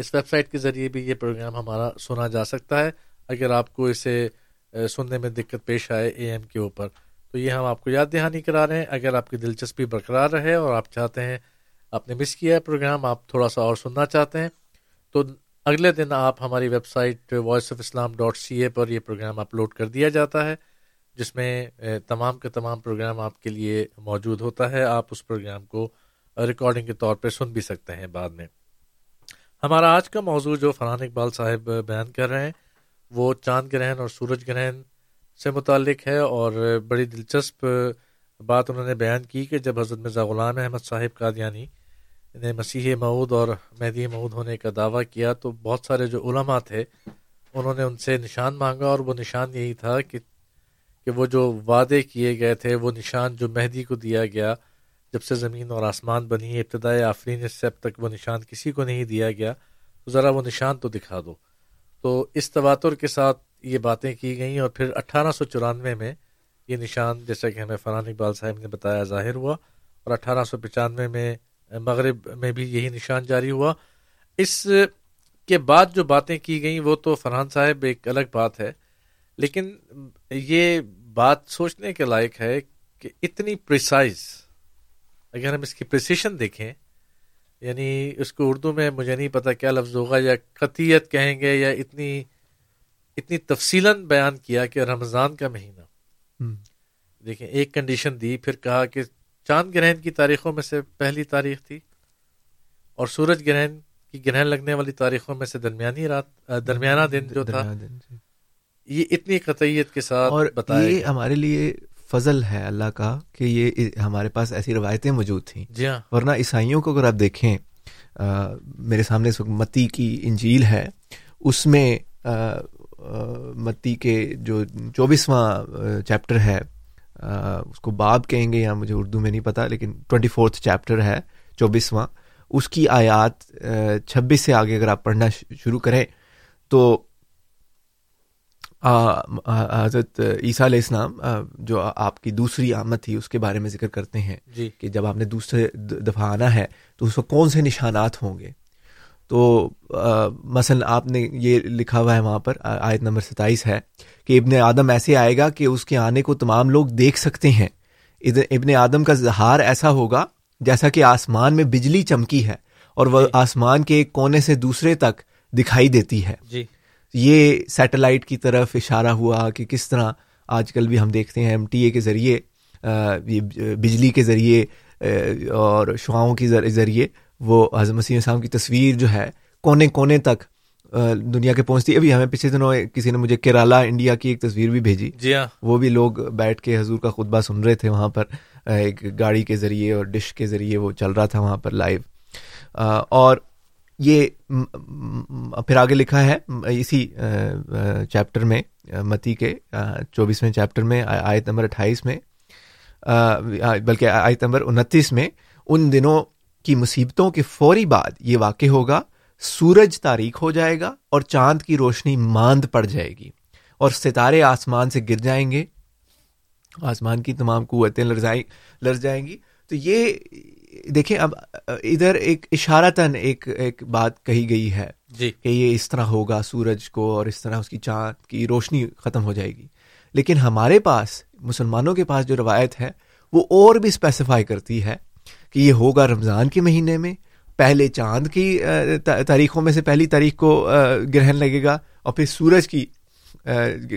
اس ویب سائٹ کے ذریعے بھی یہ پروگرام ہمارا سنا جا سکتا ہے اگر آپ کو اسے سننے میں دقت پیش آئے اے ایم کے اوپر تو یہ ہم آپ کو یاد دہانی کرا رہے ہیں اگر آپ کی دلچسپی برقرار رہے اور آپ چاہتے ہیں آپ نے مس کیا ہے پروگرام آپ تھوڑا سا اور سننا چاہتے ہیں تو اگلے دن آپ ہماری website voice of Islam dot C A پر یہ پروگرام اپلوڈ کر دیا جاتا ہے جس میں تمام کے تمام پروگرام آپ کے لیے موجود ہوتا ہے آپ اس پروگرام کو ریکارڈنگ کے طور پہ سن بھی سکتے ہیں بعد میں ہمارا آج کا موضوع جو فرحان اقبال صاحب بیان کر رہے ہیں وہ چاند گرہن اور سورج گرہن سے متعلق ہے اور بڑی دلچسپ بات انہوں نے بیان کی کہ جب حضرت مرزا غلام احمد صاحب قادیانی نے مسیح معود اور مہدی معود ہونے کا دعویٰ کیا تو بہت سارے جو علماء تھے انہوں نے ان سے نشان مانگا اور وہ نشان یہی تھا کہ کہ وہ جو وعدے کیے گئے تھے وہ نشان جو مہدی کو دیا گیا جب سے زمین اور آسمان بنی ابتدائے آفرین سے اب تک وہ نشان کسی کو نہیں دیا گیا تو ذرا وہ نشان تو دکھا دو تو اس تواتر کے ساتھ یہ باتیں کی گئیں اور پھر اٹھارہ سو چورانوے میں یہ نشان جیسا کہ ہمیں فرحان اقبال صاحب نے بتایا ظاہر ہوا اور اٹھارہ سو پچانوے میں مغرب میں بھی یہی نشان جاری ہوا اس کے بعد جو باتیں کی گئیں وہ تو فرحان صاحب ایک الگ بات ہے لیکن یہ بات سوچنے کے لائق ہے کہ اتنی پریسائز اگر ہم اس کی پریسیشن دیکھیں یعنی اس کو اردو میں مجھے نہیں پتا کیا لفظ ہوگا یا قطیت کہیں گے یا اتنی اتنی تفصیل بیان کیا کہ رمضان کا مہینہ دیکھیں ایک کنڈیشن دی پھر کہا کہ چاند گرہن کی تاریخوں میں سے پہلی تاریخ تھی اور سورج گرہن کی گرہن لگنے والی تاریخوں میں سے درمیانی رات درمیانہ دن جو تھا دن جی. یہ اتنی قطعیت کے ساتھ اور بتایا یہ ہمارے لیے فضل ہے اللہ کا کہ یہ ہمارے پاس ایسی روایتیں موجود تھیں جی ہاں ورنہ عیسائیوں کو اگر آپ دیکھیں آ, میرے سامنے اس وقت متی کی انجیل ہے اس میں آ, متی کے جو چوبیسواں چیپٹر ہے اس کو باب کہیں گے یا مجھے اردو میں نہیں پتا لیکن ٹوئنٹی فورتھ چیپٹر ہے چوبیسواں اس کی آیات چھبیس سے آگے اگر آپ پڑھنا شروع کریں تو حضرت عیسیٰ علیہ السلام جو آپ کی دوسری آمد تھی اس کے بارے میں ذکر کرتے ہیں جی۔ کہ جب آپ نے دوسرے دفعہ آنا ہے تو اس کو کون سے نشانات ہوں گے تو مثلاً آپ نے یہ لکھا ہوا ہے وہاں پر آیت نمبر ستائیس ہے کہ ابن آدم ایسے آئے گا کہ اس کے آنے کو تمام لوگ دیکھ سکتے ہیں ابن آدم کا اظہار ایسا ہوگا جیسا کہ آسمان میں بجلی چمکی ہے اور وہ جی۔ آسمان کے ایک کونے سے دوسرے تک دکھائی دیتی ہے جی یہ سیٹلائٹ کی طرف اشارہ ہوا کہ کس طرح آج کل بھی ہم دیکھتے ہیں ایم ٹی اے کے ذریعے بجلی کے ذریعے اور شعاؤں کے ذریعے وہ حضرت مسیح صاحب کی تصویر جو ہے کونے کونے تک دنیا کے پہنچتی ابھی ہمیں پچھلے دنوں کسی نے مجھے کیرالا انڈیا کی ایک تصویر بھی بھیجی جی ہاں وہ بھی لوگ بیٹھ کے حضور کا خطبہ سن رہے تھے وہاں پر ایک گاڑی کے ذریعے اور ڈش کے ذریعے وہ چل رہا تھا وہاں پر لائیو اور یہ پھر آگے لکھا ہے اسی چیپٹر میں متی کے چوبیسویں چیپٹر میں آیت نمبر اٹھائیس میں بلکہ آیت نمبر انتیس میں ان دنوں کی مصیبتوں کے فوری بعد یہ واقع ہوگا سورج تاریخ ہو جائے گا اور چاند کی روشنی ماند پڑ جائے گی اور ستارے آسمان سے گر جائیں گے آسمان کی تمام قوتیں لرزائیں لرز جائیں گی تو یہ دیکھیں اب ادھر ایک ایک ایک بات کہی گئی ہے جی کہ یہ اس طرح ہوگا سورج کو اور اس طرح اس کی چاند کی روشنی ختم ہو جائے گی لیکن ہمارے پاس مسلمانوں کے پاس جو روایت ہے وہ اور بھی اسپیسیفائی کرتی ہے کہ یہ ہوگا رمضان کے مہینے میں پہلے چاند کی تاریخوں میں سے پہلی تاریخ کو گرہن لگے گا اور پھر سورج کی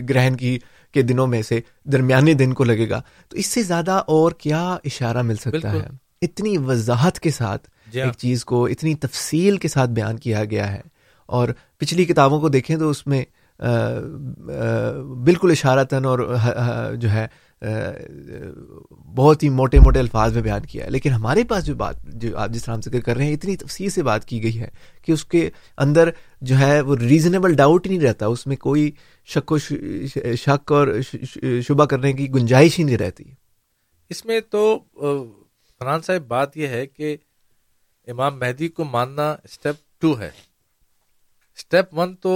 گرہن کی کے دنوں میں سے درمیانے دن کو لگے گا تو اس سے زیادہ اور کیا اشارہ مل سکتا ہے اتنی وضاحت کے ساتھ جی ہاں۔ ایک چیز کو اتنی تفصیل کے ساتھ بیان کیا گیا ہے اور پچھلی کتابوں کو دیکھیں تو اس میں بالکل اشارتاً اور جو ہے بہت ہی موٹے موٹے الفاظ میں بیان کیا ہے لیکن ہمارے پاس جو بات جو آپ جس طرح ذکر کر رہے ہیں اتنی تفصیل سے بات کی گئی ہے کہ اس کے اندر جو ہے وہ ریزنیبل ڈاؤٹ ہی نہیں رہتا اس میں کوئی شک و شک اور شبہ کرنے کی گنجائش ہی نہیں رہتی اس میں تو فرحان صاحب بات یہ ہے کہ امام مہدی کو ماننا اسٹیپ ٹو ہے اسٹیپ ون تو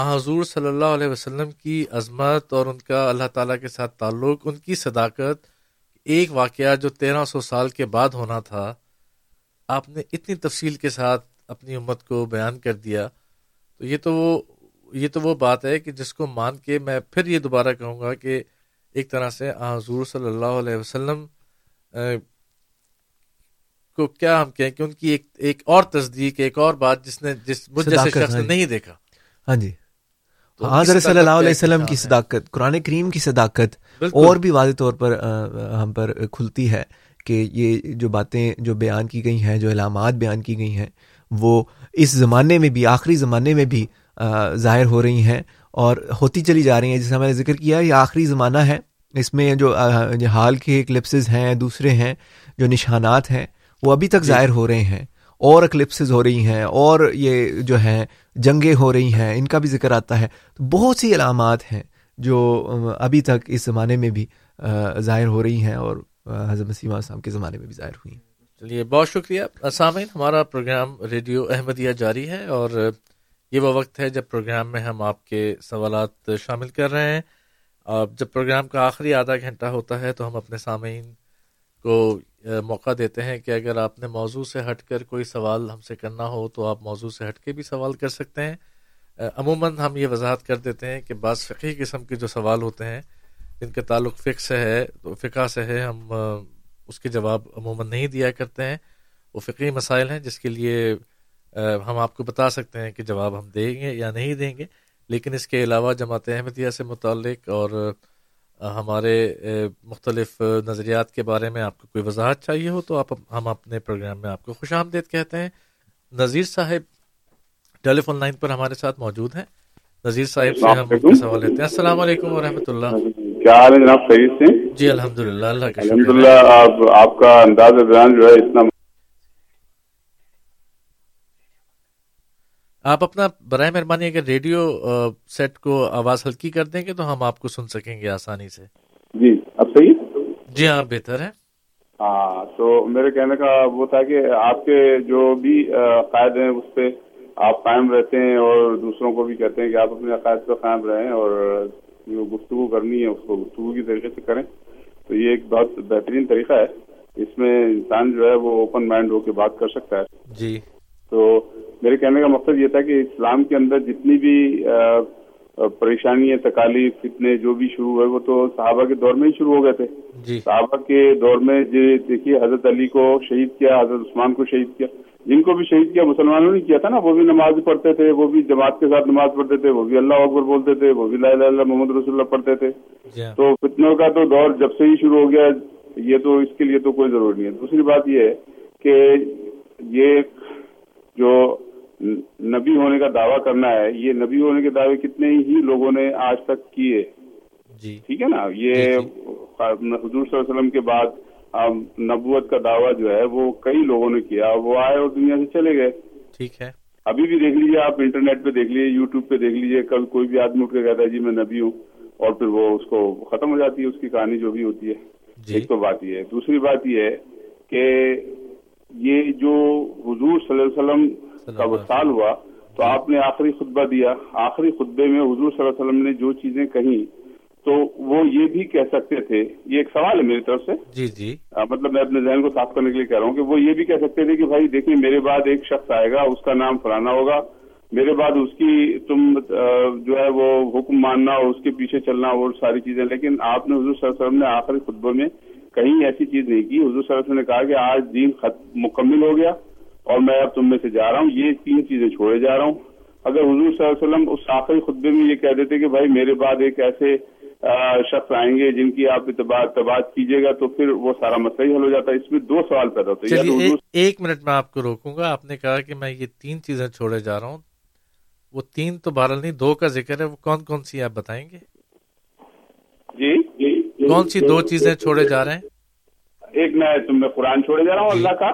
حضور صلی اللہ علیہ وسلم کی عظمت اور ان کا اللہ تعالیٰ کے ساتھ تعلق ان کی صداقت ایک واقعہ جو تیرہ سو سال کے بعد ہونا تھا آپ نے اتنی تفصیل کے ساتھ اپنی امت کو بیان کر دیا تو یہ تو وہ یہ تو وہ بات ہے کہ جس کو مان کے میں پھر یہ دوبارہ کہوں گا کہ ایک طرح سے حضور صلی اللہ علیہ وسلم کو کیا ہم کہیں کہ ان کی ایک ایک اور تصدیق ایک اور بات جس نے جس مجھے ہاں جی۔ نہیں دیکھا ہاں جی ہاں صلی اللہ علیہ وسلم کی اچھا۔ صداقت قرآن کریم کی صداقت اور بھی واضح طور پر ہم پر کھلتی ہے کہ یہ جو باتیں جو بیان کی گئی ہیں جو علامات بیان کی گئی ہیں وہ اس زمانے میں بھی آخری زمانے میں بھی ظاہر ہو رہی ہیں اور ہوتی چلی جا رہی ہیں جیسے ہم نے ذکر کیا یہ آخری زمانہ ہے اس میں جو حال کے کلپسز ہیں دوسرے ہیں جو نشانات ہیں وہ ابھی تک جی۔ ظاہر ہو رہے ہیں اور اکلپسز ہو رہی ہیں اور یہ جو ہیں جنگیں ہو رہی ہیں ان کا بھی ذکر آتا ہے تو بہت سی علامات ہیں جو ابھی تک اس زمانے میں بھی ظاہر ہو رہی ہیں اور حضرت مسیمہ صاحب کے زمانے میں بھی ظاہر ہوئی ہیں چلیے بہت شکریہ سامعین ہمارا پروگرام ریڈیو احمدیہ جاری ہے اور یہ وہ وقت ہے جب پروگرام میں ہم آپ کے سوالات شامل کر رہے ہیں جب پروگرام کا آخری آدھا گھنٹہ ہوتا ہے تو ہم اپنے سامعین کو موقع دیتے ہیں کہ اگر آپ نے موضوع سے ہٹ کر کوئی سوال ہم سے کرنا ہو تو آپ موضوع سے ہٹ کے بھی سوال کر سکتے ہیں عموماً ہم یہ وضاحت کر دیتے ہیں کہ بعض فقی قسم کے جو سوال ہوتے ہیں جن کے تعلق سے ہے تو سے ہے ہم اس کے جواب عموماً نہیں دیا کرتے ہیں وہ فقی مسائل ہیں جس کے لیے ہم آپ کو بتا سکتے ہیں کہ جواب ہم دیں گے یا نہیں دیں گے لیکن اس کے علاوہ جماعت احمدیہ سے متعلق اور ہمارے مختلف نظریات کے بارے میں آپ کو کوئی وضاحت چاہیے ہو تو آپ ہم اپنے پروگرام میں آپ کو خوش آمدید کہتے ہیں نذیر صاحب ٹیلی فون لائن پر ہمارے ساتھ موجود ہیں نذیر صاحب سے ہم سوال لیتے ہیں السلام علیکم و رحمۃ اللہ کیا حال ہے جناب صحیح جی الحمد للہ اللہ کا الحمد للہ آپ کا جو ہے اتنا آپ اپنا برائے مہربانی اگر ریڈیو سیٹ کو آواز ہلکی کر دیں گے تو ہم آپ کو سن سکیں گے آسانی سے جی اب صحیح جی ہاں بہتر ہے ہاں تو میرے کہنے کا وہ تھا کہ آپ کے جو بھی عقائد ہیں اس پہ آپ قائم رہتے ہیں اور دوسروں کو بھی کہتے ہیں کہ آپ اپنے عقائد پہ قائم رہیں اور جو گفتگو کرنی ہے اس کو گفتگو کی طریقے سے کریں تو یہ ایک بہت بہترین طریقہ ہے اس میں انسان جو ہے وہ اوپن مائنڈ ہو کے بات کر سکتا ہے جی تو میرے کہنے کا مقصد یہ تھا کہ اسلام کے اندر جتنی بھی پریشانی تکالیف اتنے جو بھی شروع ہوئے وہ تو صحابہ کے دور میں ہی شروع ہو گئے تھے جی۔ صحابہ کے دور میں حضرت علی کو شہید کیا حضرت عثمان کو شہید کیا جن کو بھی شہید کیا مسلمانوں نے کیا تھا نا وہ بھی نماز پڑھتے تھے وہ بھی جماعت کے ساتھ نماز پڑھتے تھے وہ بھی اللہ اکبر بولتے تھے وہ بھی لا الہ اللہ محمد رسول اللہ پڑھتے تھے جی۔ تو فتنوں کا تو دور جب سے ہی شروع ہو گیا یہ تو اس کے لیے تو کوئی ضروری نہیں ہے دوسری بات یہ ہے کہ یہ جو نبی ہونے کا دعویٰ کرنا ہے یہ نبی ہونے کے دعوے کتنے ہی لوگوں نے آج تک کیے جی۔ ٹھیک ہے نا جی، یہ جی۔ حضور صلی اللہ علیہ وسلم کے بعد نبوت کا دعویٰ جو ہے وہ کئی لوگوں نے کیا وہ آئے اور دنیا سے چلے گئے ٹھیک ہے ابھی بھی دیکھ لیجیے آپ انٹرنیٹ پہ دیکھ لیجیے یو ٹیوب پہ دیکھ لیجیے کل کوئی بھی آدمی اٹھ کے کہتا ہے جی میں نبی ہوں اور پھر وہ اس کو ختم ہو جاتی ہے اس کی کہانی جو بھی ہوتی ہے ایک تو بات یہ ہے دوسری بات یہ ہے کہ یہ جو حضور صلی اللہ علیہ وسلم کا وسال ہوا تو آپ نے آخری خطبہ دیا آخری خطبے میں حضور صلی اللہ علیہ وسلم نے جو چیزیں کہیں تو وہ یہ بھی کہہ سکتے تھے یہ ایک سوال ہے میری طرف سے جی جی مطلب میں اپنے ذہن کو صاف کرنے کے لیے کہہ رہا ہوں کہ وہ یہ بھی کہہ سکتے تھے کہ بھائی دیکھیں میرے بعد ایک شخص آئے گا اس کا نام فلانا ہوگا میرے بعد اس کی تم جو ہے وہ حکم ماننا اور اس کے پیچھے چلنا اور ساری چیزیں لیکن آپ نے حضور صلی اللہ علیہ وسلم نے آخری خطبے میں کہیں ایسی چیز نہیں کی حضور صلی اللہ علیہ وسلم نے کہا کہ آج دین ختم مکمل ہو گیا اور میں اب تم میں سے جا رہا ہوں یہ تین چیزیں چھوڑے جا رہا ہوں اگر حضور صلی اللہ علیہ وسلم اس آخری خطبے میں یہ کہہ دیتے کہ بھائی میرے بعد ایک ایسے شخص آئیں گے جن کی آپ اتباد کیجیے گا تو پھر وہ سارا مسئلہ ہی حل ہو جاتا ہے اس میں دو سوال پیدا ہوتے ہیں ایک منٹ میں آپ کو روکوں گا آپ نے کہا کہ میں یہ تین چیزیں چھوڑے جا رہا ہوں وہ تین تو بارل نہیں دو کا ذکر ہے وہ کون کون سی آپ بتائیں گے جی جی کون سی دو چیزیں چھوڑے جا رہے ہیں ایک میں تم میں قرآن چھوڑے جا رہا ہوں جی۔ اللہ کا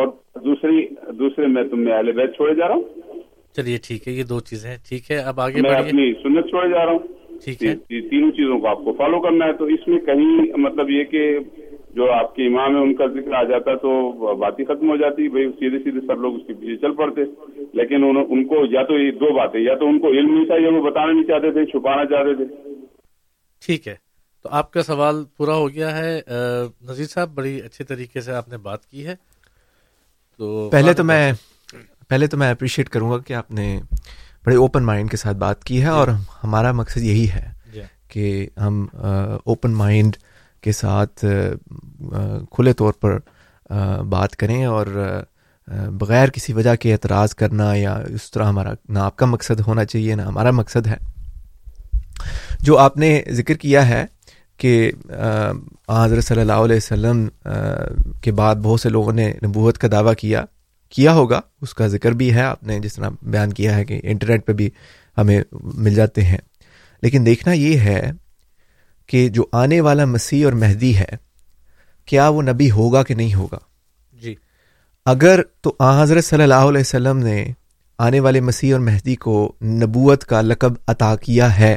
اور دوسری دوسرے میں تم میں اہل بیت چھوڑے جا رہا ہوں چلیے ٹھیک ہے یہ دو چیزیں ٹھیک ہے اب آگے میں اپنی سنت چھوڑے جا رہا ہوں ٹھیک ہے جی، جی، تینوں چیزوں کو آپ کو فالو کرنا ہے تو اس میں کہیں مطلب یہ کہ جو آپ کے امام ہیں ان کا ذکر آ جاتا تو بات ہی ختم ہو جاتی بھائی سیدھے سیدھے سب لوگ اس کے پیچھے چل پڑتے لیکن ان کو یا تو یہ دو باتیں یا تو ان کو علم نہیں تھا یا وہ بتانا نہیں چاہتے تھے چھپانا چاہتے تھے ٹھیک ہے تو آپ کا سوال پورا ہو گیا ہے نذیر صاحب بڑی اچھے طریقے سے آپ نے بات کی ہے تو پہلے تو میں پہلے تو میں اپریشیٹ کروں گا کہ آپ نے بڑے اوپن مائنڈ کے ساتھ بات کی ہے جی۔ اور ہمارا مقصد یہی ہے جی۔ کہ ہم اوپن مائنڈ کے ساتھ کھلے طور پر بات کریں اور بغیر کسی وجہ کے اعتراض کرنا یا اس طرح ہمارا نہ آپ کا مقصد ہونا چاہیے نہ ہمارا مقصد ہے جو آپ نے ذکر کیا ہے کہ حضرت صلی اللہ علیہ وسلم کے بعد بہت سے لوگوں نے نبوت کا دعویٰ کیا کیا ہوگا اس کا ذکر بھی ہے آپ نے جس طرح بیان کیا ہے کہ انٹرنیٹ پہ بھی ہمیں مل جاتے ہیں لیکن دیکھنا یہ ہے کہ جو آنے والا مسیح اور مہدی ہے کیا وہ نبی ہوگا کہ نہیں ہوگا جی اگر تو آ حضرت صلی اللہ علیہ وسلم نے آنے والے مسیح اور مہدی کو نبوت کا لقب عطا کیا ہے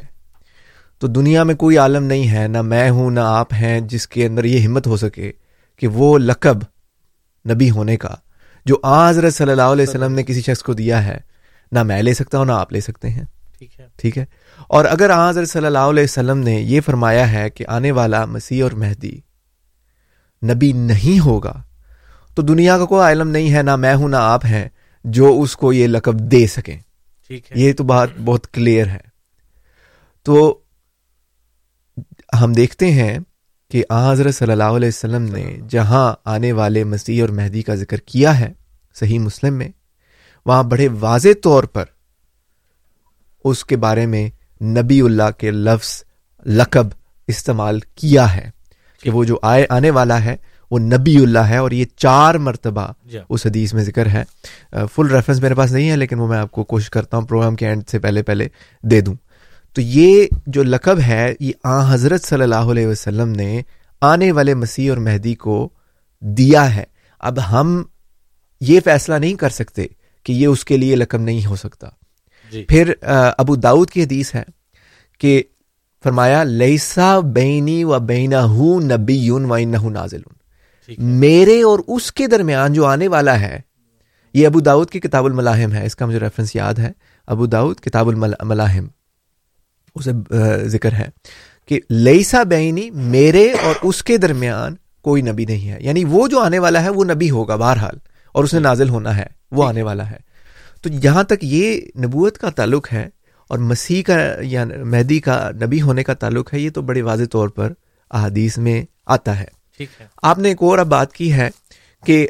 تو دنیا میں کوئی عالم نہیں ہے نہ میں ہوں نہ آپ ہیں جس کے اندر یہ ہمت ہو سکے کہ وہ لقب نبی ہونے کا جو آ حضرت صلی اللہ علیہ وسلم نے کسی شخص کو دیا ہے نہ میں لے سکتا ہوں نہ آپ لے سکتے ہیں ٹھیک ہے اور اگر آ حضرت صلی اللہ علیہ وسلم نے یہ فرمایا ہے کہ آنے والا مسیح اور مہدی نبی نہیں ہوگا تو دنیا کا کوئی عالم نہیں ہے نہ میں ہوں نہ آپ ہیں جو اس کو یہ لقب دے سکیں یہ تو بات بہت کلیئر ہے تو ہم دیکھتے ہیں کہ آ حضرت صلی اللہ علیہ وسلم نے جہاں آنے والے مسیح اور مہدی کا ذکر کیا ہے صحیح مسلم میں وہاں بڑے واضح طور پر اس کے بارے میں نبی اللہ کے لفظ لقب استعمال کیا ہے کہ وہ جو آئے آنے والا ہے وہ نبی اللہ ہے اور یہ چار مرتبہ جی۔ اس حدیث میں ذکر ہے فل ریفرنس میرے پاس نہیں ہے لیکن وہ میں آپ کو کوشش کرتا ہوں پروگرام کے اینڈ سے پہلے پہلے دے دوں تو یہ جو لقب ہے یہ آ حضرت صلی اللہ علیہ وسلم نے آنے والے مسیح اور مہدی کو دیا ہے اب ہم یہ فیصلہ نہیں کر سکتے کہ یہ اس کے لیے لقب نہیں ہو سکتا جی پھر ابو داؤد کی حدیث ہے کہ فرمایا لیسا بینی و بینا ہوں نبی و نازل میرے اور اس کے درمیان جو آنے والا ہے یہ ابو داود کی کتاب الملاحم ہے اس کا مجھے ریفرنس یاد ہے ابو داود کتاب الملاحم اسے ذکر ہے کہ لئیسا بینی میرے اور اس کے درمیان کوئی نبی نہیں ہے یعنی وہ جو آنے والا ہے وہ نبی ہوگا بہرحال اور اس نے نازل ہونا ہے وہ جی۔ آنے والا ہے تو جہاں تک یہ نبوت کا تعلق ہے اور مسیح کا یا مہدی کا نبی ہونے کا تعلق ہے یہ تو بڑے واضح طور پر احادیث میں آتا ہے آپ نے ایک اور اب بات کی ہے کہ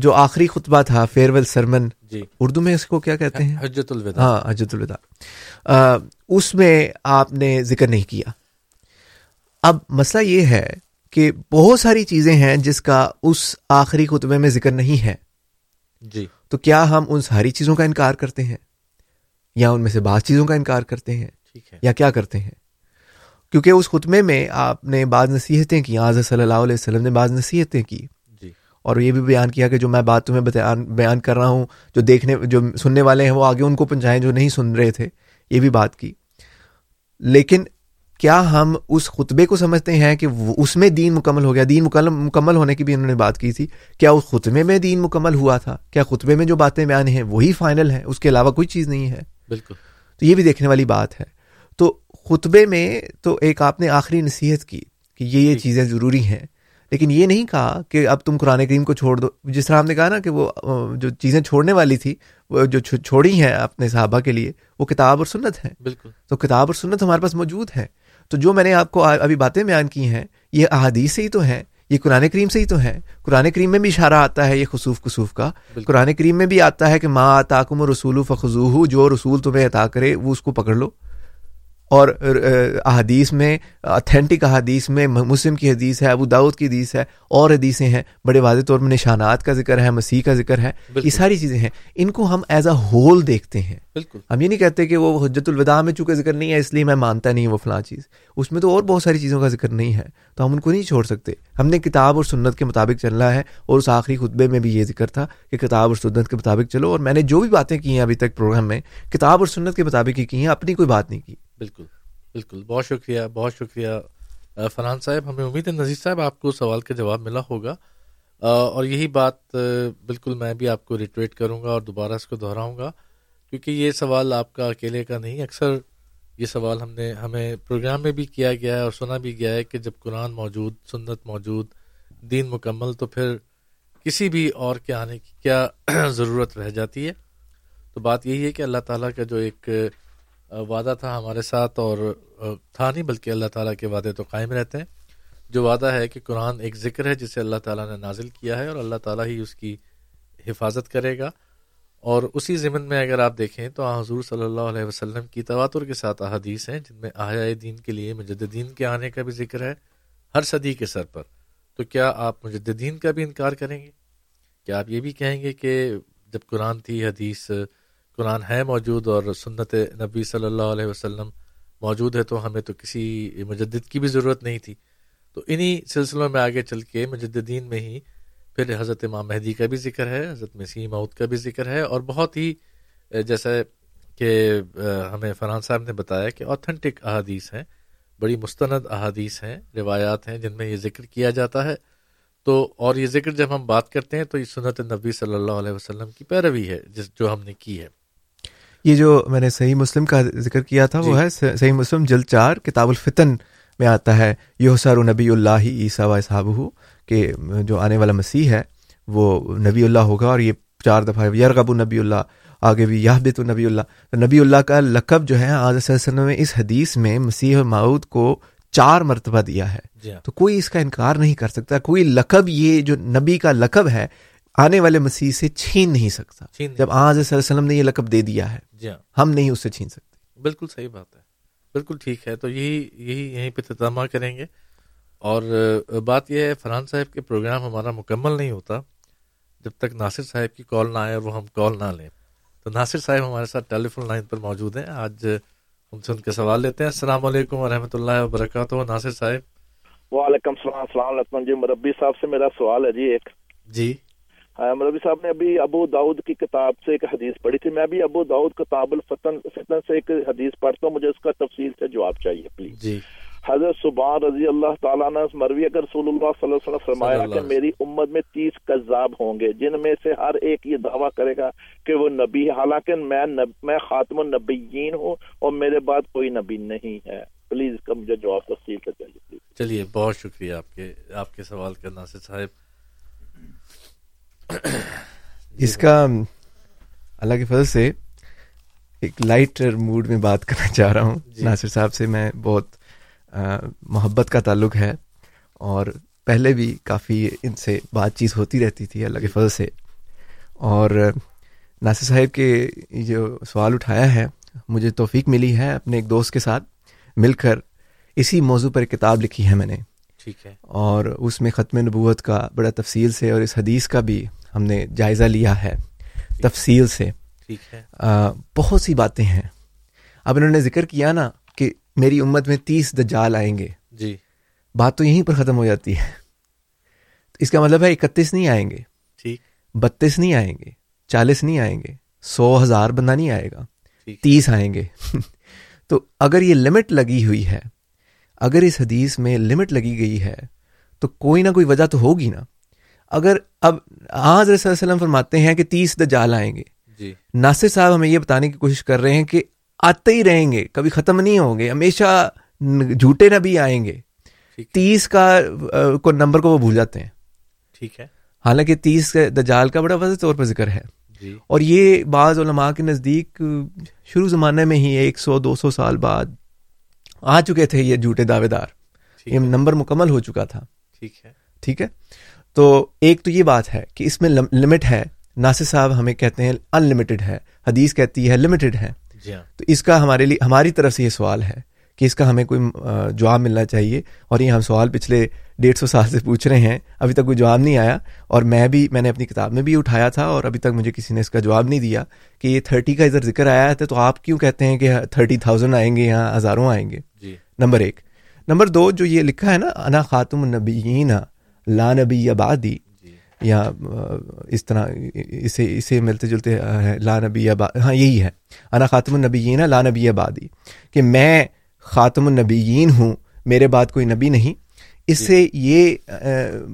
جو آخری خطبہ تھا فیئر ویل سرمن جی اردو میں اس کو کیا کہتے ہیں حجت الوداع ہاں حجت الوداع اس میں آپ نے ذکر نہیں کیا اب مسئلہ یہ ہے کہ بہت ساری چیزیں ہیں جس کا اس آخری خطبے میں ذکر نہیں ہے جی تو کیا ہم ان ساری چیزوں کا انکار کرتے ہیں یا ان میں سے بعض چیزوں کا انکار کرتے ہیں یا کیا کرتے ہیں کیونکہ اس خطبے میں آپ نے بعض نصیحتیں کی آج صلی اللہ علیہ وسلم نے بعض نصیحتیں کی اور یہ بھی بیان کیا کہ جو میں بات تمہیں بیان بیان کر رہا ہوں جو دیکھنے جو سننے والے ہیں وہ آگے ان کو پہنچائیں جو نہیں سن رہے تھے یہ بھی بات کی لیکن کیا ہم اس خطبے کو سمجھتے ہیں کہ اس میں دین مکمل ہو گیا دین مکمل ہونے کی بھی انہوں نے بات کی تھی کیا اس خطبے میں دین مکمل ہوا تھا کیا خطبے میں جو باتیں بیان ہیں وہی فائنل ہیں اس کے علاوہ کوئی چیز نہیں ہے بالکل تو یہ بھی دیکھنے والی بات ہے تو خطبے میں تو ایک آپ نے آخری نصیحت کی کہ یہ یہ جی۔ چیزیں ضروری ہیں لیکن یہ نہیں کہا کہ اب تم قرآن کریم کو چھوڑ دو جس طرح ہم نے کہا نا کہ وہ جو چیزیں چھوڑنے والی تھی وہ جو چھوڑی ہیں اپنے صحابہ کے لیے وہ کتاب اور سنت ہے بالکل تو کتاب اور سنت ہمارے پاس موجود ہے تو جو میں نے آپ کو ابھی باتیں بیان کی ہیں یہ احادیث سے ہی تو ہیں یہ قرآن کریم سے ہی تو ہیں قرآن کریم میں بھی اشارہ آتا ہے یہ خصوف کسوف کا قرآن کریم میں بھی آتا ہے کہ ماں اتا کم و رسول و جو رسول تمہیں عطا کرے وہ اس کو پکڑ لو اور احادیث میں اتھینٹک احادیث میں مسلم کی حدیث ہے ابو داود کی حدیث ہے اور حدیثیں ہیں بڑے واضح طور پر نشانات کا ذکر ہے مسیح کا ذکر ہے یہ ساری چیزیں ہیں ان کو ہم ایز اے ہول دیکھتے ہیں بالکل ہم یہ نہیں کہتے کہ وہ حجت الوداع میں چونکہ ذکر نہیں ہے اس لیے میں مانتا نہیں وہ فلاں چیز اس میں تو اور بہت ساری چیزوں کا ذکر نہیں ہے تو ہم ان کو نہیں چھوڑ سکتے ہم نے کتاب اور سنت کے مطابق چلنا ہے اور اس آخری خطبے میں بھی یہ ذکر تھا کہ کتاب اور سنت کے مطابق چلو اور میں نے جو بھی باتیں کی ہیں ابھی تک پروگرام میں کتاب اور سنت کے مطابق ہی کی ہیں اپنی کوئی بات نہیں کی بالکل بالکل بہت شکریہ بہت شکریہ فرحان صاحب ہمیں امید ہے نذیر صاحب آپ کو سوال کا جواب ملا ہوگا اور یہی بات بالکل میں بھی آپ کو ریٹویٹ کروں گا اور دوبارہ اس کو دہراؤں گا کیونکہ یہ سوال آپ کا اکیلے کا نہیں اکثر یہ سوال ہم نے ہمیں پروگرام میں بھی کیا گیا ہے اور سنا بھی گیا ہے کہ جب قرآن موجود سنت موجود دین مکمل تو پھر کسی بھی اور کے آنے کی کیا ضرورت رہ جاتی ہے تو بات یہی ہے کہ اللہ تعالیٰ کا جو ایک وعدہ تھا ہمارے ساتھ اور تھا نہیں بلکہ اللہ تعالیٰ کے وعدے تو قائم رہتے ہیں جو وعدہ ہے کہ قرآن ایک ذکر ہے جسے اللہ تعالیٰ نے نازل کیا ہے اور اللہ تعالیٰ ہی اس کی حفاظت کرے گا اور اسی ضمن میں اگر آپ دیکھیں تو حضور صلی اللہ علیہ وسلم کی تواتر کے ساتھ احادیث ہیں جن میں آیا دین کے لیے مجدین کے آنے کا بھی ذکر ہے ہر صدی کے سر پر تو کیا آپ مجدین کا بھی انکار کریں گے کیا آپ یہ بھی کہیں گے کہ جب قرآن تھی حدیث قرآن ہے موجود اور سنت نبی صلی اللہ علیہ وسلم موجود ہے تو ہمیں تو کسی مجدد کی بھی ضرورت نہیں تھی تو انہی سلسلوں میں آگے چل کے مجددین میں ہی پھر حضرت امام مہدی کا بھی ذکر ہے حضرت مسیح مود کا بھی ذکر ہے اور بہت ہی جیسا کہ ہمیں فرحان صاحب نے بتایا کہ آتھینٹک احادیث ہیں بڑی مستند احادیث ہیں روایات ہیں جن میں یہ ذکر کیا جاتا ہے تو اور یہ ذکر جب ہم بات کرتے ہیں تو یہ سنت نبی صلی اللہ علیہ وسلم کی پیروی ہے جس جو ہم نے کی ہے یہ جو میں نے صحیح مسلم کا ذکر کیا تھا وہ جی۔ ہے صحیح مسلم جل چار کتاب الفتن میں آتا ہے یوسر نبی اللہ عیسیٰ صحاب ہو کہ جو آنے والا مسیح ہے وہ نبی اللہ ہوگا اور یہ چار دفعہ یرغب النبی اللہ آگے بھی یہ بت النبی اللہ نبی اللہ کا لقب جو ہے آج وسلم اس حدیث میں مسیح معود کو چار مرتبہ دیا ہے جی تو کوئی اس کا انکار نہیں کر سکتا کوئی لقب یہ جو نبی کا لقب ہے آنے والے مسیح سے چھین نہیں سکتا چھین جب آج صلی اللہ علیہ وسلم نے یہ لقب دے دیا ہے جی ہاں۔ ہم نہیں اسے چھین سکتے بالکل بالکل صحیح بات ہے ٹھیک ہے تو یہی یہی یہیں پہ کریں گے اور بات یہ ہے فرحان صاحب کے پروگرام ہمارا مکمل نہیں ہوتا جب تک ناصر صاحب کی کال نہ آئے اور وہ ہم کال نہ لیں تو ناصر صاحب ہمارے ساتھ ٹیلی فون لائن پر موجود ہیں آج ہم سے ان کے سوال لیتے ہیں السلام علیکم و رحمۃ اللہ وبرکاتہ ناصر صاحب وعلیکم السلام السلام علیکم جی مربی صاحب سے میرا سوال ہے جی ایک جی مولوی صاحب نے ابھی ابو داؤد کی کتاب سے ایک حدیث پڑھی تھی میں بھی ابو داؤد کتاب الفتن فتن سے ایک حدیث پڑھتا ہوں مجھے اس کا تفصیل سے جواب چاہیے پلیز جی حضرت سبحان رضی اللہ تعالیٰ نے مروی اگر رسول اللہ صلی اللہ علیہ وسلم فرمایا کہ میری امت میں تیس قذاب ہوں گے جن میں سے ہر ایک یہ دعویٰ کرے گا کہ وہ نبی ہے حالانکہ میں نب... میں خاتم النبیین ہوں اور میرے بعد کوئی نبی نہیں ہے پلیز اس کا مجھے جواب تفصیل سے چاہیے چلیے بہت شکریہ آپ کے آپ کے سوال کرنا ناصر صاحب اس کا اللہ کے فضل سے ایک لائٹر موڈ میں بات کرنا چاہ رہا ہوں جی. ناصر صاحب سے میں بہت محبت کا تعلق ہے اور پہلے بھی کافی ان سے بات چیت ہوتی رہتی تھی اللہ کے جی. فضل سے اور ناصر صاحب کے جو سوال اٹھایا ہے مجھے توفیق ملی ہے اپنے ایک دوست کے ساتھ مل کر اسی موضوع پر کتاب لکھی ہے میں نے ٹھیک ہے اور اس میں ختم نبوت کا بڑا تفصیل سے اور اس حدیث کا بھی ہم نے جائزہ لیا ہے تفصیل سے ٹھیک ہے بہت سی باتیں ہیں اب انہوں نے ذکر کیا نا کہ میری امت میں تیس دجال آئیں گے جی بات تو یہیں پر ختم ہو جاتی ہے اس کا مطلب ہے اکتیس نہیں آئیں گے ٹھیک بتیس نہیں آئیں گے چالیس نہیں آئیں گے سو ہزار بندہ نہیں آئے گا تیس آئیں گے تو اگر یہ لمٹ لگی ہوئی ہے اگر اس حدیث میں لمٹ لگی گئی ہے تو کوئی نہ کوئی وجہ تو ہوگی نا اگر اب ہاں حضرت صلی اللہ علیہ وسلم فرماتے ہیں کہ تیس دجال آئیں گے جی ناصر صاحب ہمیں یہ بتانے کی کوشش کر رہے ہیں کہ آتے ہی رہیں گے کبھی ختم نہیں ہوں گے ہمیشہ جھوٹے نہ بھی آئیں گے تیس کا کو نمبر کو وہ بھول جاتے ہیں ٹھیک ہے حالانکہ تیس دجال کا بڑا واضح طور پر ذکر ہے جی اور یہ بعض علماء کے نزدیک شروع زمانے میں ہی ایک سو دو سو سال بعد آ چکے تھے یہ جھوٹے دعوے دار یہ نمبر مکمل ہو چکا تھا ٹھیک ہے ٹھیک ہے تو ایک تو یہ بات ہے کہ اس میں لمٹ ہے ناصر صاحب ہمیں کہتے ہیں ان لمیٹڈ ہے حدیث کہتی ہے لمیٹڈ ہے جی ہاں۔ تو اس کا ہمارے لیے ہماری طرف سے یہ سوال ہے کہ اس کا ہمیں کوئی جواب ملنا چاہیے اور یہ ہم سوال پچھلے ڈیڑھ سو سال سے پوچھ رہے ہیں ابھی تک کوئی جواب نہیں آیا اور میں بھی میں نے اپنی کتاب میں بھی اٹھایا تھا اور ابھی تک مجھے کسی نے اس کا جواب نہیں دیا کہ یہ تھرٹی کا ادھر ذکر آیا تھا تو آپ کیوں کہتے ہیں کہ تھرٹی تھاؤزینڈ آئیں گے یہاں ہزاروں آئیں گے جی نمبر ایک نمبر دو جو یہ لکھا ہے نا انا خاتم النبیین لا نبی آبادی یا اس طرح اسے اسے ملتے جلتے ہیں لا نبی آباد ہاں یہی ہے انا خاتم النبیین لا نبی آبادی کہ میں خاتم النبیین ہوں میرے بعد کوئی نبی نہیں اس جی. سے یہ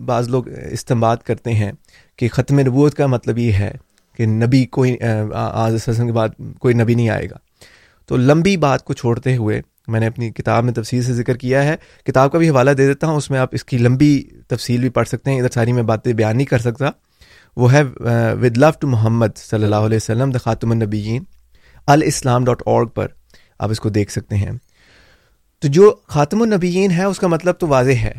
بعض لوگ استعمال کرتے ہیں کہ ختم نبوت کا مطلب یہ ہے کہ نبی کوئی آج کے بعد کوئی نبی نہیں آئے گا تو لمبی بات کو چھوڑتے ہوئے میں نے اپنی کتاب میں تفصیل سے ذکر کیا ہے کتاب کا بھی حوالہ دے دیتا ہوں اس میں آپ اس کی لمبی تفصیل بھی پڑھ سکتے ہیں ادھر ساری میں باتیں بیان نہیں کر سکتا وہ ہے ود لو ٹو محمد صلی اللہ علیہ وسلم دا خاتم النبیین الاسلام ڈاٹ اورگ پر آپ اس کو دیکھ سکتے ہیں تو جو خاتم النبیین ہے اس کا مطلب تو واضح ہے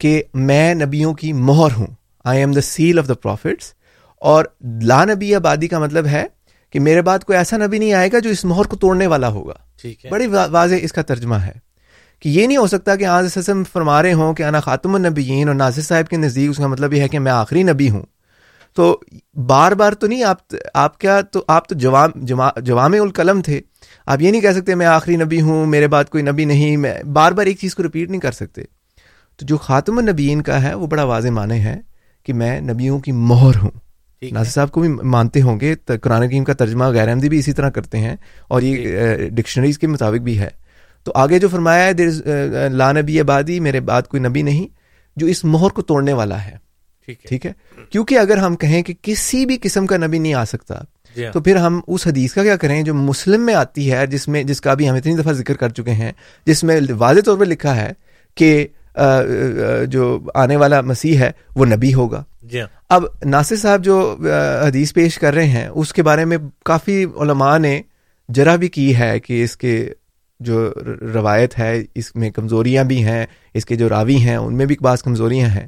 کہ میں نبیوں کی مہر ہوں I am the seal of the prophets اور لا نبی آبادی کا مطلب ہے کہ میرے بعد کوئی ایسا نبی نہیں آئے گا جو اس مہر کو توڑنے والا ہوگا ٹھیک ہے بڑی واضح اس کا ترجمہ ہے کہ یہ نہیں ہو سکتا کہ آج سسم فرما رہے ہوں کہ انا خاتم النبیین اور ناصر صاحب کے نزدیک اس کا مطلب یہ ہے کہ میں آخری نبی ہوں تو بار بار تو نہیں آپ آپ کیا تو آپ تو جوام جوام القلم تھے آپ یہ نہیں کہہ سکتے میں آخری نبی ہوں میرے بعد کوئی نبی نہیں میں بار بار ایک چیز کو رپیٹ نہیں کر سکتے تو جو خاتم النبیین کا ہے وہ بڑا واضح معنی ہے کہ میں نبیوں کی مہر ہوں ناصر صاحب کو بھی مانتے ہوں گے قرآن کریم کا ترجمہ غیر احمدی بھی اسی طرح کرتے ہیں اور یہ ڈکشنریز جی۔ کے مطابق بھی ہے تو آگے جو فرمایا ہے دیر لا نبی آبادی میرے بعد کوئی نبی نہیں جو اس مہر کو توڑنے والا ہے ٹھیک ہے کیونکہ اگر ہم کہیں کہ کسی بھی قسم کا نبی نہیں آ سکتا جی ہاں۔ تو پھر ہم اس حدیث کا کیا کریں جو مسلم میں آتی ہے جس میں جس کا بھی ہم اتنی دفعہ ذکر کر چکے ہیں جس میں واضح طور پہ لکھا ہے کہ جو آنے والا مسیح ہے وہ نبی ہوگا جی ہاں۔ اب ناصر صاحب جو حدیث پیش کر رہے ہیں اس کے بارے میں کافی علماء نے جرا بھی کی ہے کہ اس کے جو روایت ہے اس میں کمزوریاں بھی ہیں اس کے جو راوی ہیں ان میں بھی بعض کمزوریاں ہیں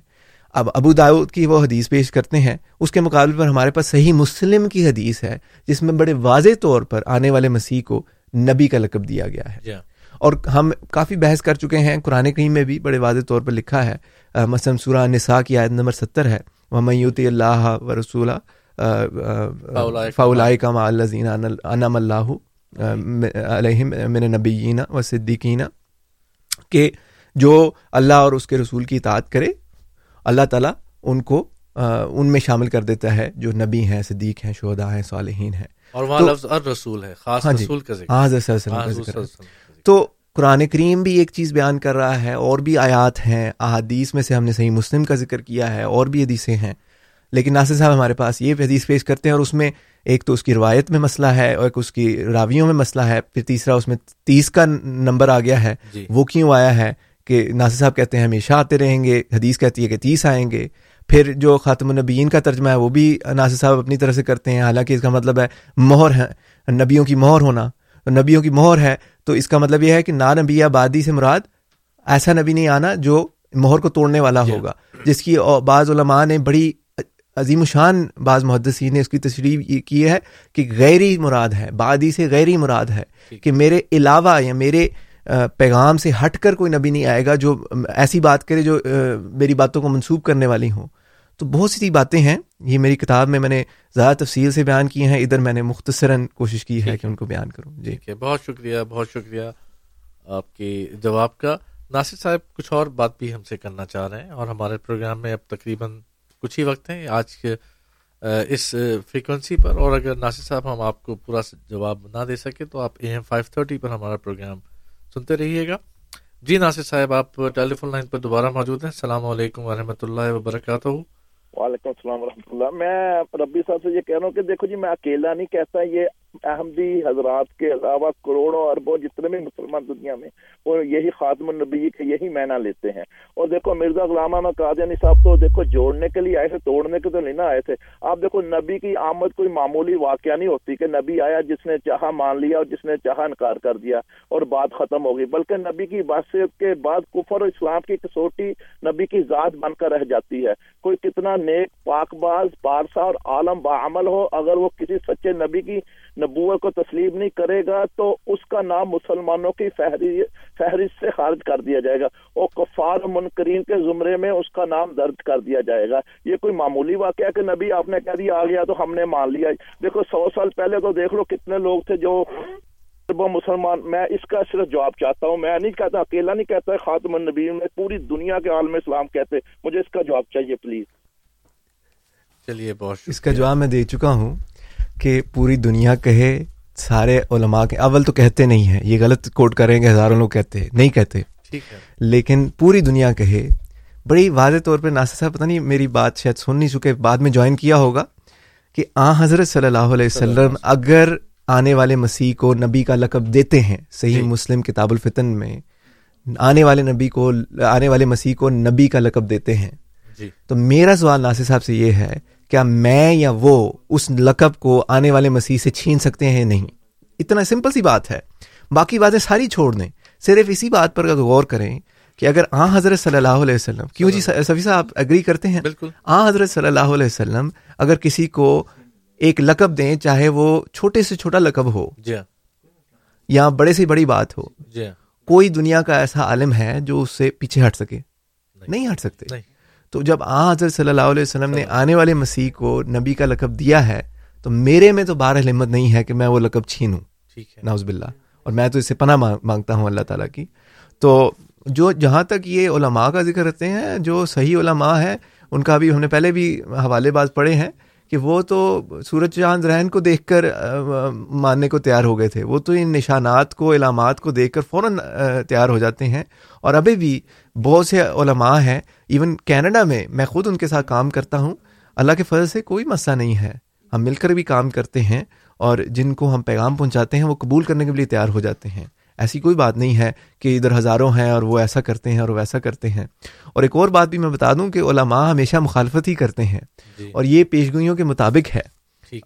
اب ابو داود کی وہ حدیث پیش کرتے ہیں اس کے مقابلے پر ہمارے پاس صحیح مسلم کی حدیث ہے جس میں بڑے واضح طور پر آنے والے مسیح کو نبی کا لقب دیا گیا ہے yeah. جی ہاں۔ اور ہم کافی بحث کر چکے ہیں قرآن کریم میں بھی بڑے واضح طور پر لکھا ہے مثلاً سورہ نساء کی عائد نمبر ستر ہے وہ میوتی اللہ و رسول فاول انم اللہ علیہم من نبیینہ و صدیقینہ کہ جو اللہ اور اس کے رسول کی اطاعت کرے اللہ تعالیٰ ان کو آ, ان میں شامل کر دیتا ہے جو نبی ہیں صدیق ہیں شہدا ہیں صالحین ہیں اور وہاں لفظ ار ہے خاص ہاں جی۔ رسول کا ذکر ہاں حضرت صلی ہاں، کا ذکر تو قرآن کریم بھی ایک چیز بیان کر رہا ہے اور بھی آیات ہیں احادیث میں سے ہم نے صحیح مسلم کا ذکر کیا ہے اور بھی حدیثیں ہیں لیکن ناصر صاحب ہمارے پاس یہ حدیث پیش کرتے ہیں اور اس میں ایک تو اس کی روایت میں مسئلہ ہے اور ایک اس کی راویوں میں مسئلہ ہے پھر تیسرا اس میں تیس کا نمبر آ گیا ہے جی. وہ کیوں آیا ہے کہ ناصر صاحب کہتے ہیں ہمیشہ آتے رہیں گے حدیث کہتی ہے کہ تیس آئیں گے پھر جو خاتم النبیین کا ترجمہ ہے وہ بھی ناصر صاحب اپنی طرح سے کرتے ہیں حالانکہ اس کا مطلب ہے مہر ہے نبیوں کی مہر ہونا نبیوں کی مہر ہے تو اس کا مطلب یہ ہے کہ نا نبی آبادی سے مراد ایسا نبی نہیں آنا جو مہر کو توڑنے والا yeah. جی. ہوگا جس کی بعض علماء نے بڑی عظیم شان بعض محدثی نے اس کی تشریح کی ہے کہ غیری مراد ہے بادی سے غیری مراد ہے کہ میرے علاوہ یا میرے پیغام سے ہٹ کر کوئی نبی نہیں آئے گا جو ایسی بات کرے جو میری باتوں کو منسوب کرنے والی ہوں تو بہت سی باتیں ہیں یہ میری کتاب میں میں نے زیادہ تفصیل سے بیان کی ہیں ادھر میں نے مختصراً کوشش کی ہے کہ ان کو بیان کروں جی بہت شکریہ بہت شکریہ آپ کے جواب کا ناصر صاحب کچھ اور بات بھی ہم سے کرنا چاہ رہے ہیں اور ہمارے پروگرام میں اب تقریباً کچھ ہی وقت ہیں آج کے اس فریکوینسی پر اور اگر ناصر صاحب ہم آپ کو پورا جواب نہ دے سکے تو آپ اے ایم فائیو تھرٹی پر ہمارا پروگرام سنتے رہیے گا جی ناصر صاحب آپ ٹیلی فون لائن پر دوبارہ موجود ہیں السلام علیکم ورحمۃ اللہ وبرکاتہ وعلیکم السلام و اللہ میں ربی صاحب سے یہ کہہ رہا ہوں کہ دیکھو جی میں اکیلا نہیں کہتا یہ احمدی حضرات کے علاوہ کروڑوں اربوں جتنے بھی مسلمان دنیا میں وہ یہی خاتم النبی کے یہی معنی لیتے ہیں اور دیکھو مرزا غلامہ قادیانی صاحب تو دیکھو جوڑنے کے لیے آئے تھے توڑنے کے تو نہیں نہ آئے تھے آپ دیکھو نبی کی آمد کوئی معمولی واقعہ نہیں ہوتی کہ نبی آیا جس نے چاہا مان لیا اور جس نے چاہا انکار کر دیا اور بات ختم ہو گئی بلکہ نبی کی بادشت کے بعد کفر اور اسلام کی کسوٹی نبی کی ذات بن کر رہ جاتی ہے کوئی کتنا نیک پاک باز پارسا اور عالم با ہو اگر وہ کسی سچے نبی کی نبوت کو تسلیم نہیں کرے گا تو اس کا نام مسلمانوں کی فہرست سے خارج کر دیا جائے گا اور کفار منکرین کے زمرے میں اس کا نام درج کر دیا جائے گا یہ کوئی معمولی واقعہ کہ نبی آپ نے کہہ دیا آ گیا تو ہم نے مان لیا دیکھو سو سال پہلے تو دیکھ لو کتنے لوگ تھے جو مسلمان میں اس کا صرف جواب چاہتا ہوں میں نہیں کہتا اکیلا نہیں کہتا خاتم النبی میں پوری دنیا کے عالم اسلام کہتے مجھے اس کا جواب چاہیے پلیز چلیے بہت اس کا جواب میں دے چکا ہوں کہ پوری دنیا کہے سارے علماء کے اول تو کہتے نہیں ہیں یہ غلط کوٹ کریں گے کہ ہزاروں لوگ کہتے نہیں کہتے لیکن پوری دنیا کہے بڑی واضح طور پہ ناصر صاحب پتہ نہیں میری بات شاید سن نہیں چکے بعد میں جوائن کیا ہوگا کہ آ حضرت صلی اللہ علیہ وسلم اگر آنے والے مسیح کو نبی کا لقب دیتے ہیں صحیح جی۔ مسلم کتاب الفتن میں آنے والے نبی کو آنے والے مسیح کو نبی کا لقب دیتے ہیں جی۔ تو میرا سوال ناصر صاحب سے یہ ہے کیا میں یا وہ اس لقب کو آنے والے مسیح سے چھین سکتے ہیں نہیں اتنا سمپل سی بات ہے باقی باتیں ساری چھوڑ دیں صرف اسی بات پر غور کریں کہ اگر آ حضرت صلی اللہ علیہ وسلم کیوں جی سفی صاحب آپ اگری کرتے ہیں آ حضرت صلی اللہ علیہ وسلم اگر کسی کو ایک لقب دیں چاہے وہ چھوٹے سے چھوٹا لقب ہو جی ہاں۔ یا بڑے سے بڑی بات ہو جی ہاں۔ کوئی دنیا کا ایسا عالم ہے جو اس سے پیچھے ہٹ سکے نہیں ہٹ سکتے تو جب آ حضرت صلی اللہ علیہ وسلم نے آنے والے مسیح کو نبی کا لقب دیا ہے تو میرے میں تو ہمت نہیں ہے کہ میں وہ لقب چھینوں ٹھیک ہے ناؤز اللہ اور میں تو اسے پناہ مانگتا ہوں اللہ تعالیٰ کی تو جو جہاں تک یہ علماء کا ذکر رہتے ہیں جو صحیح علماء ہیں ان کا بھی ہم نے پہلے بھی حوالے باز پڑھے ہیں کہ وہ تو سورج چاند رہن کو دیکھ کر ماننے کو تیار ہو گئے تھے وہ تو ان نشانات کو علامات کو دیکھ کر فوراً تیار ہو جاتے ہیں اور ابھی بھی بہت سے علماء ہیں ایون کینیڈا میں میں خود ان کے ساتھ کام کرتا ہوں اللہ کے فضل سے کوئی مسئلہ نہیں ہے ہم مل کر بھی کام کرتے ہیں اور جن کو ہم پیغام پہنچاتے ہیں وہ قبول کرنے کے لیے تیار ہو جاتے ہیں ایسی کوئی بات نہیں ہے کہ ادھر ہزاروں ہیں اور وہ ایسا کرتے ہیں اور ویسا کرتے ہیں اور ایک اور بات بھی میں بتا دوں کہ علماء ہمیشہ مخالفت ہی کرتے ہیں جی اور یہ پیشگوئیوں کے مطابق ہے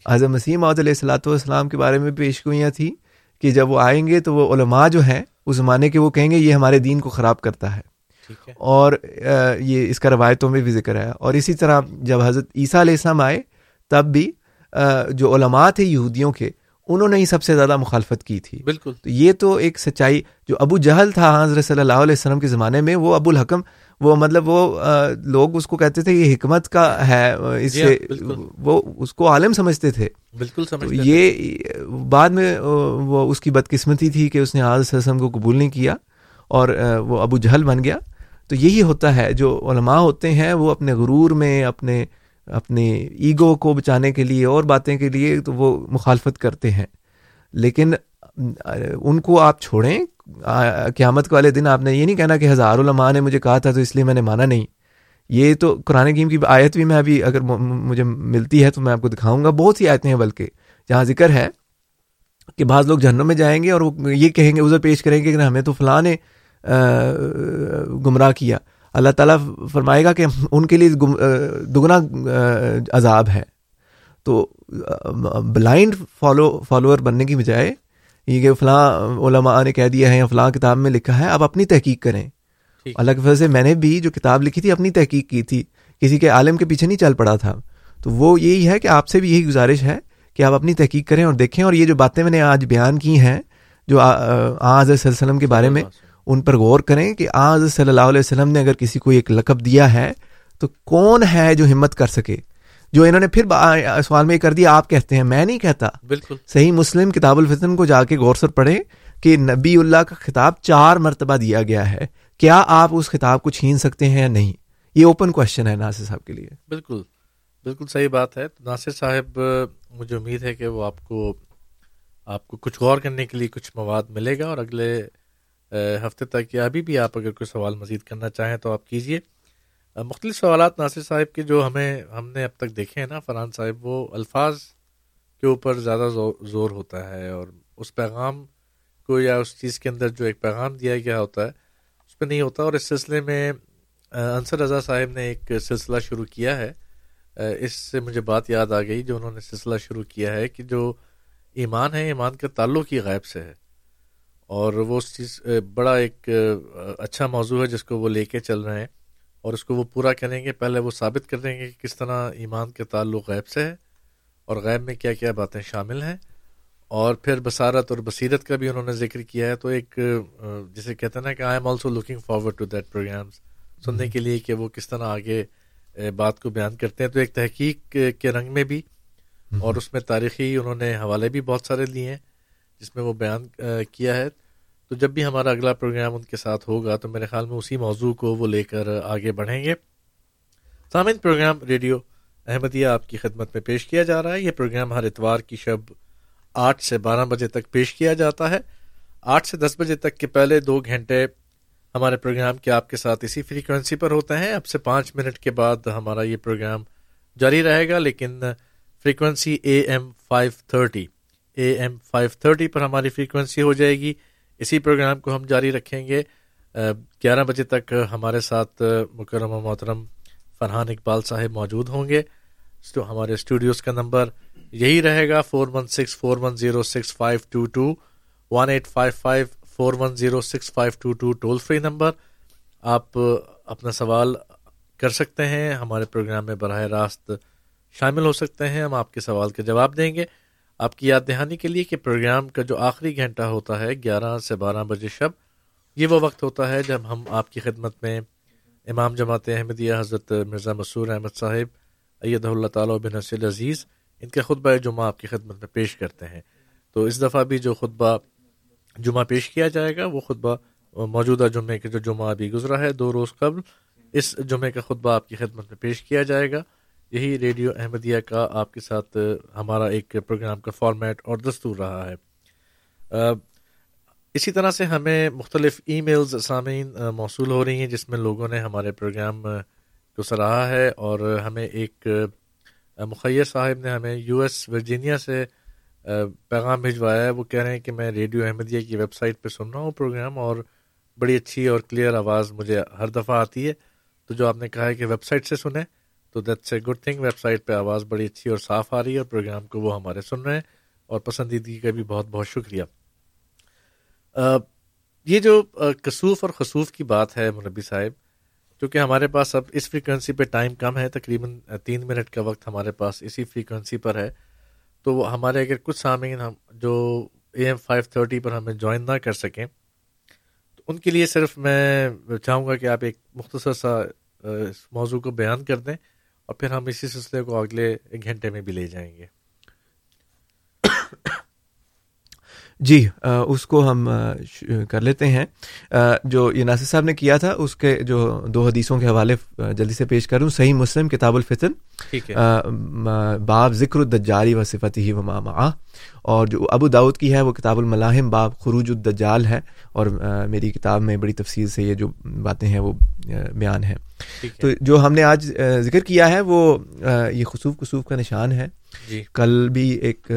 اعظم وسیم معود علیہ السلاۃ والسلام کے بارے میں پیش گوئیاں تھیں کہ جب وہ آئیں گے تو وہ علماء جو ہیں اس زمانے کے وہ کہیں گے یہ ہمارے دین کو خراب کرتا ہے اور یہ اس کا روایتوں میں بھی ذکر ہے اور اسی طرح جب حضرت عیسیٰ علیہ السلام آئے تب بھی جو علماء تھے یہودیوں کے انہوں نے ہی سب سے زیادہ مخالفت کی تھی بالکل تو یہ تو ایک سچائی جو ابو جہل تھا ہاں، حضرت صلی اللہ علیہ وسلم کے زمانے میں وہ ابو الحکم وہ مطلب وہ لوگ اس کو کہتے تھے یہ حکمت کا ہے اس جی سے ہاں، وہ اس کو عالم سمجھتے تھے بالکل یہ بعد میں وہ اس کی بدقسمتی تھی کہ اس نے حضرت علیہ وسلم کو قبول نہیں کیا اور وہ ابو جہل بن گیا تو یہی ہوتا ہے جو علماء ہوتے ہیں وہ اپنے غرور میں اپنے اپنے ایگو کو بچانے کے لیے اور باتیں کے لیے تو وہ مخالفت کرتے ہیں لیکن ان کو آپ چھوڑیں قیامت والے دن آپ نے یہ نہیں کہنا کہ ہزار علماء نے مجھے کہا تھا تو اس لیے میں نے مانا نہیں یہ تو قرآن گیم کی آیت بھی میں ابھی اگر مجھے ملتی ہے تو میں آپ کو دکھاؤں گا بہت سی آیتیں ہیں بلکہ جہاں ذکر ہے کہ بعض لوگ جہنم میں جائیں گے اور وہ یہ کہیں گے ازر پیش کریں گے کہ ہمیں تو فلاں نے گمراہ کیا اللہ تعالیٰ فرمائے گا کہ ان کے لیے دگنا عذاب ہے تو بلائنڈ فالو فالوور بننے کی بجائے یہ کہ فلاں علماء نے کہہ دیا ہے یا فلاں کتاب میں لکھا ہے آپ اپنی تحقیق کریں اللہ کے فضل سے میں نے بھی جو کتاب لکھی تھی اپنی تحقیق کی تھی کسی کے عالم کے پیچھے نہیں چل پڑا تھا تو وہ یہی ہے کہ آپ سے بھی یہی گزارش ہے کہ آپ اپنی تحقیق کریں اور دیکھیں اور یہ جو باتیں میں نے آج بیان کی ہیں جو آ, آ, آ, آ علیہ وسلم کے بارے میں ان پر غور کریں کہ آج صلی اللہ علیہ وسلم نے اگر کسی کو ایک لقب دیا ہے تو کون ہے جو ہمت کر سکے جو انہوں نے پھر سوال میں کر دیا آپ کہتے ہیں میں نہیں کہتا بالکل صحیح مسلم کتاب الفتن کو جا کے غور سر پڑھے کہ نبی اللہ کا خطاب چار مرتبہ دیا گیا ہے کیا آپ اس خطاب کو چھین سکتے ہیں یا نہیں یہ اوپن کوشچن ہے ناصر صاحب کے لیے بالکل بالکل صحیح بات ہے ناصر صاحب مجھے امید ہے کہ وہ آپ کو آپ کو کچھ غور کرنے کے لیے کچھ مواد ملے گا اور اگلے ہفتے تک یا ابھی بھی آپ اگر کوئی سوال مزید کرنا چاہیں تو آپ کیجیے مختلف سوالات ناصر صاحب کے جو ہمیں ہم نے اب تک دیکھے ہیں نا فرحان صاحب وہ الفاظ کے اوپر زیادہ زور ہوتا ہے اور اس پیغام کو یا اس چیز کے اندر جو ایک پیغام دیا گیا ہوتا ہے اس پہ نہیں ہوتا اور اس سلسلے میں انصر رضا صاحب نے ایک سلسلہ شروع کیا ہے اس سے مجھے بات یاد آ گئی جو انہوں نے سلسلہ شروع کیا ہے کہ جو ایمان ہے ایمان کا تعلق ہی غائب سے ہے اور وہ اس چیز بڑا ایک اچھا موضوع ہے جس کو وہ لے کے چل رہے ہیں اور اس کو وہ پورا کریں گے پہلے وہ ثابت کر دیں گے کہ کس طرح ایمان کے تعلق غیب سے ہے اور غیب میں کیا کیا باتیں شامل ہیں اور پھر بصارت اور بصیرت کا بھی انہوں نے ذکر کیا ہے تو ایک جسے کہتے ہیں نا کہ I am also looking forward to that programmes سننے کے لیے کہ وہ کس طرح آگے بات کو بیان کرتے ہیں تو ایک تحقیق کے رنگ میں بھی اور اس میں تاریخی انہوں نے حوالے بھی بہت سارے لیے ہیں جس میں وہ بیان کیا ہے تو جب بھی ہمارا اگلا پروگرام ان کے ساتھ ہوگا تو میرے خیال میں اسی موضوع کو وہ لے کر آگے بڑھیں گے سامعین پروگرام ریڈیو احمدیہ آپ کی خدمت میں پیش کیا جا رہا ہے یہ پروگرام ہر اتوار کی شب آٹھ سے بارہ بجے تک پیش کیا جاتا ہے آٹھ سے دس بجے تک کے پہلے دو گھنٹے ہمارے پروگرام کے آپ کے ساتھ اسی فریکوینسی پر ہوتے ہیں اب سے پانچ منٹ کے بعد ہمارا یہ پروگرام جاری رہے گا لیکن frequency A M five thirty A M five thirty پر ہماری فریکوینسی ہو جائے گی اسی پروگرام کو ہم جاری رکھیں گے گیارہ بجے تک ہمارے ساتھ مکرمہ محترم فرحان اقبال صاحب موجود ہوں گے تو ہمارے اسٹوڈیوز کا نمبر یہی رہے گا four one six four one zero six five two two one eight five five four one zero six five two two toll free number آپ اپنا سوال کر سکتے ہیں ہمارے پروگرام میں براہ راست شامل ہو سکتے ہیں ہم آپ کے سوال کے جواب دیں گے آپ کی یاد دہانی کے لیے کہ پروگرام کا جو آخری گھنٹہ ہوتا ہے گیارہ سے بارہ بجے شب یہ وہ وقت ہوتا ہے جب ہم آپ کی خدمت میں امام جماعت احمدیہ حضرت مرزا مسور احمد صاحب اید اللہ تعالیٰ بن حسل عزیز ان کا خطبہ جمعہ آپ کی خدمت میں پیش کرتے ہیں تو اس دفعہ بھی جو خطبہ جمعہ پیش کیا جائے گا وہ خطبہ موجودہ جمعہ کے جو جمعہ ابھی گزرا ہے دو روز قبل اس جمعے کا خطبہ آپ کی خدمت میں پیش کیا جائے گا یہی ریڈیو احمدیہ کا آپ کے ساتھ ہمارا ایک پروگرام کا فارمیٹ اور دستور رہا ہے اسی طرح سے ہمیں مختلف ای میلز سامعین موصول ہو رہی ہیں جس میں لوگوں نے ہمارے پروگرام کو سراہا ہے اور ہمیں ایک مخیر صاحب نے ہمیں یو ایس ورجینیا سے پیغام بھجوایا ہے وہ کہہ رہے ہیں کہ میں ریڈیو احمدیہ کی ویب سائٹ پہ سن رہا ہوں پروگرام اور بڑی اچھی اور کلیئر آواز مجھے ہر دفعہ آتی ہے تو جو آپ نے کہا ہے کہ ویب سائٹ سے سنیں تو that's a good thing website پہ آواز بڑی اچھی اور صاف آ رہی ہے اور پروگرام کو وہ ہمارے سن رہے ہیں اور پسندیدگی کا بھی بہت بہت شکریہ یہ جو کسوف اور خصوف کی بات ہے منبی صاحب کیونکہ ہمارے پاس اب اس فریکوینسی پہ ٹائم کم ہے تقریباً تین منٹ کا وقت ہمارے پاس اسی فریکوینسی پر ہے تو ہمارے اگر کچھ سامعین ہم جو اے ایم فائیو تھرٹی پر ہمیں جوائن نہ کر سکیں تو ان کے لیے صرف میں چاہوں گا کہ آپ ایک مختصر سا موضوع کو بیان کر دیں اور پھر ہم اسی سلسلے کو اگلے ایک گھنٹے میں بھی لے جائیں گے جی اس کو ہم کر لیتے ہیں جو یہ ناصر صاحب نے کیا تھا اس کے جو دو حدیثوں کے حوالے جلدی سے پیش کروں صحیح مسلم کتاب الفطن باب ذکر الدجالی و صفتِ و ماما اور جو ابو داود کی ہے وہ کتاب الملاحم باب خروج الدجال ہے اور میری کتاب میں بڑی تفصیل سے یہ جو باتیں ہیں وہ بیان ہیں تو جو ہم نے آج ذکر کیا ہے وہ یہ خصوف کسوف کا نشان ہے جی۔ کل بھی ایک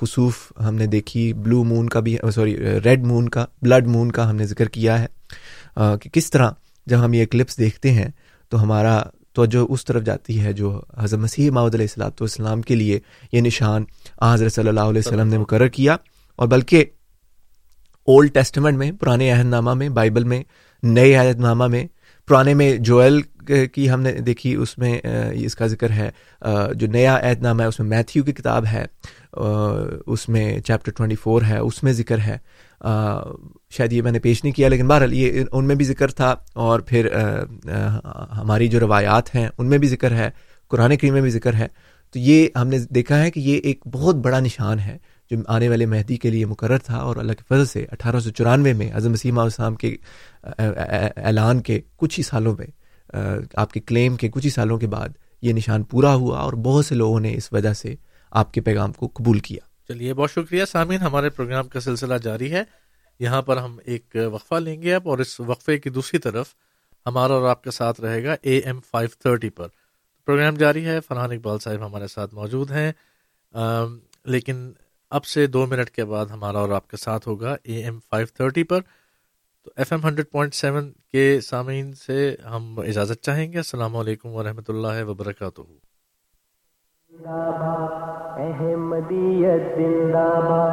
خصوف ہم نے دیکھی بلو مون کا بھی سوری ریڈ مون کا بلڈ مون کا ہم نے ذکر کیا ہے کہ کس طرح جب ہم یہ اکلپس دیکھتے ہیں تو ہمارا توجہ اس طرف جاتی ہے جو حضرت مسیح ماؤد علیہ السلاۃ والسلام کے لیے یہ نشان حضرت صلی اللہ علیہ وسلم نے مقرر کیا اور بلکہ اولڈ ٹیسٹمنٹ میں پرانے عہد نامہ میں بائبل میں نئے عہد نامہ میں پرانے میں جوئل کی ہم نے دیکھی اس میں اس کا ذکر ہے جو نیا عہد نامہ ہے اس میں میتھیو کی کتاب ہے اس میں چیپٹر ٹوئنٹی فور ہے اس میں ذکر ہے شاید یہ میں نے پیش نہیں کیا لیکن بہرحال یہ ان میں بھی ذکر تھا اور پھر ہماری جو روایات ہیں ان میں بھی ذکر ہے قرآن کریم میں بھی ذکر ہے تو یہ ہم نے دیکھا ہے کہ یہ ایک بہت بڑا نشان ہے جو آنے والے مہدی کے لیے مقرر تھا اور اللہ کے فضل سے اٹھارہ سو چورانوے میں اعظم وسیمہ السلام کے اعلان کے کچھ ہی سالوں میں آپ کے کلیم کے کچھ ہی سالوں کے بعد یہ نشان پورا ہوا اور بہت سے لوگوں نے اس وجہ سے آپ کے پیغام کو قبول کیا چلیے بہت شکریہ سامعین ہمارے پروگرام کا سلسلہ جاری ہے یہاں پر ہم ایک وقفہ لیں گے اب اور اس وقفے کی دوسری طرف ہمارا اور آپ کا ساتھ رہے گا اے ایم فائیو تھرٹی پر پروگرام جاری ہے فرحان اقبال صاحب ہمارے ساتھ موجود ہیں لیکن اب سے دو منٹ کے بعد ہمارا اور آپ کے ساتھ ہوگا اے ایم فائیو تھرٹی پر تو F M hundred point seven کے سامعین سے ہم اجازت چاہیں گے السلام علیکم ورحمۃ اللہ وبرکاتہ احمدیت زندہ باد